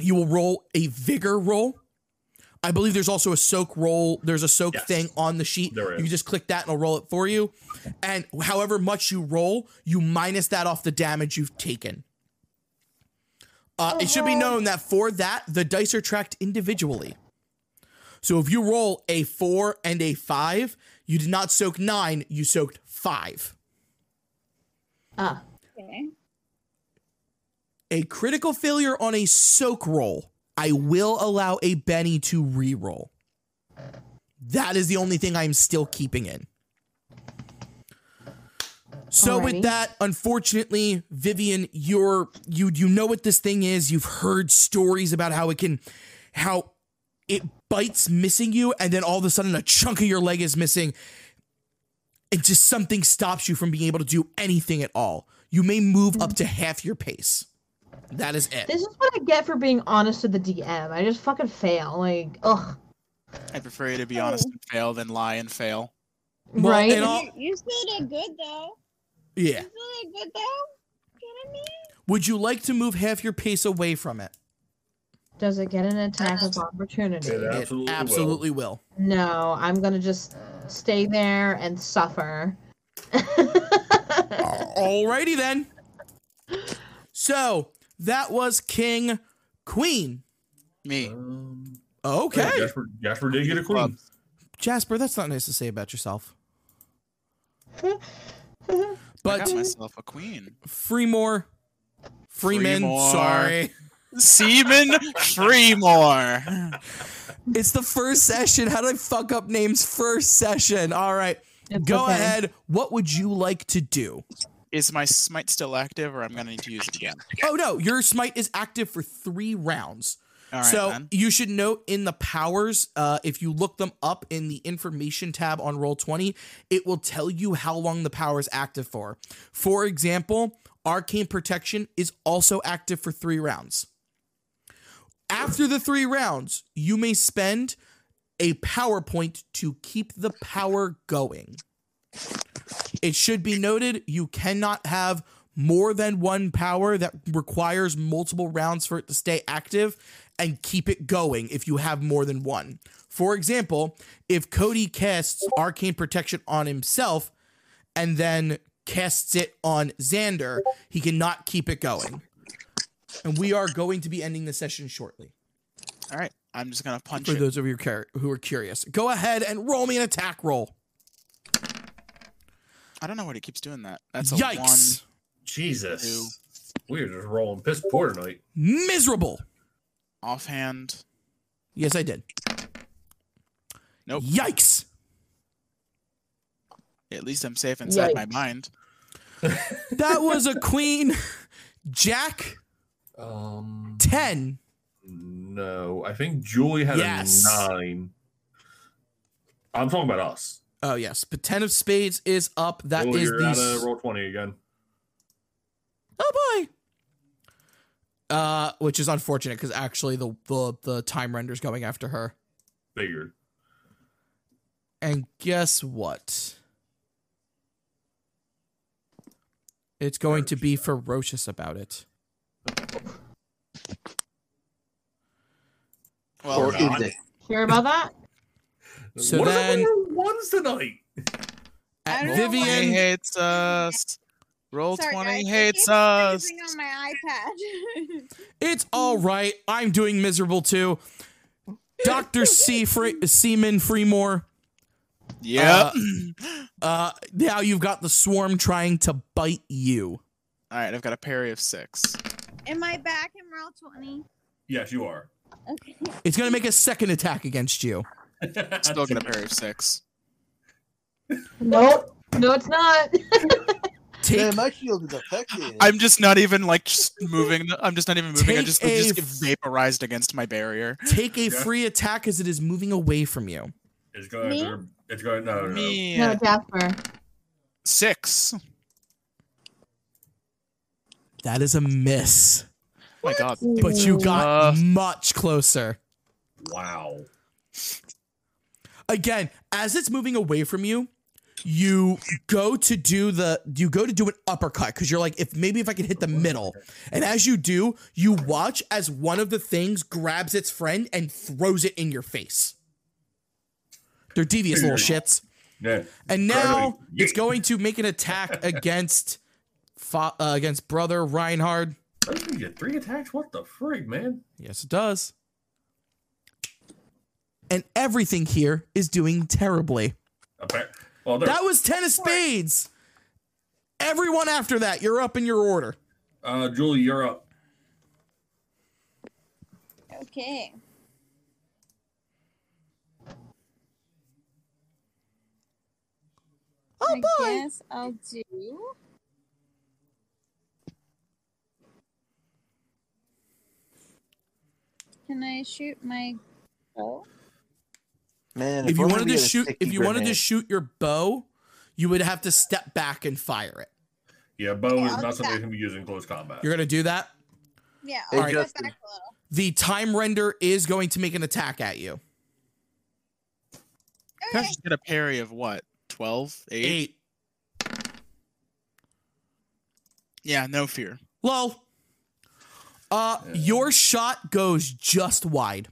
you will roll a vigor roll. I believe there's also a soak roll. There's a soak
Yes.
thing on the sheet.
There
You can just click that and it'll roll it for you. And however much you roll, you minus that off the damage you've taken. Uh, it should be known that for that, the dice are tracked individually. So if you roll a four and a five, you did not soak nine, you soaked five.
Ah,
Okay.
A critical failure on a soak roll, I will allow a Benny to re-roll. That is the only thing I'm still keeping in. So with that, unfortunately, Vivian, you're you you know what this thing is. You've heard stories about how it can how it bites missing you, and then all of a sudden a chunk of your leg is missing. And just something stops you from being able to do anything at all. You may move up to half your pace. That is it.
this is what I get for being honest to the DM. I just fucking fail. Like, ugh.
I prefer you to be honest and fail than lie and fail.
Well,
right?
and all-
You, you still did good though.
Yeah.
You still did good though. Kidding me?
Would you like to move half your pace away from it?
Does it get an attack of opportunity?
It
It
Absolutely will.
will.
No, I'm gonna just stay there and suffer.
Alrighty then. So that was King Queen.
Me.
Um,
Okay.
yeah, Jasper, Jasper did get a queen.
Jasper, that's not nice to say about yourself.
I
But
got myself a queen.
Freemore, Freeman,
Freemore.
sorry.
Seaman Freemore.
It's the first session. How did I fuck up names first session? All right.
It's
Go
okay.
ahead. What would you like to do?
Is my smite still active, or I'm gonna need to use it again?
Oh no, your smite is active for three rounds.
All right,
so
then.
you should note in the powers, uh, if you look them up in the information tab on Roll Twenty, it will tell you how long the power is active for. For example, Arcane Protection is also active for three rounds. After the three rounds, you may spend a power point to keep the power going. It should be noted you cannot have more than one power that requires multiple rounds for it to stay active and keep it going if you have more than one. For example, if Cody casts Arcane Protection on himself and then casts it on Xander, he cannot keep it going. And we are going to be ending the session shortly.
All right, I'm just gonna punch
For
it.
those of you who are curious, go ahead and roll me an attack roll.
I don't know what he keeps doing that. That's a
Yikes!
Jesus. We're just rolling piss poor tonight.
Miserable.
offhand.
Yes, I did.
Nope.
Yikes!
At least I'm safe inside my mind.
That was a queen, jack,
Um,
10.
no, I think Juleah had
Yes.
a nine. I'm talking about us.
Oh, yes. But 10 of spades is up. That is the. s-
roll twenty again.
Oh, boy. Uh, which is unfortunate because actually the, the the time render's going after her.
Figured.
And guess what? It's going to be ferocious about it.
Well,
or
not.
is it?
Sure about that?
So
what
then-
are the ones tonight?
At
I don't know why-
Vivian,
hates us. Roll
Sorry,
twenty
guys, it
hates
keeps
us.
freezing on my iPad.
it's all right. I'm doing miserable too. Doctor C. Fre- Seaman Freemore.
Yep.
Uh, now you've got the swarm trying to bite you.
All right, I've got a parry of six.
Am I back in roll 20?
Yes, you are.
Okay.
It's gonna make a second attack against you.
Still get a parry of six.
Nope. No, it's not.
Take
Man, my shield is affected.
I'm just not even like just moving. I'm just not even moving. I
Take
just, I just
a
get vaporized against my barrier.
take a
Yeah.
free attack as it is moving away from you.
It's going.
Me?
It's going. No, no, no.
Me
no, Jasper.
six.
That is a miss.
Oh my God.
But you got
Uh.
much closer.
Wow.
Again, as it's moving away from you, you go to do the you go to do an uppercut because you're like, if maybe if I could hit the middle. And as you do, you watch as one of the things grabs its friend and throws it in your face. They're devious little shits.
Yeah.
And now it's going to make an attack against fa- uh, against brother Reinhardt.
Doesn't get three attacks? What the frig, man?
Yes, it does. And everything here is doing terribly.
Appa- Well.
That was 10 of spades. Everyone after that, you're up in your order.
Uh, Juleah, you're up.
Okay.
Oh
I
boy.
guess I'll do. Can I shoot my bow?
Man,
If you wanted to shoot if you wanted to shoot your bow, you would have to step back and fire it.
Yeah, bow
Yeah,
is
I'll
not something
that.
that can be used in close combat.
You're going to do that?
Yeah,
Hey,
I'll step
Justin.
back a little.
The time render is going to make an attack at you.
I
Okay.
just get a parry of what? 12? 8?
8.
Yeah, no fear.
Lol. Uh your shot goes just wide.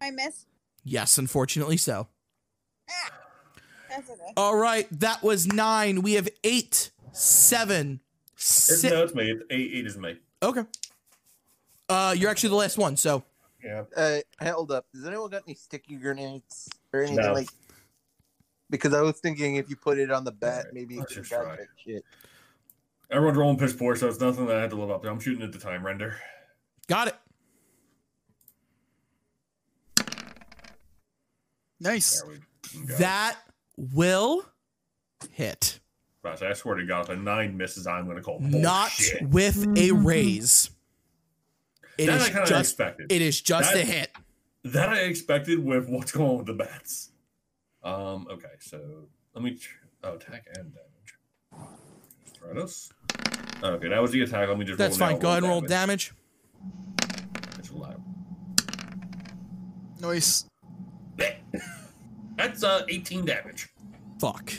I missed.
Yes, unfortunately so.
That's okay.
All right, that was 9. We have 8 7
It's,
6
no, it's me. It's eight, eight is me.
Okay. Uh you're actually the last one, so
Yeah.
Uh, hold up. Does anyone got any sticky grenades or anything
No.
like? Because I was thinking if you put it on the bat,
Alright,
maybe it
let's
could
just
catch
try.
that shit.
Everyone's rolling piss poor, so it's nothing that I had to live up to. I'm shooting at the time render.
got it.
Nice.
There we go.
That will hit.
Gosh, I swear to God, if a nine misses, I'm going to call
Not with a
Mhm.
raise. It
that
is
I kind of
just
expected.
it is just a hit.
That I expected with what's going on with the bats. Um. Okay, so let me. Tr- oh, attack and damage. Try this. Okay, that was the attack. Let me just.
That's
roll
fine.
now
Go ahead and roll
damage.
That's
a loud.
Nice.
That's uh 18 damage.
Fuck.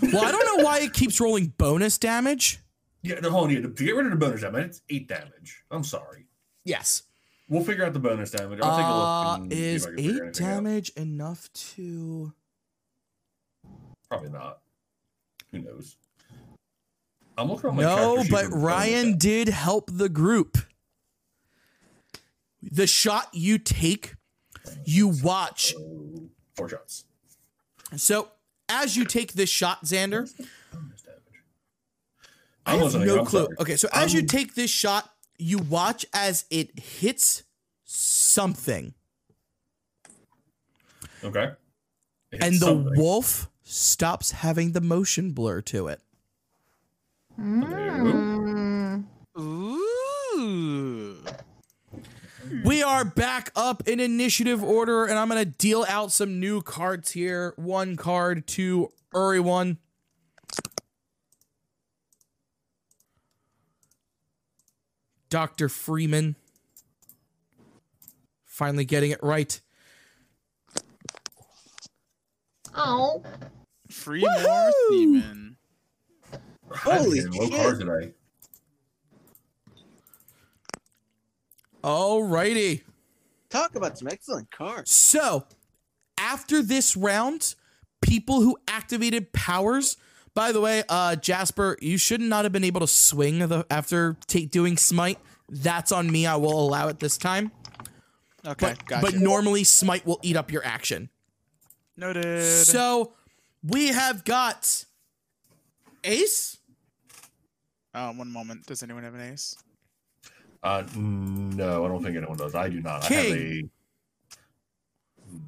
Well, I don't know why it keeps rolling bonus damage.
Yeah, no, hold on. To get rid of the bonus damage, it's eight damage. I'm sorry.
Yes.
We'll figure out the bonus damage. I'll take a
Uh,
look. and see if
is
I can figure
eight
anything out.
damage enough to?
Probably not. Who knows? I'm looking on my
No, but Ryan did help the group. The shot you take, you watch.
Four shots.
So as you take this shot, Xander, I have no clue. Okay, so as you
um,
take this shot, you watch as it hits something,
Okay.
And the
something.
wolf stops having the motion blur to it.
Mm.
Ooh.
We are back up in initiative order, and I'm gonna deal out some new cards here. One card to Uri one. Dr. Freeman. Finally getting it right.
Oh.
Free more
Woohoo!
semen.
Holy
Low
shit.
card today.
Alrighty.
Talk about some excellent cards.
So, after this round, people who activated powers. By the way, uh, Jasper, you should not have been able to swing the, after take doing smite. That's on me. I will allow it this time.
Okay,
But,
gotcha.
but normally smite will eat up your action.
Noted.
So we have got Ace.
Uh, one moment. Does anyone have an ace?
Uh, no, I don't think anyone does. I do not. I have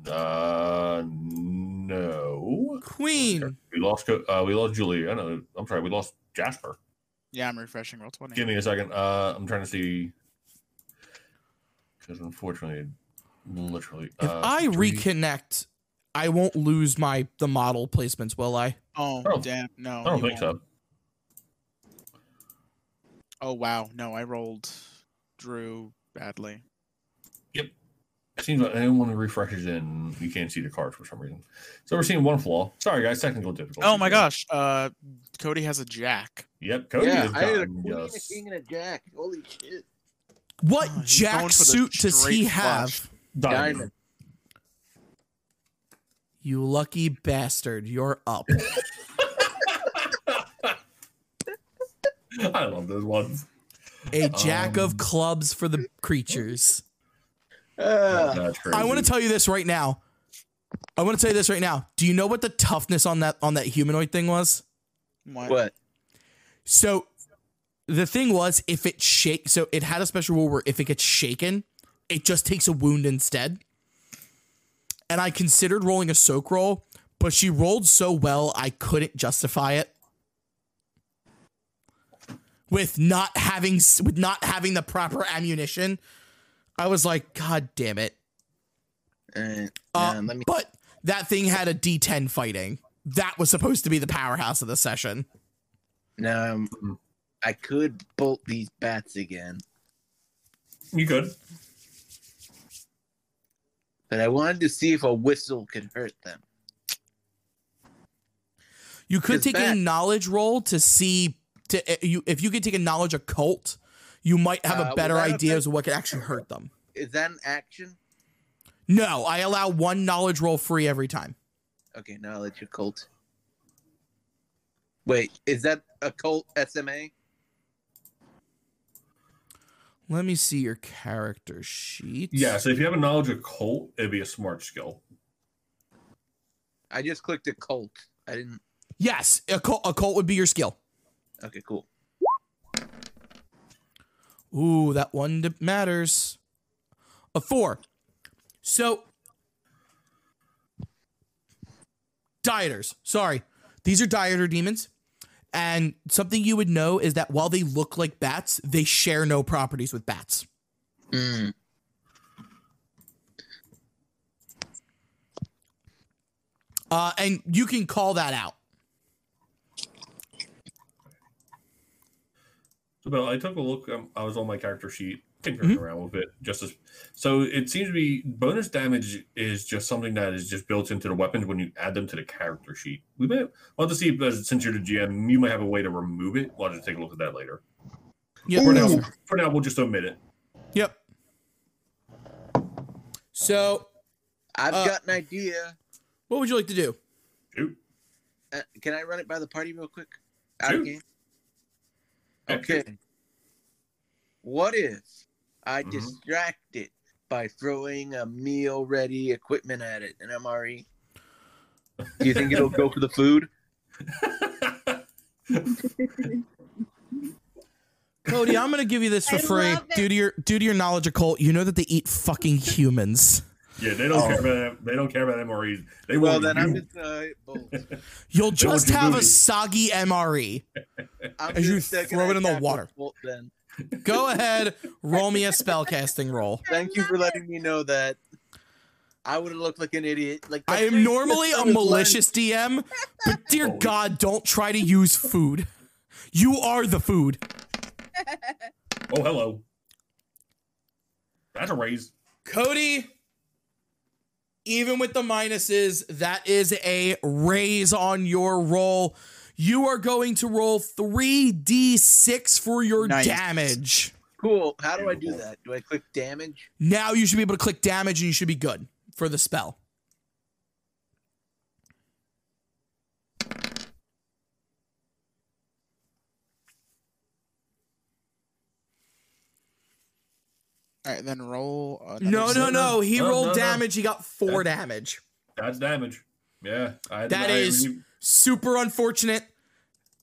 a. Uh, no.
Queen.
We lost. Uh, we lost Juleah. I know. I'm sorry. We lost Jasper.
Yeah, I'm refreshing. Roll twenty.
Give me a second. Uh, I'm trying to see. Because unfortunately, literally.
If
uh,
I
three-
reconnect, I won't lose my the model placements, will I?
Oh,
Oh,
damn! No,
I don't think
won't.
so.
Oh wow, no, I rolled Drew badly. Yep.
It seems like anyone who refreshes in, you can't see the cards for some reason. So we're seeing one flaw. Sorry, guys. Technical difficulty.
Oh my gosh, uh, Cody has a jack.
Yep. Cody
yeah,
has
I had a
gotten
queen, a
just
king, and a jack. Holy shit.
What
Oh,
jack
going for the
suit does he have?
diamond.
Diamond.
You lucky bastard. You're up.
I love those ones.
A jack of
Um,
clubs for the creatures.
Uh,
I want to tell you this right now. I want to tell you this right now. Do you know what the toughness on that on that humanoid thing was?
What?
what?
So the thing was if it shake so it had a special rule where if it gets shaken, it just takes a wound instead. And I considered rolling a soak roll, but she rolled so well I couldn't justify it. With not having with not having the proper ammunition, I was like, God damn it!
Uh, let me.
But that thing had a D10 fighting. That was supposed to be the powerhouse of the session.
No, um, I could bolt these bats again,
You could.
but I wanted to see if a whistle could hurt them.
You could
It's
take a knowledge roll to see to uh, you if you could take a knowledge occult, you might have
Uh,
a better idea
affect-
as to what could actually hurt them.
Is that an action?
No, I allow one knowledge roll free every time.
Okay, knowledge occult. Wait, is that occult SMA?
Let me see your character sheet.
Yeah. So if you have a knowledge occult, it'd be a smart skill.
I just clicked a cult. I didn't.
Yes, a cult would be your skill.
Okay, cool.
Ooh, that one matters. A four. So, dieters. Sorry, these are dieter demons. And something you would know is that while they look like bats, they share no properties with bats.
Mm.
Uh, and you can call that out.
So, Bill, I took a look. Um, I was on my character sheet tinkering
Mhm.
around with it. Just as so, it seems to be bonus damage is just something that is just built into the weapons when you add them to the character sheet. We may well have to see if since you're the GM, you might have a way to remove it. We'll have to take a look at that later.
Yep.
For now, for now, we'll just omit it.
Yep. So,
I've
Uh,
got an idea.
what would you like to do?
Shoot.
Uh, can I run it by the party real quick? Out
Shoot.
of game. Okay. What if I
Mhm.
distract it by throwing a meal ready equipment at it, an MRE? Do you think it'll go for the food?
Cody, I'm gonna give you this for
I
free due to your due to your knowledge occult. You know that they eat fucking humans.
Yeah, they don't
Oh.
care about they don't care about MREs. They
Well,
want
then
you.
I'm just uh, bold.
You'll just have a soggy MRE.
I'm
As you
just,
throw it in the water.
Bolt then.
Go ahead, roll me a spellcasting roll.
Thank you for letting me know that. I would have looked like an idiot. Like
I am normally a
was
malicious DM, but dear
Oh.
God, don't try to use food. You are the food.
Oh, hello. That's a raise.
Cody, even with the minuses, that is a raise on your roll. You are going to roll 3d6 for your
Nice.
damage.
Cool. How do I do that? Do I click damage?
Now you should be able to click damage and you should be good for the spell.
All right, then roll. Another
No, no,
seven.
no. He
No,
rolled
no, no.
damage. He got four
That-
damage.
That's damage. Yeah. I,
That
I,
is- Super unfortunate.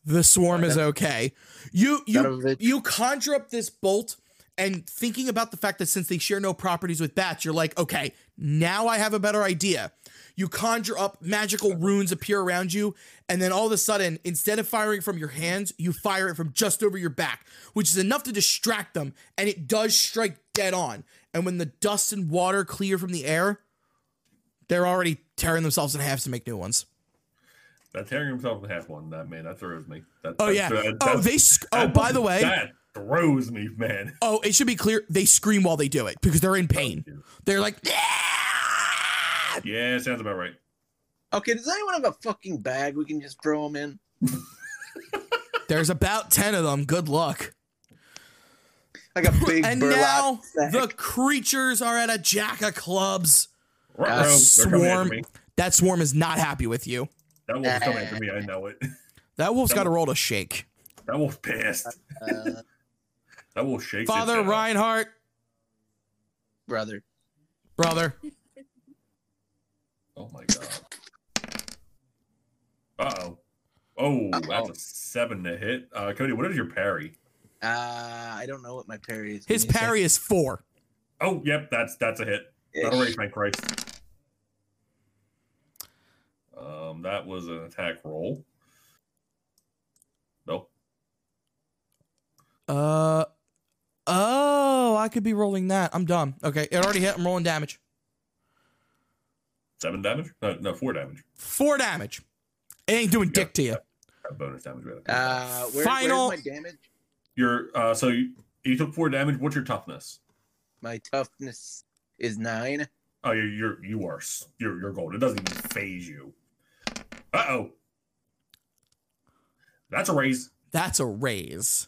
The swarm is okay. You you you conjure up this bolt and thinking about the fact that since they share no properties with bats, you're like, okay, now I have a better idea. You conjure up magical runes appear around you, and then all of a sudden, instead of firing from your hands, you fire it from just over your back, which is enough to distract them, and it does strike dead on. And when the dust and water clear from the air, they're already tearing themselves in half to make new ones.
that tearing himself in half one. That man, that throws me. That,
Oh
that-
yeah.
that-
Oh, they. Sc- oh,
that-
by the way.
that throws me, man.
Oh, it should be clear. They scream while they do it because they're in pain. They're like, "Ah!"
Yeah, sounds about right.
Okay, does anyone have a fucking bag we can just throw them in?
there's about ten of them. Good luck.
Like a big
And now
sack.
the creatures are at a jack of clubs.
Ruh-roh,
Uh,
they're coming after
Swarm. That swarm is not happy with you.
That wolf's coming after me. I know it.
That wolf's
That
got
a
roll to shake.
That wolf pissed.
Uh,
That wolf shakes.
Father
its.
Reinhardt,
brother.
brother.
Oh my god. Uh oh. Oh, that's
Uh-oh.
a seven to hit. Uh, Cody, what is your parry?
Uh, I don't know what my parry is.
His
me a
parry is four.
Oh, yep, that's that's a hit.
second.
That'll raise my Christ. Um, that was an attack roll. No.
Uh, oh, I could be rolling that. I'm dumb. Okay, it already hit. I'm rolling damage.
Seven damage? No, no, four damage.
Four damage. It ain't doing dick to you.
Bonus damage. rather.
Uh, where,
Final-
where's my damage?
Your uh, so you, you took four damage. What's your toughness?
My toughness is nine.
Oh, you're you're you are you're you're gold. It doesn't even faze you. Uh oh. That's a raise.
That's a raise.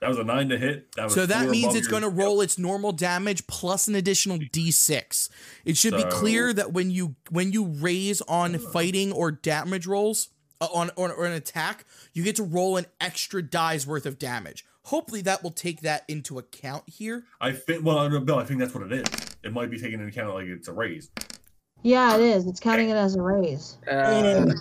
That was a nine to hit. That was
So that means it's going to roll its normal damage plus an additional d6. It should be clear that when you when you raise on fighting or damage rolls uh, on or, or an attack, you get to roll an extra die's worth of damage. Hopefully that will take that into account here.
I think. Well, I I think that's what it is. It might be taken into account like it's a raise.
Yeah, it is. It's counting it as a raise.
Uh,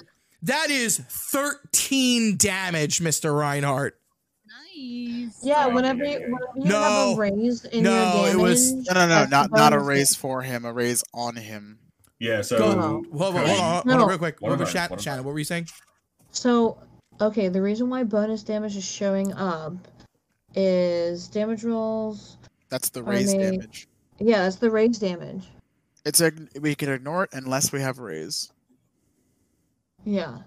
That is 13 damage, Mr. Reinhardt.
Nice.
Yeah, whenever you, whenever you
No.
have a raise in
No,
your damage,
it was-
No, no, no, not not a raise for him, a raise on him.
Yeah. So
Go. Hold on, hold on, hold on, hold on real quick.
One
What
at a
was
time,
Shan-
one at a
Shannon, what were you saying?
So, okay, the reason why bonus damage is showing up is damage rolls.
That's the
Are
raise
they-
damage.
Yeah, that's the raise damage.
It's a we can ignore it unless we have raise.
Yeah.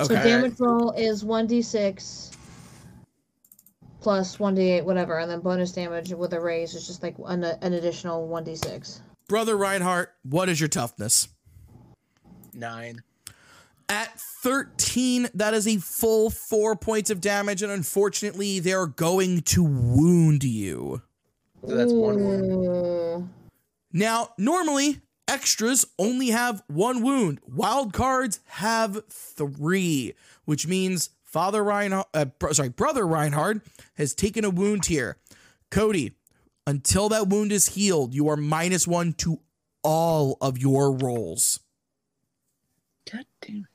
Okay.
So damage roll is 1d6 plus 1d8, whatever, and then bonus damage with a raise is just like an, an additional 1d6.
Brother Reinhardt, what is your toughness?
Nine.
At 13, that is a full four points of damage, and unfortunately, they're going to wound you.
So that's one wound.
Now, normally, extras only have one wound. Wild cards have three, which means Father Reinhardt, uh, bro- sorry, Brother Reinhardt has taken a wound here. Cody, until that wound is healed, you are minus one to all of your rolls.
God damn.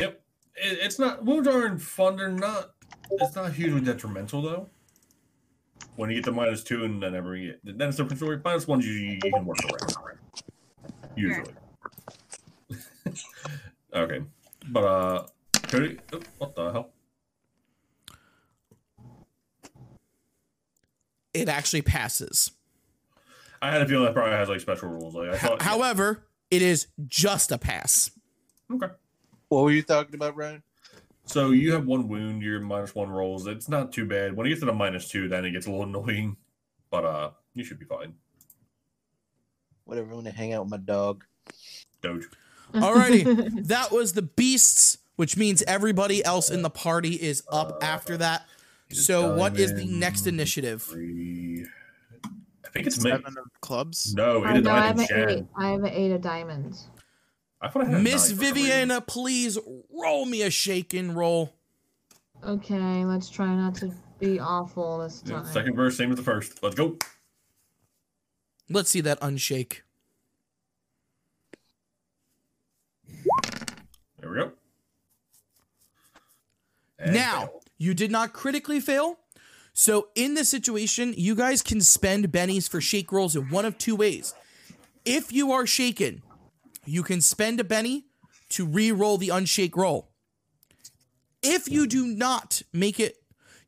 Yep. It, it's not wounds aren't fun. They're not. It's not hugely detrimental though. When you get to minus two and then every then it's a different story. Minus ones you, you can work around. Usually. okay. But uh Cody oh, what the hell?
It actually passes.
I had a feeling that probably has like special rules. Like I thought
However, it is just a pass.
Okay.
What were you talking about, Ryan?
So you have one wound, you're minus one rolls. It's not too bad. When it gets to the minus two, then it gets a little annoying. But uh you should be fine.
Whatever. I'm gonna hang out with my dog.
Doge.
Alrighty, that was the beasts, which means everybody else in the party is up after that. So, what is the next initiative?
Three. I think it's me.
Seven of clubs.
No,
I
it is
know, I have
Diamond
an eight. I have an eight of diamonds.
I thought I had
Miss
nine for some
please roll me a shake and roll.
Okay, let's try not to be awful this
Yeah,
time.
Second verse, same as the first. Let's go.
Let's see that unshake.
There we go. And
Now,
fail.
You did not critically fail. So, in this situation, you guys can spend bennies for shake rolls in one of two ways. If you are shaken, you can spend a benny to re-roll the unshake roll. If you do not make it,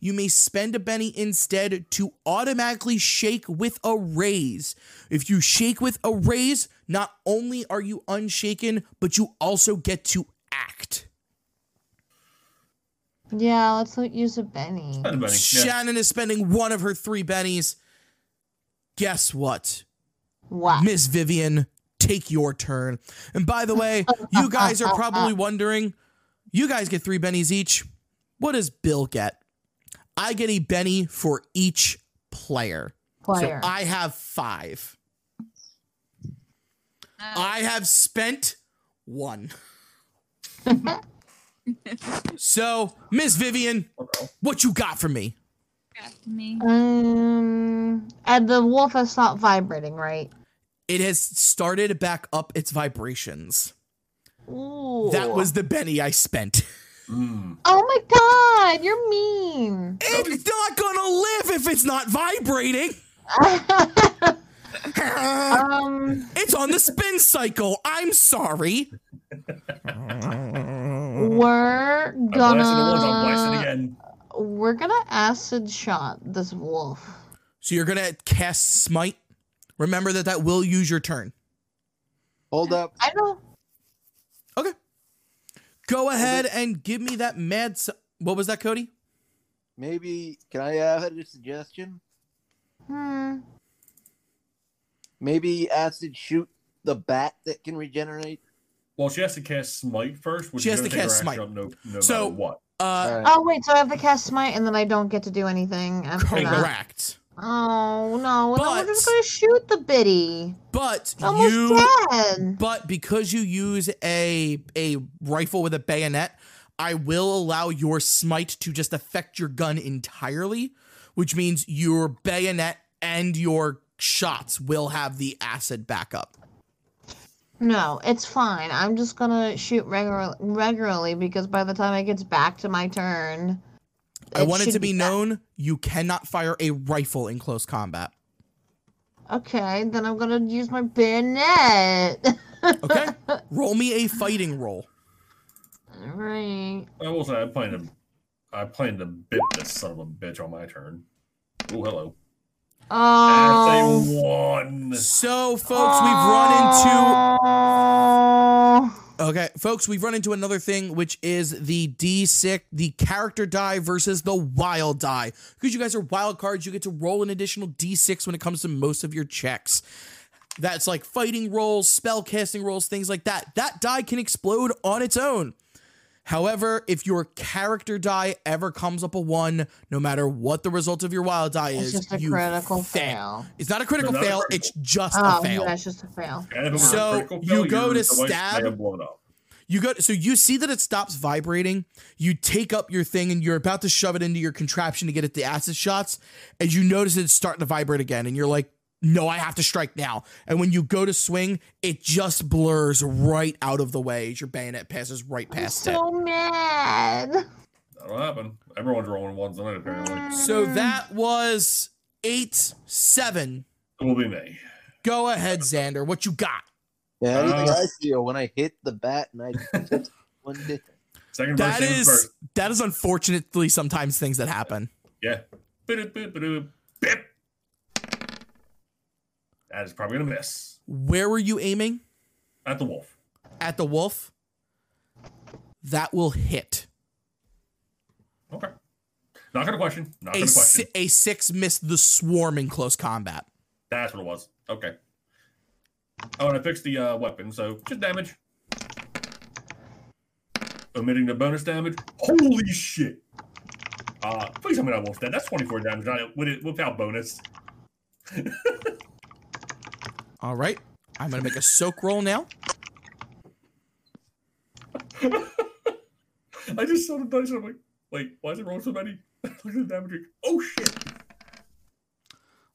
you may spend a benny instead to automatically shake with a raise. If you shake with a raise, not only are you unshaken, but you also get to act.
Yeah, let's use a Benny.
Spend a Benny, yeah.
Shannon is spending one of her three bennies. Guess what?
Wow.
Miss Vivian, take your turn. And by the way, you guys are probably wondering, you guys get three bennies each. What does Bill get? I get a benny for each player.
Player.
So I have five. Oh. I have spent one. so, Miss Vivian, what you got for me?
Got me.
um, and the wolf has stopped vibrating, right?
It has started back up its vibrations.
Ooh.
That was the Benny I spent.
Mm.
Oh my god, you're mean.
It's not gonna live if it's not vibrating.
um,
It's on the spin cycle. I'm sorry.
we're
I'm blasting the ones, I'm blasting
gonna we're gonna acid shot this wolf.
So you're gonna cast smite. Remember that that will use your turn.
Hold up.
I know.
Okay. Go ahead and give me that mad. s what was that, Cody?
Maybe can I uh, have a suggestion?
Hmm.
Maybe acid shoot the bat that can regenerate.
Well, she has to cast smite first. Which
She has
gonna
to
take her
cast smite.
No, no
So-
what.
Uh,
Alright.
Oh wait, so I have to cast smite and then I don't get to do anything after that.
correct.
Oh no, well, then
But-
we're just gonna shoot the biddy.
But
almost
you,
dead.
but because you use a a rifle with a bayonet, I will allow your smite to just affect your gun entirely, which means your bayonet and your shots will have the acid backup.
No, it's fine. I'm just gonna shoot regular regularly because by the time it gets back to my turn,
I want it to be
back.
known you cannot fire a rifle in close combat.
Okay, then I'm gonna use my bayonet.
Okay? roll me a fighting roll.
All right.
I will say I plan to, I plan to bit this son of a bitch on my turn. Oh, hello. That's
Oh.
a one.
So, folks, we've run into.
Oh.
Okay, folks, we've run into another thing, which is the D6, the character die versus the wild die. Because you guys are wild cards, you get to roll an additional D6 when it comes to most of your checks. That's like fighting rolls, spell casting rolls, things like that. That die can explode on its own. However, if your character die ever comes up a one, no matter what the result of your wild die
It's
is,
just a
you
critical
fail.
fail.
It's not a critical
not a
fail,
critical.
it's just
Oh,
a fail.
yeah, it's just a fail.
And if a
So, you
fail,
go to
device
stab-
have blown up.
You go so you see that it stops vibrating. You take up your thing and you're about to shove it into your contraption to get at the acid shots, and you notice it's starting to vibrate again, and you're like, "No, I have to strike now." And when you go to swing, it just blurs right out of the way as your bayonet passes right
I'm
past it.
so mad.
That'll happen. Everyone's rolling ones on it apparently.
So that was eight seven.
It will be me.
Go ahead, Xander. What you got?
Yeah, how do you think
Uh,
I feel when I hit the bat and I took one day?
Second
that
first,
is
first.
that is unfortunately sometimes things that happen.
Yeah. Bip. That is probably gonna miss.
Where were you aiming?
At the wolf.
At the wolf. That will hit.
Okay. Not gonna question. Not
a,
gonna
si-
question.
a six missed the swarm in close combat.
That's what it was. Okay. Oh, and I fixed the uh, weapon, so just damage. Omitting the bonus damage. Holy shit! Uh, please tell me that wolf's dead. That's 24 damage with without bonus.
All right. I'm going to make a soak roll now.
I just saw the dice and I'm like, wait, why is it rolling so many? Look at the damage. Oh shit!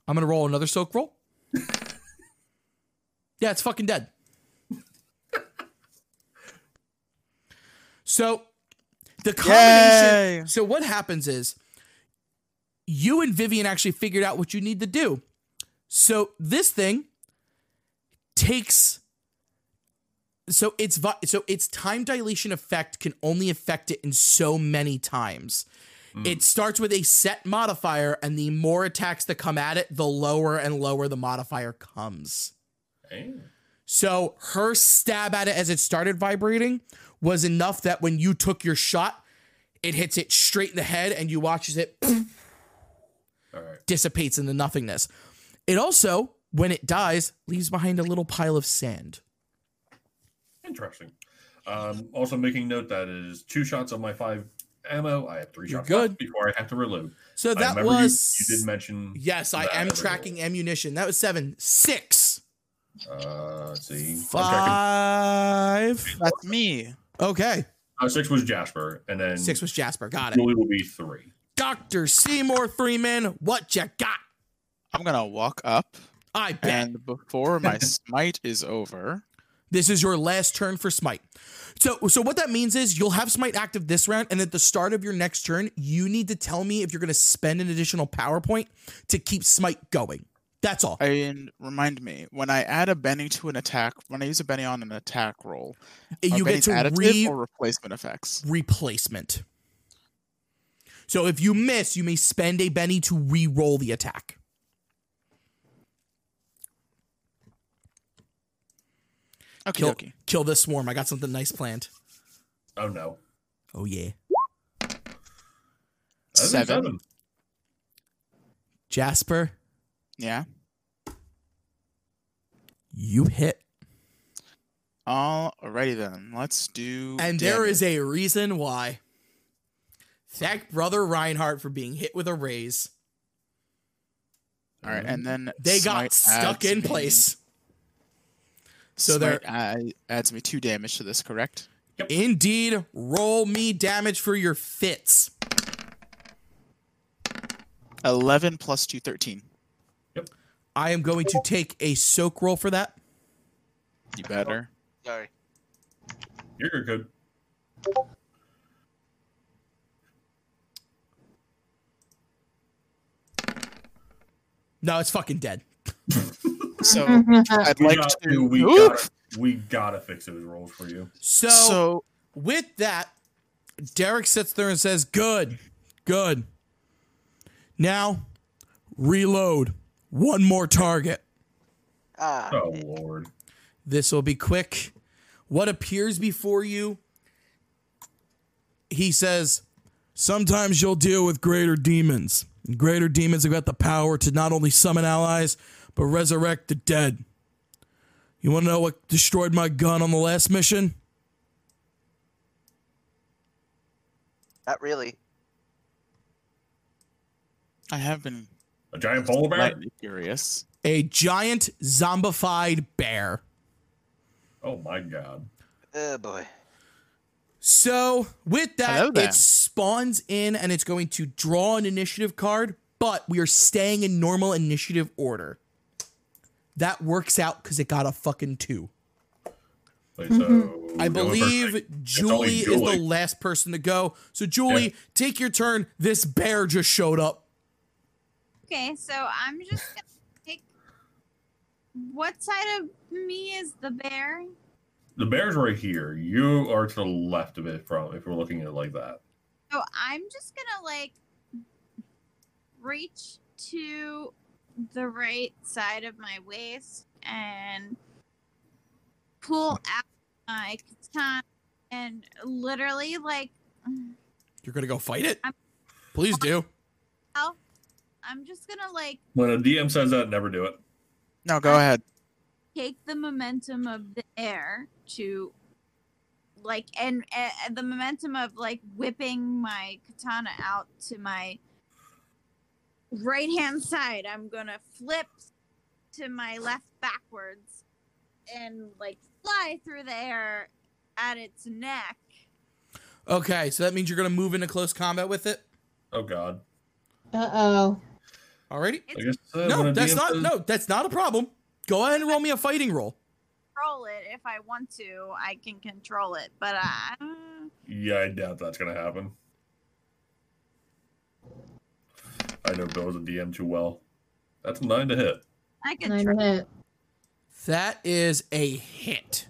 I'm going to roll another soak roll. yeah, it's fucking dead. so the combination.
Yay!
So what happens is you and Vivian actually figured out what you need to do. So this thing takes so its so its time dilation effect can only affect it in so many times. Mm. It starts with a set modifier, and the more attacks that come at it, the lower and lower the modifier comes.
Hey.
So her stab at it as it started vibrating was enough that when you took your shot, it hits it straight in the head, and you watch as it
All right.
dissipates into nothingness. It also, when it dies, leaves behind a little pile of sand.
Interesting. Um, also making note that it is two shots of my five ammo. I have 3
You're
shots
good.
before I have to reload.
So that
remember you-
was.
You, did mention.
Yes, I am
earlier.
tracking ammunition. That was seven. Six.
Uh, let's see.
Five.
That's me.
Okay.
Uh, six was Jasper, and then
Six was Jasper. Got it.
Julie will be three.
Dr. Seymour Freeman, what you got?
I'm gonna walk up,
I bet.
and before my smite is over,
This is your last turn for Smite. So, so what that means is you'll have Smite active this round, and at the start of your next turn, you need to tell me if you're going to spend an additional power point to keep Smite going. That's all.
and remind me when I add a Benny to an attack, when I use a Benny on an attack roll,
you get to
additive
re
or replacement effects.
replacement. So if you miss, you may spend a Benny to re-roll the attack.
Okay,
Kill,
okay.
kill this swarm. I got something nice planned.
Oh no.
Oh yeah,
That's a
Seven.
Jasper,
Yeah.
you hit,
Alrighty then. Let's do.
and there is a reason why. Thank brother Reinhardt for being hit with a raise.
All right, and then
They got stuck in
me-
place. So
So
they're-
adds me two damage to this, correct? Yep.
Indeed, roll me damage for your fits.
Eleven plus two, thirteen.
I am going to take a soak roll for that.
You better.
Sorry.
You're good.
No, it's fucking dead.
So
Mm-hmm.
I'd
We
like
got
to.
to. We gotta. We gotta fix those rolls for you.
So,
So
with that, Derek sits there and says, Good, good. Now, reload. One more target.
Ah.
Oh lord.
This will be quick. what appears before you, he says, Sometimes you'll deal with greater demons. Greater demons have got the power to not only summon allies, but resurrect the dead. You want to know what destroyed my gun on the last mission?
Not really.
I have been
A giant polar bear?
slightly curious.
A giant zombified bear.
Oh my god.
Oh boy.
So with that, it spawns in and it's going to draw an initiative card, but we are staying in normal initiative order. That works out because it got a fucking two.
Wait, so
Mm-hmm. I
we're going first.
believe
only
Julie, is the last person to go. So Julie,
Yeah.
take your turn. This bear just showed up.
Okay, so I'm just gonna take. What side of me is the bear?
The bear's right here. You are to the left of it from if we're looking at it like that.
So I'm just gonna like reach to the right side of my waist and pull out my katana and literally like
You're gonna go fight it?
I'm-
Please do.
I'm just gonna like
When a DM says that, never do it.
No, go ahead.
take the momentum of the air to like and, and the momentum of like whipping my katana out to my right hand side i'm gonna flip to my left backwards and like fly through the air at its neck
Okay, so that means you're gonna move into close combat with it.
Oh god.
Uh oh.
Alrighty.
Uh,
No, that's not
says-
no, that's not a problem. Go ahead and roll me a fighting roll.
control it if i want to i can control it but i
Yeah, I doubt that's gonna happen. I know Bill as a DM too well. That's a nine to hit.
i can
Nine
try
hit.
That is a hit.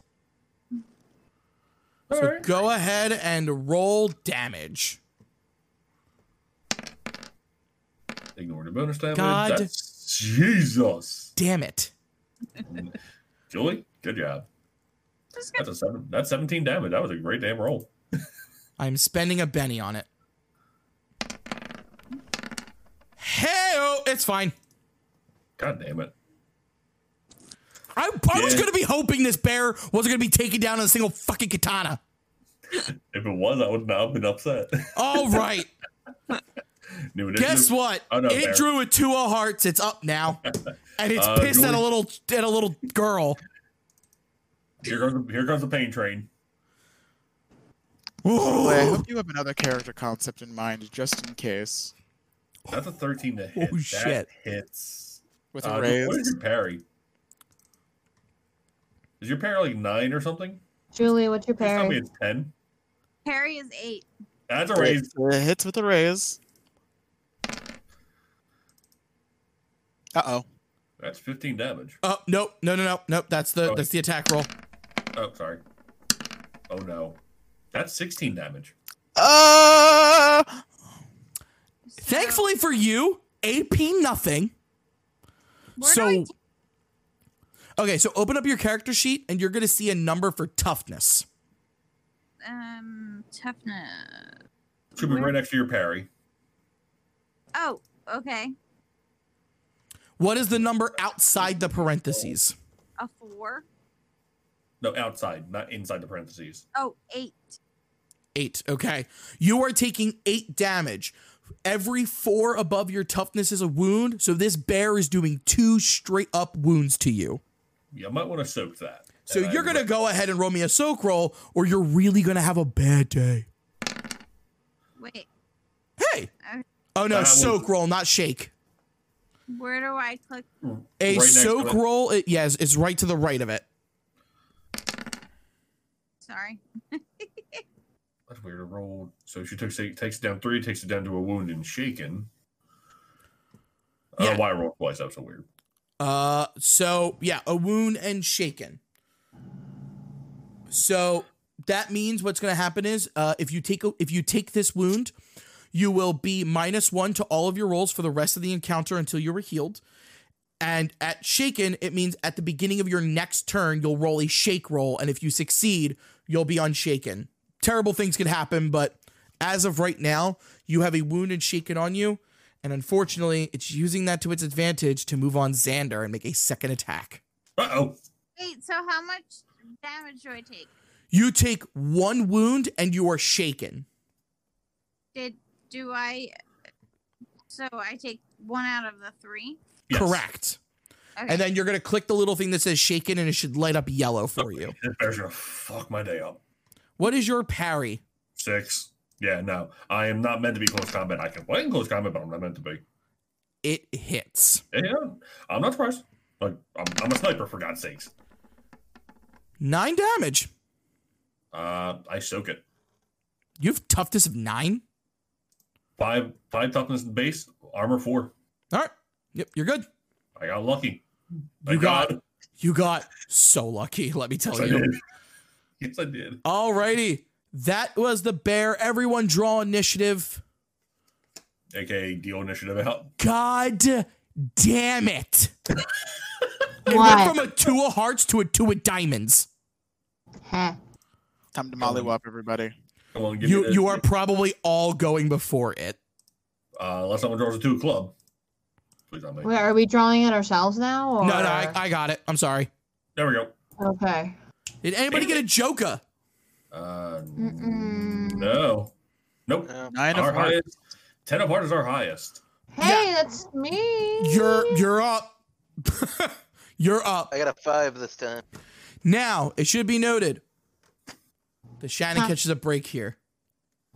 So
Alright.
go ahead and roll damage.
Ignore the bonus damage.
God.
That's Jesus.
Damn it.
Julie, good job. That's a seven. That's seventeen damage. That was a great damn roll.
I'm spending a Benny on it. Hey, it's fine.
God damn it.
I, I was gonna be hoping this bear wasn't gonna be taken down in a single fucking katana.
If it was, I would not have been upset.
All right.
New
Guess
initiative.
what?
Oh, no,
it
bear.
drew a two of hearts. It's up now, and it's
Uh,
pissed at a little at a little girl.
Here comes the, here comes the pain train.
Well, I hope you have another character concept in mind, just in case.
That's a thirteen to hit.
Oh,
that
shit.
hits.
With
Uh,
raise.
what is
raise.
your parry? Is your parry like nine or something?
Julie, what's your
Please tell me it's ten.
parry is eight.
That's a raise.
It hits with a raise. Uh oh.
That's fifteen damage.
Oh nope, no, no, no, nope. That's the
Oh.
that's the attack roll.
Oh, sorry. Oh no. That's sixteen damage.
Uh,
So,
Thankfully for you, AP nothing.
where do I
So
take-
okay, so open up your character sheet and you're gonna see a number for toughness.
um toughness.
Should be
Where-
right next to your parry.
Oh, okay.
What is the number outside the parentheses?
A four.
No, outside, not inside the parentheses.
Oh, eight.
Eight. Okay. You are taking eight damage. Every four above your toughness is a wound. So this bear is doing two straight up wounds to you.
You might want to soak that.
So
And
you're going to
would-
go ahead and roll me a soak roll, or you're really going to have a bad day.
Wait,
Hey.
Okay.
Oh, no.
That was-
soak roll, not shake.
where do I click?
A
Right
soak roll, it, yes, it's right to the right of it.
Sorry.
Weird. A roll. So she took takes it down three, takes it down to a wound and shaken. I don't
Yeah.
know why I rolled twice. That was so weird.
Uh, so yeah, a wound and shaken. So that means what's going to happen is, uh, if you take a, if you take this wound, you will be minus one to all of your rolls for the rest of the encounter until you are healed. And at shaken, it means at the beginning of your next turn, you'll roll a shake roll. And if you succeed, you'll be unshaken. Terrible things could happen, but as of right now, you have a wound and shaken on you. And unfortunately, it's using that to its advantage to move on Xander and make a second attack.
Uh oh.
Wait, so how much damage do I take?
You take one wound and you are shaken.
Did do I? So I take one out of the three.
Yes.
Correct.
Okay.
And then you're going to click the little thing that says shaken and it should light up yellow for you.
That bear's gonna fuck my day up.
What is your parry?
Six. Yeah, no. I am not meant to be close combat. I can play in close combat, but I'm not meant to be.
It hits.
Yeah. I'm not surprised. Like, I'm, I'm a sniper, for God's sakes.
Nine damage.
Uh, I soak it.
You have toughness of nine?
Five, five toughness base, armor four.
All right. Yep, you're good.
I got lucky.
You got
God.
you got so lucky, let me tell
Yes,
you.
Did. Yes, I did.
Alrighty. That was the bear. Everyone draw initiative.
AKA deal initiative out.
God damn it. It went from a two of hearts to a two of diamonds.
Heh.
Time to mollywop everybody.
Come on, give
You
this.
you are probably all going before it.
Uh, unless someone draws a two club. Please not me.
Wait, are we drawing it ourselves now? Or...
No, no, I, I got it. I'm sorry.
There we go.
Okay.
Did anybody get a Joker?
Uh,
Mm-mm.
no. Nope.
No.
Nine
Our
of hearts.
highest. Ten of hearts is our highest.
Hey, that's me.
You're you're up. you're up.
I got a five this time.
Now, it should be noted that Shannon
Huh.
catches a break here.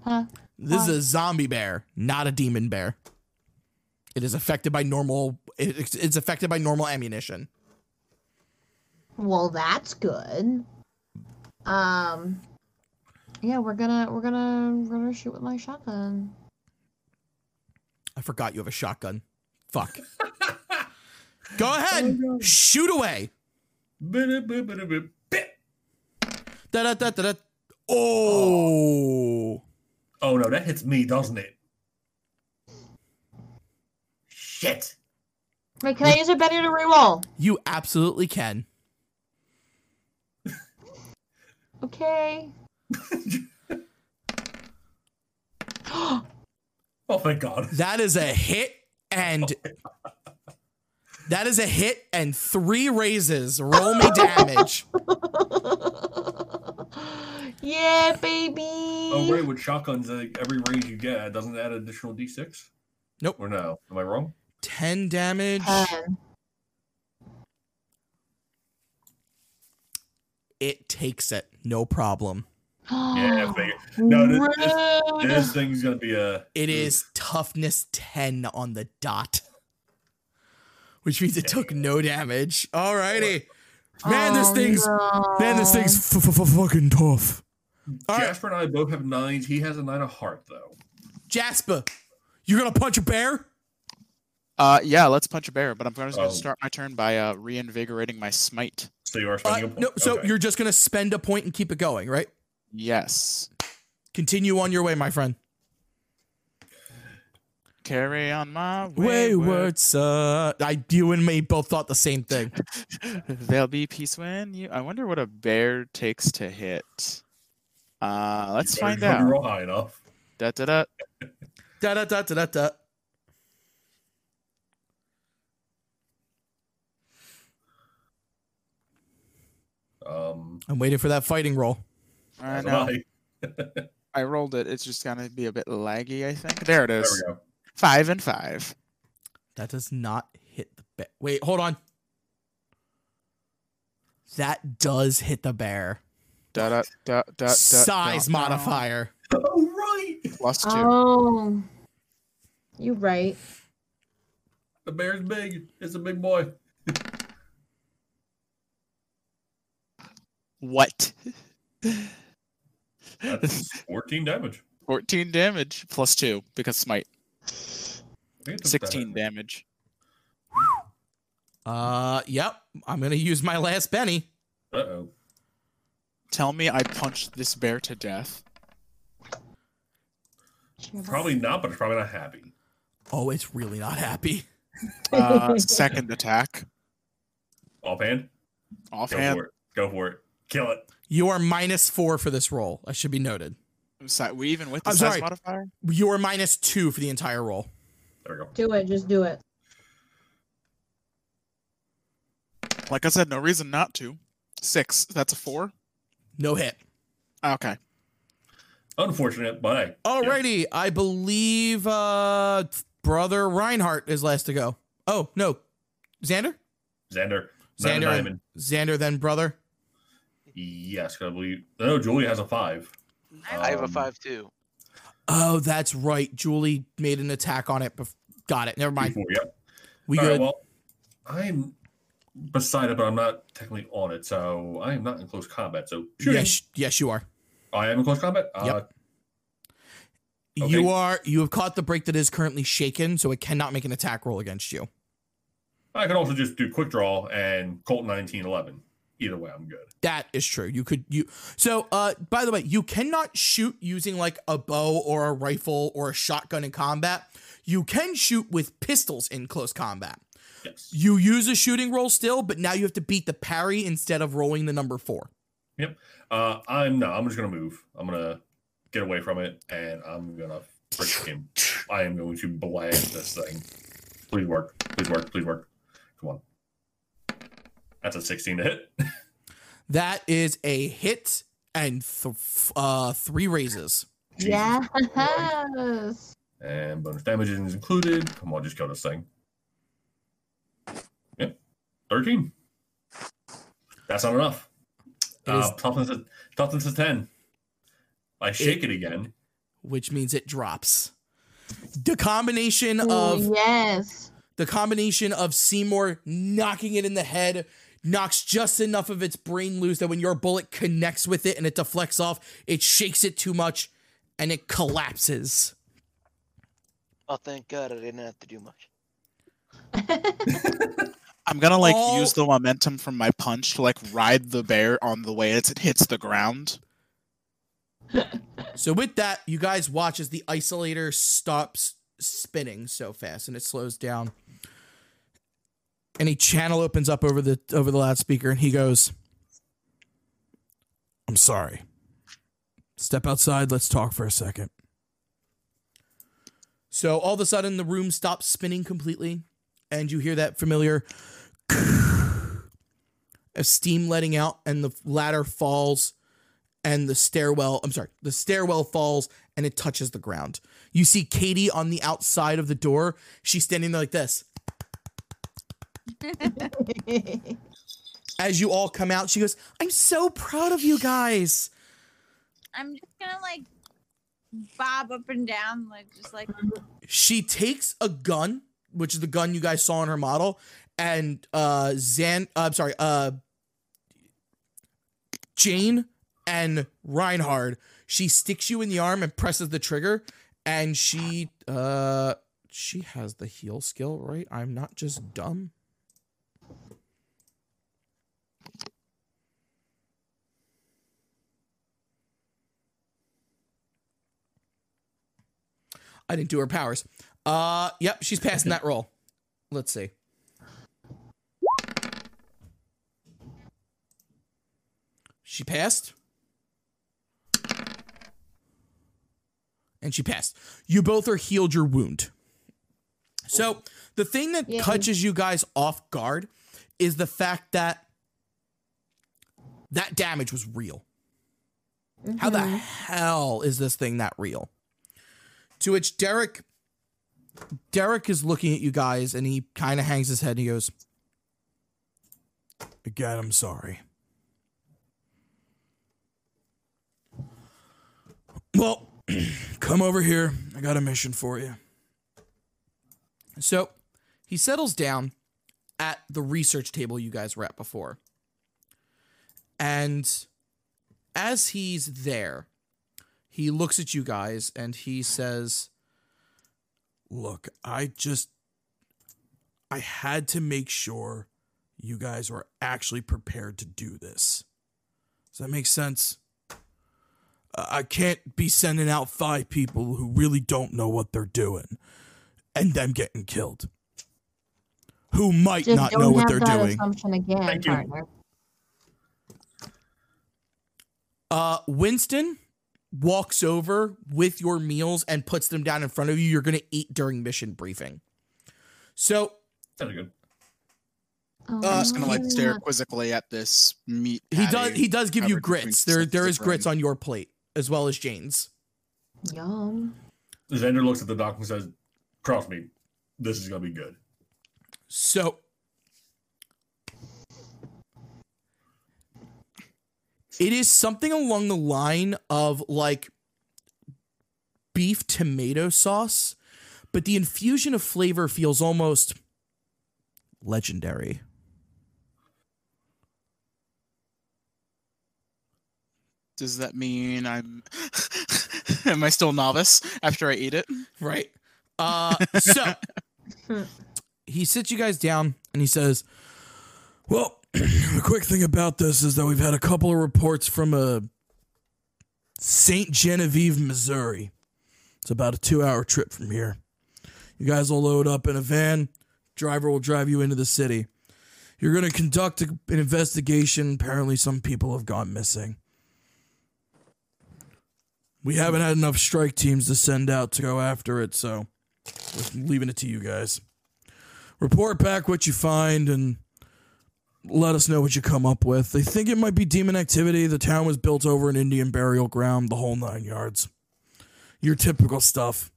Huh?
This is a zombie bear, not a demon bear. It is affected by normal. it- It's it's affected by normal ammunition.
Well, that's good. Um. Yeah, we're gonna we're gonna we're gonna shoot with my shotgun.
I forgot you have a shotgun. Fuck. Go ahead, shoot away. Da da da da da. Oh.
Oh no, that hits me, doesn't it? Shit.
Wait, can I use a Benny to reroll?
You absolutely can.
Okay.
Oh, thank God.
That is a hit and that is a hit and three raises. Roll me damage.
yeah, baby.
Oh, right, with shotguns, uh, every raise you get doesn't add additional d6?
Nope.
Or no? Am I wrong?
10 damage.
Ten.
It takes it. No problem.
Yeah. No, this, this, this thing's gonna be a.
It is toughness 10 on the dot. Which means it took no damage. Alrighty. Man, oh, this
Oh,
thing's man, this thing's f- f- f- fucking tough. All right,
Jasper and I both have nines. He has a nine of heart though.
Jasper, you're gonna punch a bear?
Uh, yeah, let's punch a bear. But I'm just
Oh.
going to start my turn by uh, reinvigorating my smite.
So you are
Uh,
spending a point.
no, so
Okay.
you're just gonna spend a point and keep it going, right?
Yes.
Continue on your way, my friend.
Carry on my wayward.
Wayward son. I, you and me both thought the same thing.
There'll be peace when you. I wonder what a bear takes to hit. Uh, let's
You
find out.
Real high enough.
Da da da.
Da da da da da
Um,
I'm waiting for that fighting roll.
I know.
I-
I rolled it. It's just gonna be a bit laggy. I think. There it is.
There
is.
we go.
Five and five.
That does not hit the bear. Wait, hold on. That does hit the bear.
Da da da da. da
Size
da,
modifier.
Oh right.
Plus two.
Oh. You right.
The bear's big. It's a big boy.
What?
That's 14 damage.
14 damage plus two because smite.
I think it took that
16 damage.
Uh, yep. I'm gonna use my last Benny.
Uh-oh.
Tell me I punched this bear to death.
Probably not, but it's probably not happy.
Oh, it's really not happy.
Uh, second attack.
Offhand. Offhand. Go
Offhand.
for it. Go for it. Kill it.
You are minus four for this roll. I should be noted.
Si- we even with the
I'm
size
sorry.
modifier.
You are minus two for the entire roll.
There we go.
Do it. Just do it.
Like I said, no reason not to. Six. That's a four.
No hit.
Okay.
Unfortunate, but hey. yeah.
Alrighty, I believe uh brother Reinhardt is last to go. Oh no, Xander.
Xander.
Xander.
Xander.
Xander, then brother.
Yes, I believe. No, Julie has a five.
I have a
Um,
five too.
Oh, that's right. Julie made an attack on it. Bef- Got it. Never mind.
Before, yep.
We
All right,
good.
well, I'm beside it, but I'm not technically on it, so I am not in close combat. So shooting.
yes, yes, you are.
I am in close combat. Uh,
Yep.
Okay.
You are. You have caught the break that is currently shaken, so it cannot make an attack roll against you.
I can also just do quick draw and Colt 1911. Either way, I'm good.
That is true. You could you so uh by the way, you cannot shoot using like a bow or a rifle or a shotgun in combat. You can shoot with pistols in close combat.
Yes.
You use a shooting roll still, but now you have to beat the parry instead of rolling the number 4.
yep Uh, I'm no. I'm just gonna move. I'm gonna get away from it, and I'm gonna freaking. I am going to blast this thing. Please work. Please work. Please work. Come on. That's a 16 to hit.
That is a hit and th- uh 3 raises.
Jesus
Yes.
And bonus damage is included. Come on, just kill this thing. Yep. 13. That's not enough.
It is-
Uh, toughness, is, toughness is 10. I shake it, again.
which means it drops. The combination
Ooh,
of
yes.
the combination of Seymour knocking it in the head knocks just enough of its brain loose that when your bullet connects with it and it deflects off, it shakes it too much and it collapses.
Oh, thank God I didn't have to do much.
I'm gonna like
All-
use the momentum from my punch to like ride the bear on the way as it hits the ground.
So with that, you guys watch as the isolator stops spinning so fast and it slows down. And a channel opens up over the over the loudspeaker and he goes, I'm sorry. Step outside, let's talk for a second. So all of a sudden the room stops spinning completely, and you hear that familiar of steam letting out, and the ladder falls and the stairwell i'm sorry the stairwell falls and it touches the ground you see katie on the outside of the door she's standing there like this as you all come out she goes i'm so proud of you guys.
I'm just gonna like bob up and down, like just like
she takes a gun which is the gun you guys saw in her model and uh zan uh, i'm sorry uh jane and reinhardt. She sticks you in the arm and presses the trigger and she uh she has the heal skill right? I'm not just dumb I didn't do her powers. Uh, yep, she's passing that roll. Let's see. She passed. And she passed. You both are healed your wound. So, the thing that
Yay.
catches you guys off guard is the fact that that damage was real. How the hell is this thing that real? To which Derek Derek is looking at you guys and he kind of hangs his head and he goes, Again, I'm sorry. Well, come over here. I got a mission for you. So he settles down at the research table you guys were at before. And as he's there, he looks at you guys and he says, Look, I just. I had to make sure you guys were actually prepared to do this. Does that make sense? Uh, I can't be sending out five people who really don't know what they're doing and them getting killed. who might
Just
not know what they're
that
doing.
assumption again,
Thank you.
Uh, Winston walks over with your meals and puts them down in front of you. You're going to eat during mission briefing. So
Sounds good.
Oh,
Uh,
I'm just gonna like stare
yeah.
quizzically at this meat.
he does he does give you grits. There
slices
there
of
is grits on your plate as well as Jane's.
Yum.
Xander looks at the doc and says, "Trust me, this is gonna be good."
So it is something along the line of like beef tomato sauce, but the infusion of flavor feels almost legendary.
Does that mean I'm? Am I still novice after I eat it?
Right. Uh so he sits you guys down and he says, Well, the quick thing about this is that we've had a couple of reports from uh, a St. Genevieve, Missouri. It's about a two hour trip from here. You guys will load up in a van, driver will drive you into the city. You're going to conduct an investigation. Apparently, some people have gone missing. We haven't had enough strike teams to send out to go after it, so we're leaving it to you guys. Report back what you find and let us know what you come up with. They think it might be demon activity. The town was built over an Indian burial ground, the whole nine yards. Your typical stuff.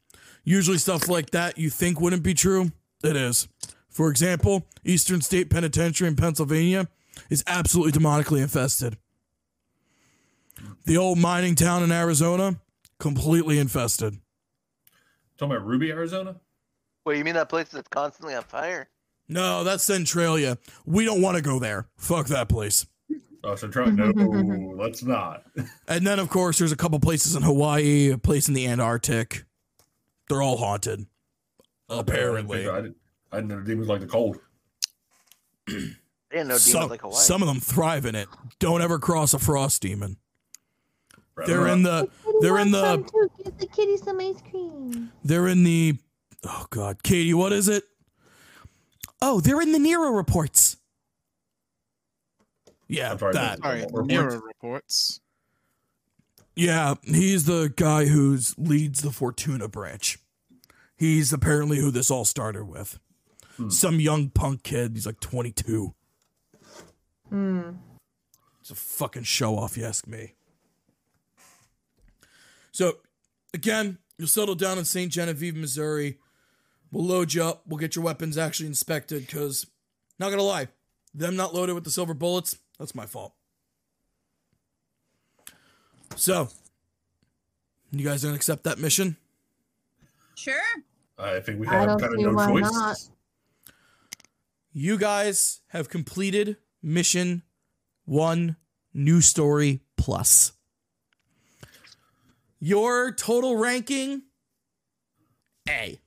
Usually, stuff like that you think wouldn't be true, it is. For example, Eastern State Penitentiary in Pennsylvania is absolutely demonically infested. The old mining town in Arizona, completely infested.
Talking about Ruby, Arizona.
Wait, you mean that place that's constantly on fire?
No, that's Centralia. We don't want to go there. Fuck that place.
Oh, so try no, let's not.
And then, of course, there's a couple places in Hawaii, a place in the Antarctic. They're all haunted. Apparently.
I didn't, I didn't know demons like the cold.
I didn't know demons
Some,
like Hawaii.
some of them thrive in it. Don't ever cross a frost demon.
Rather
They're in the they're in the
Give the kitty some ice cream.
they're in the oh god, Katie, what is it? Oh, they're in the Nero reports. Yeah,
I'm sorry,
that.
Sorry, Nero reports.
Yeah, he's the guy who leads the Fortuna branch. He's apparently who this all started with.
Hmm.
Some young punk kid. He's like 22.
Hmm.
It's a fucking show off, you ask me. So, again, you'll settle down in St. Genevieve, Missouri. We'll load you up. We'll get your weapons actually inspected because, not gonna lie, them not loaded with the silver bullets, that's my fault. So, you guys gonna accept that mission?
Sure.
I think we have kind of no choice.
not.
You guys have completed mission one, new story plus. Your total ranking A.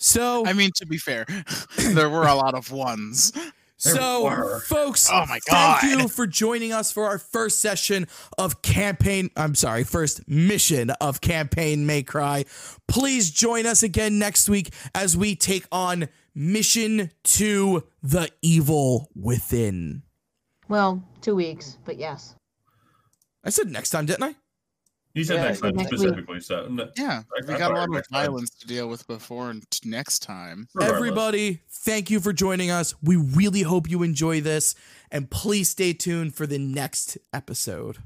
So,
I mean, to be fair, there were a lot of ones.
so
were.
folks,
Oh my God.
thank you for joining us for our first session of campaign. I'm sorry, first mission of campaign May Cry. Please join us again next week as we take on mission to the evil within.
Well, two weeks, but yes.
I said next time, didn't I?
You said
Yeah,
next time
next week.
specifically, so no,
Yeah,
I-
we
I
got a lot of
next time.
violence to deal with before and next time.
regardless.
Everybody, thank you for joining us. We really hope you enjoy this, and please stay tuned for the next episode.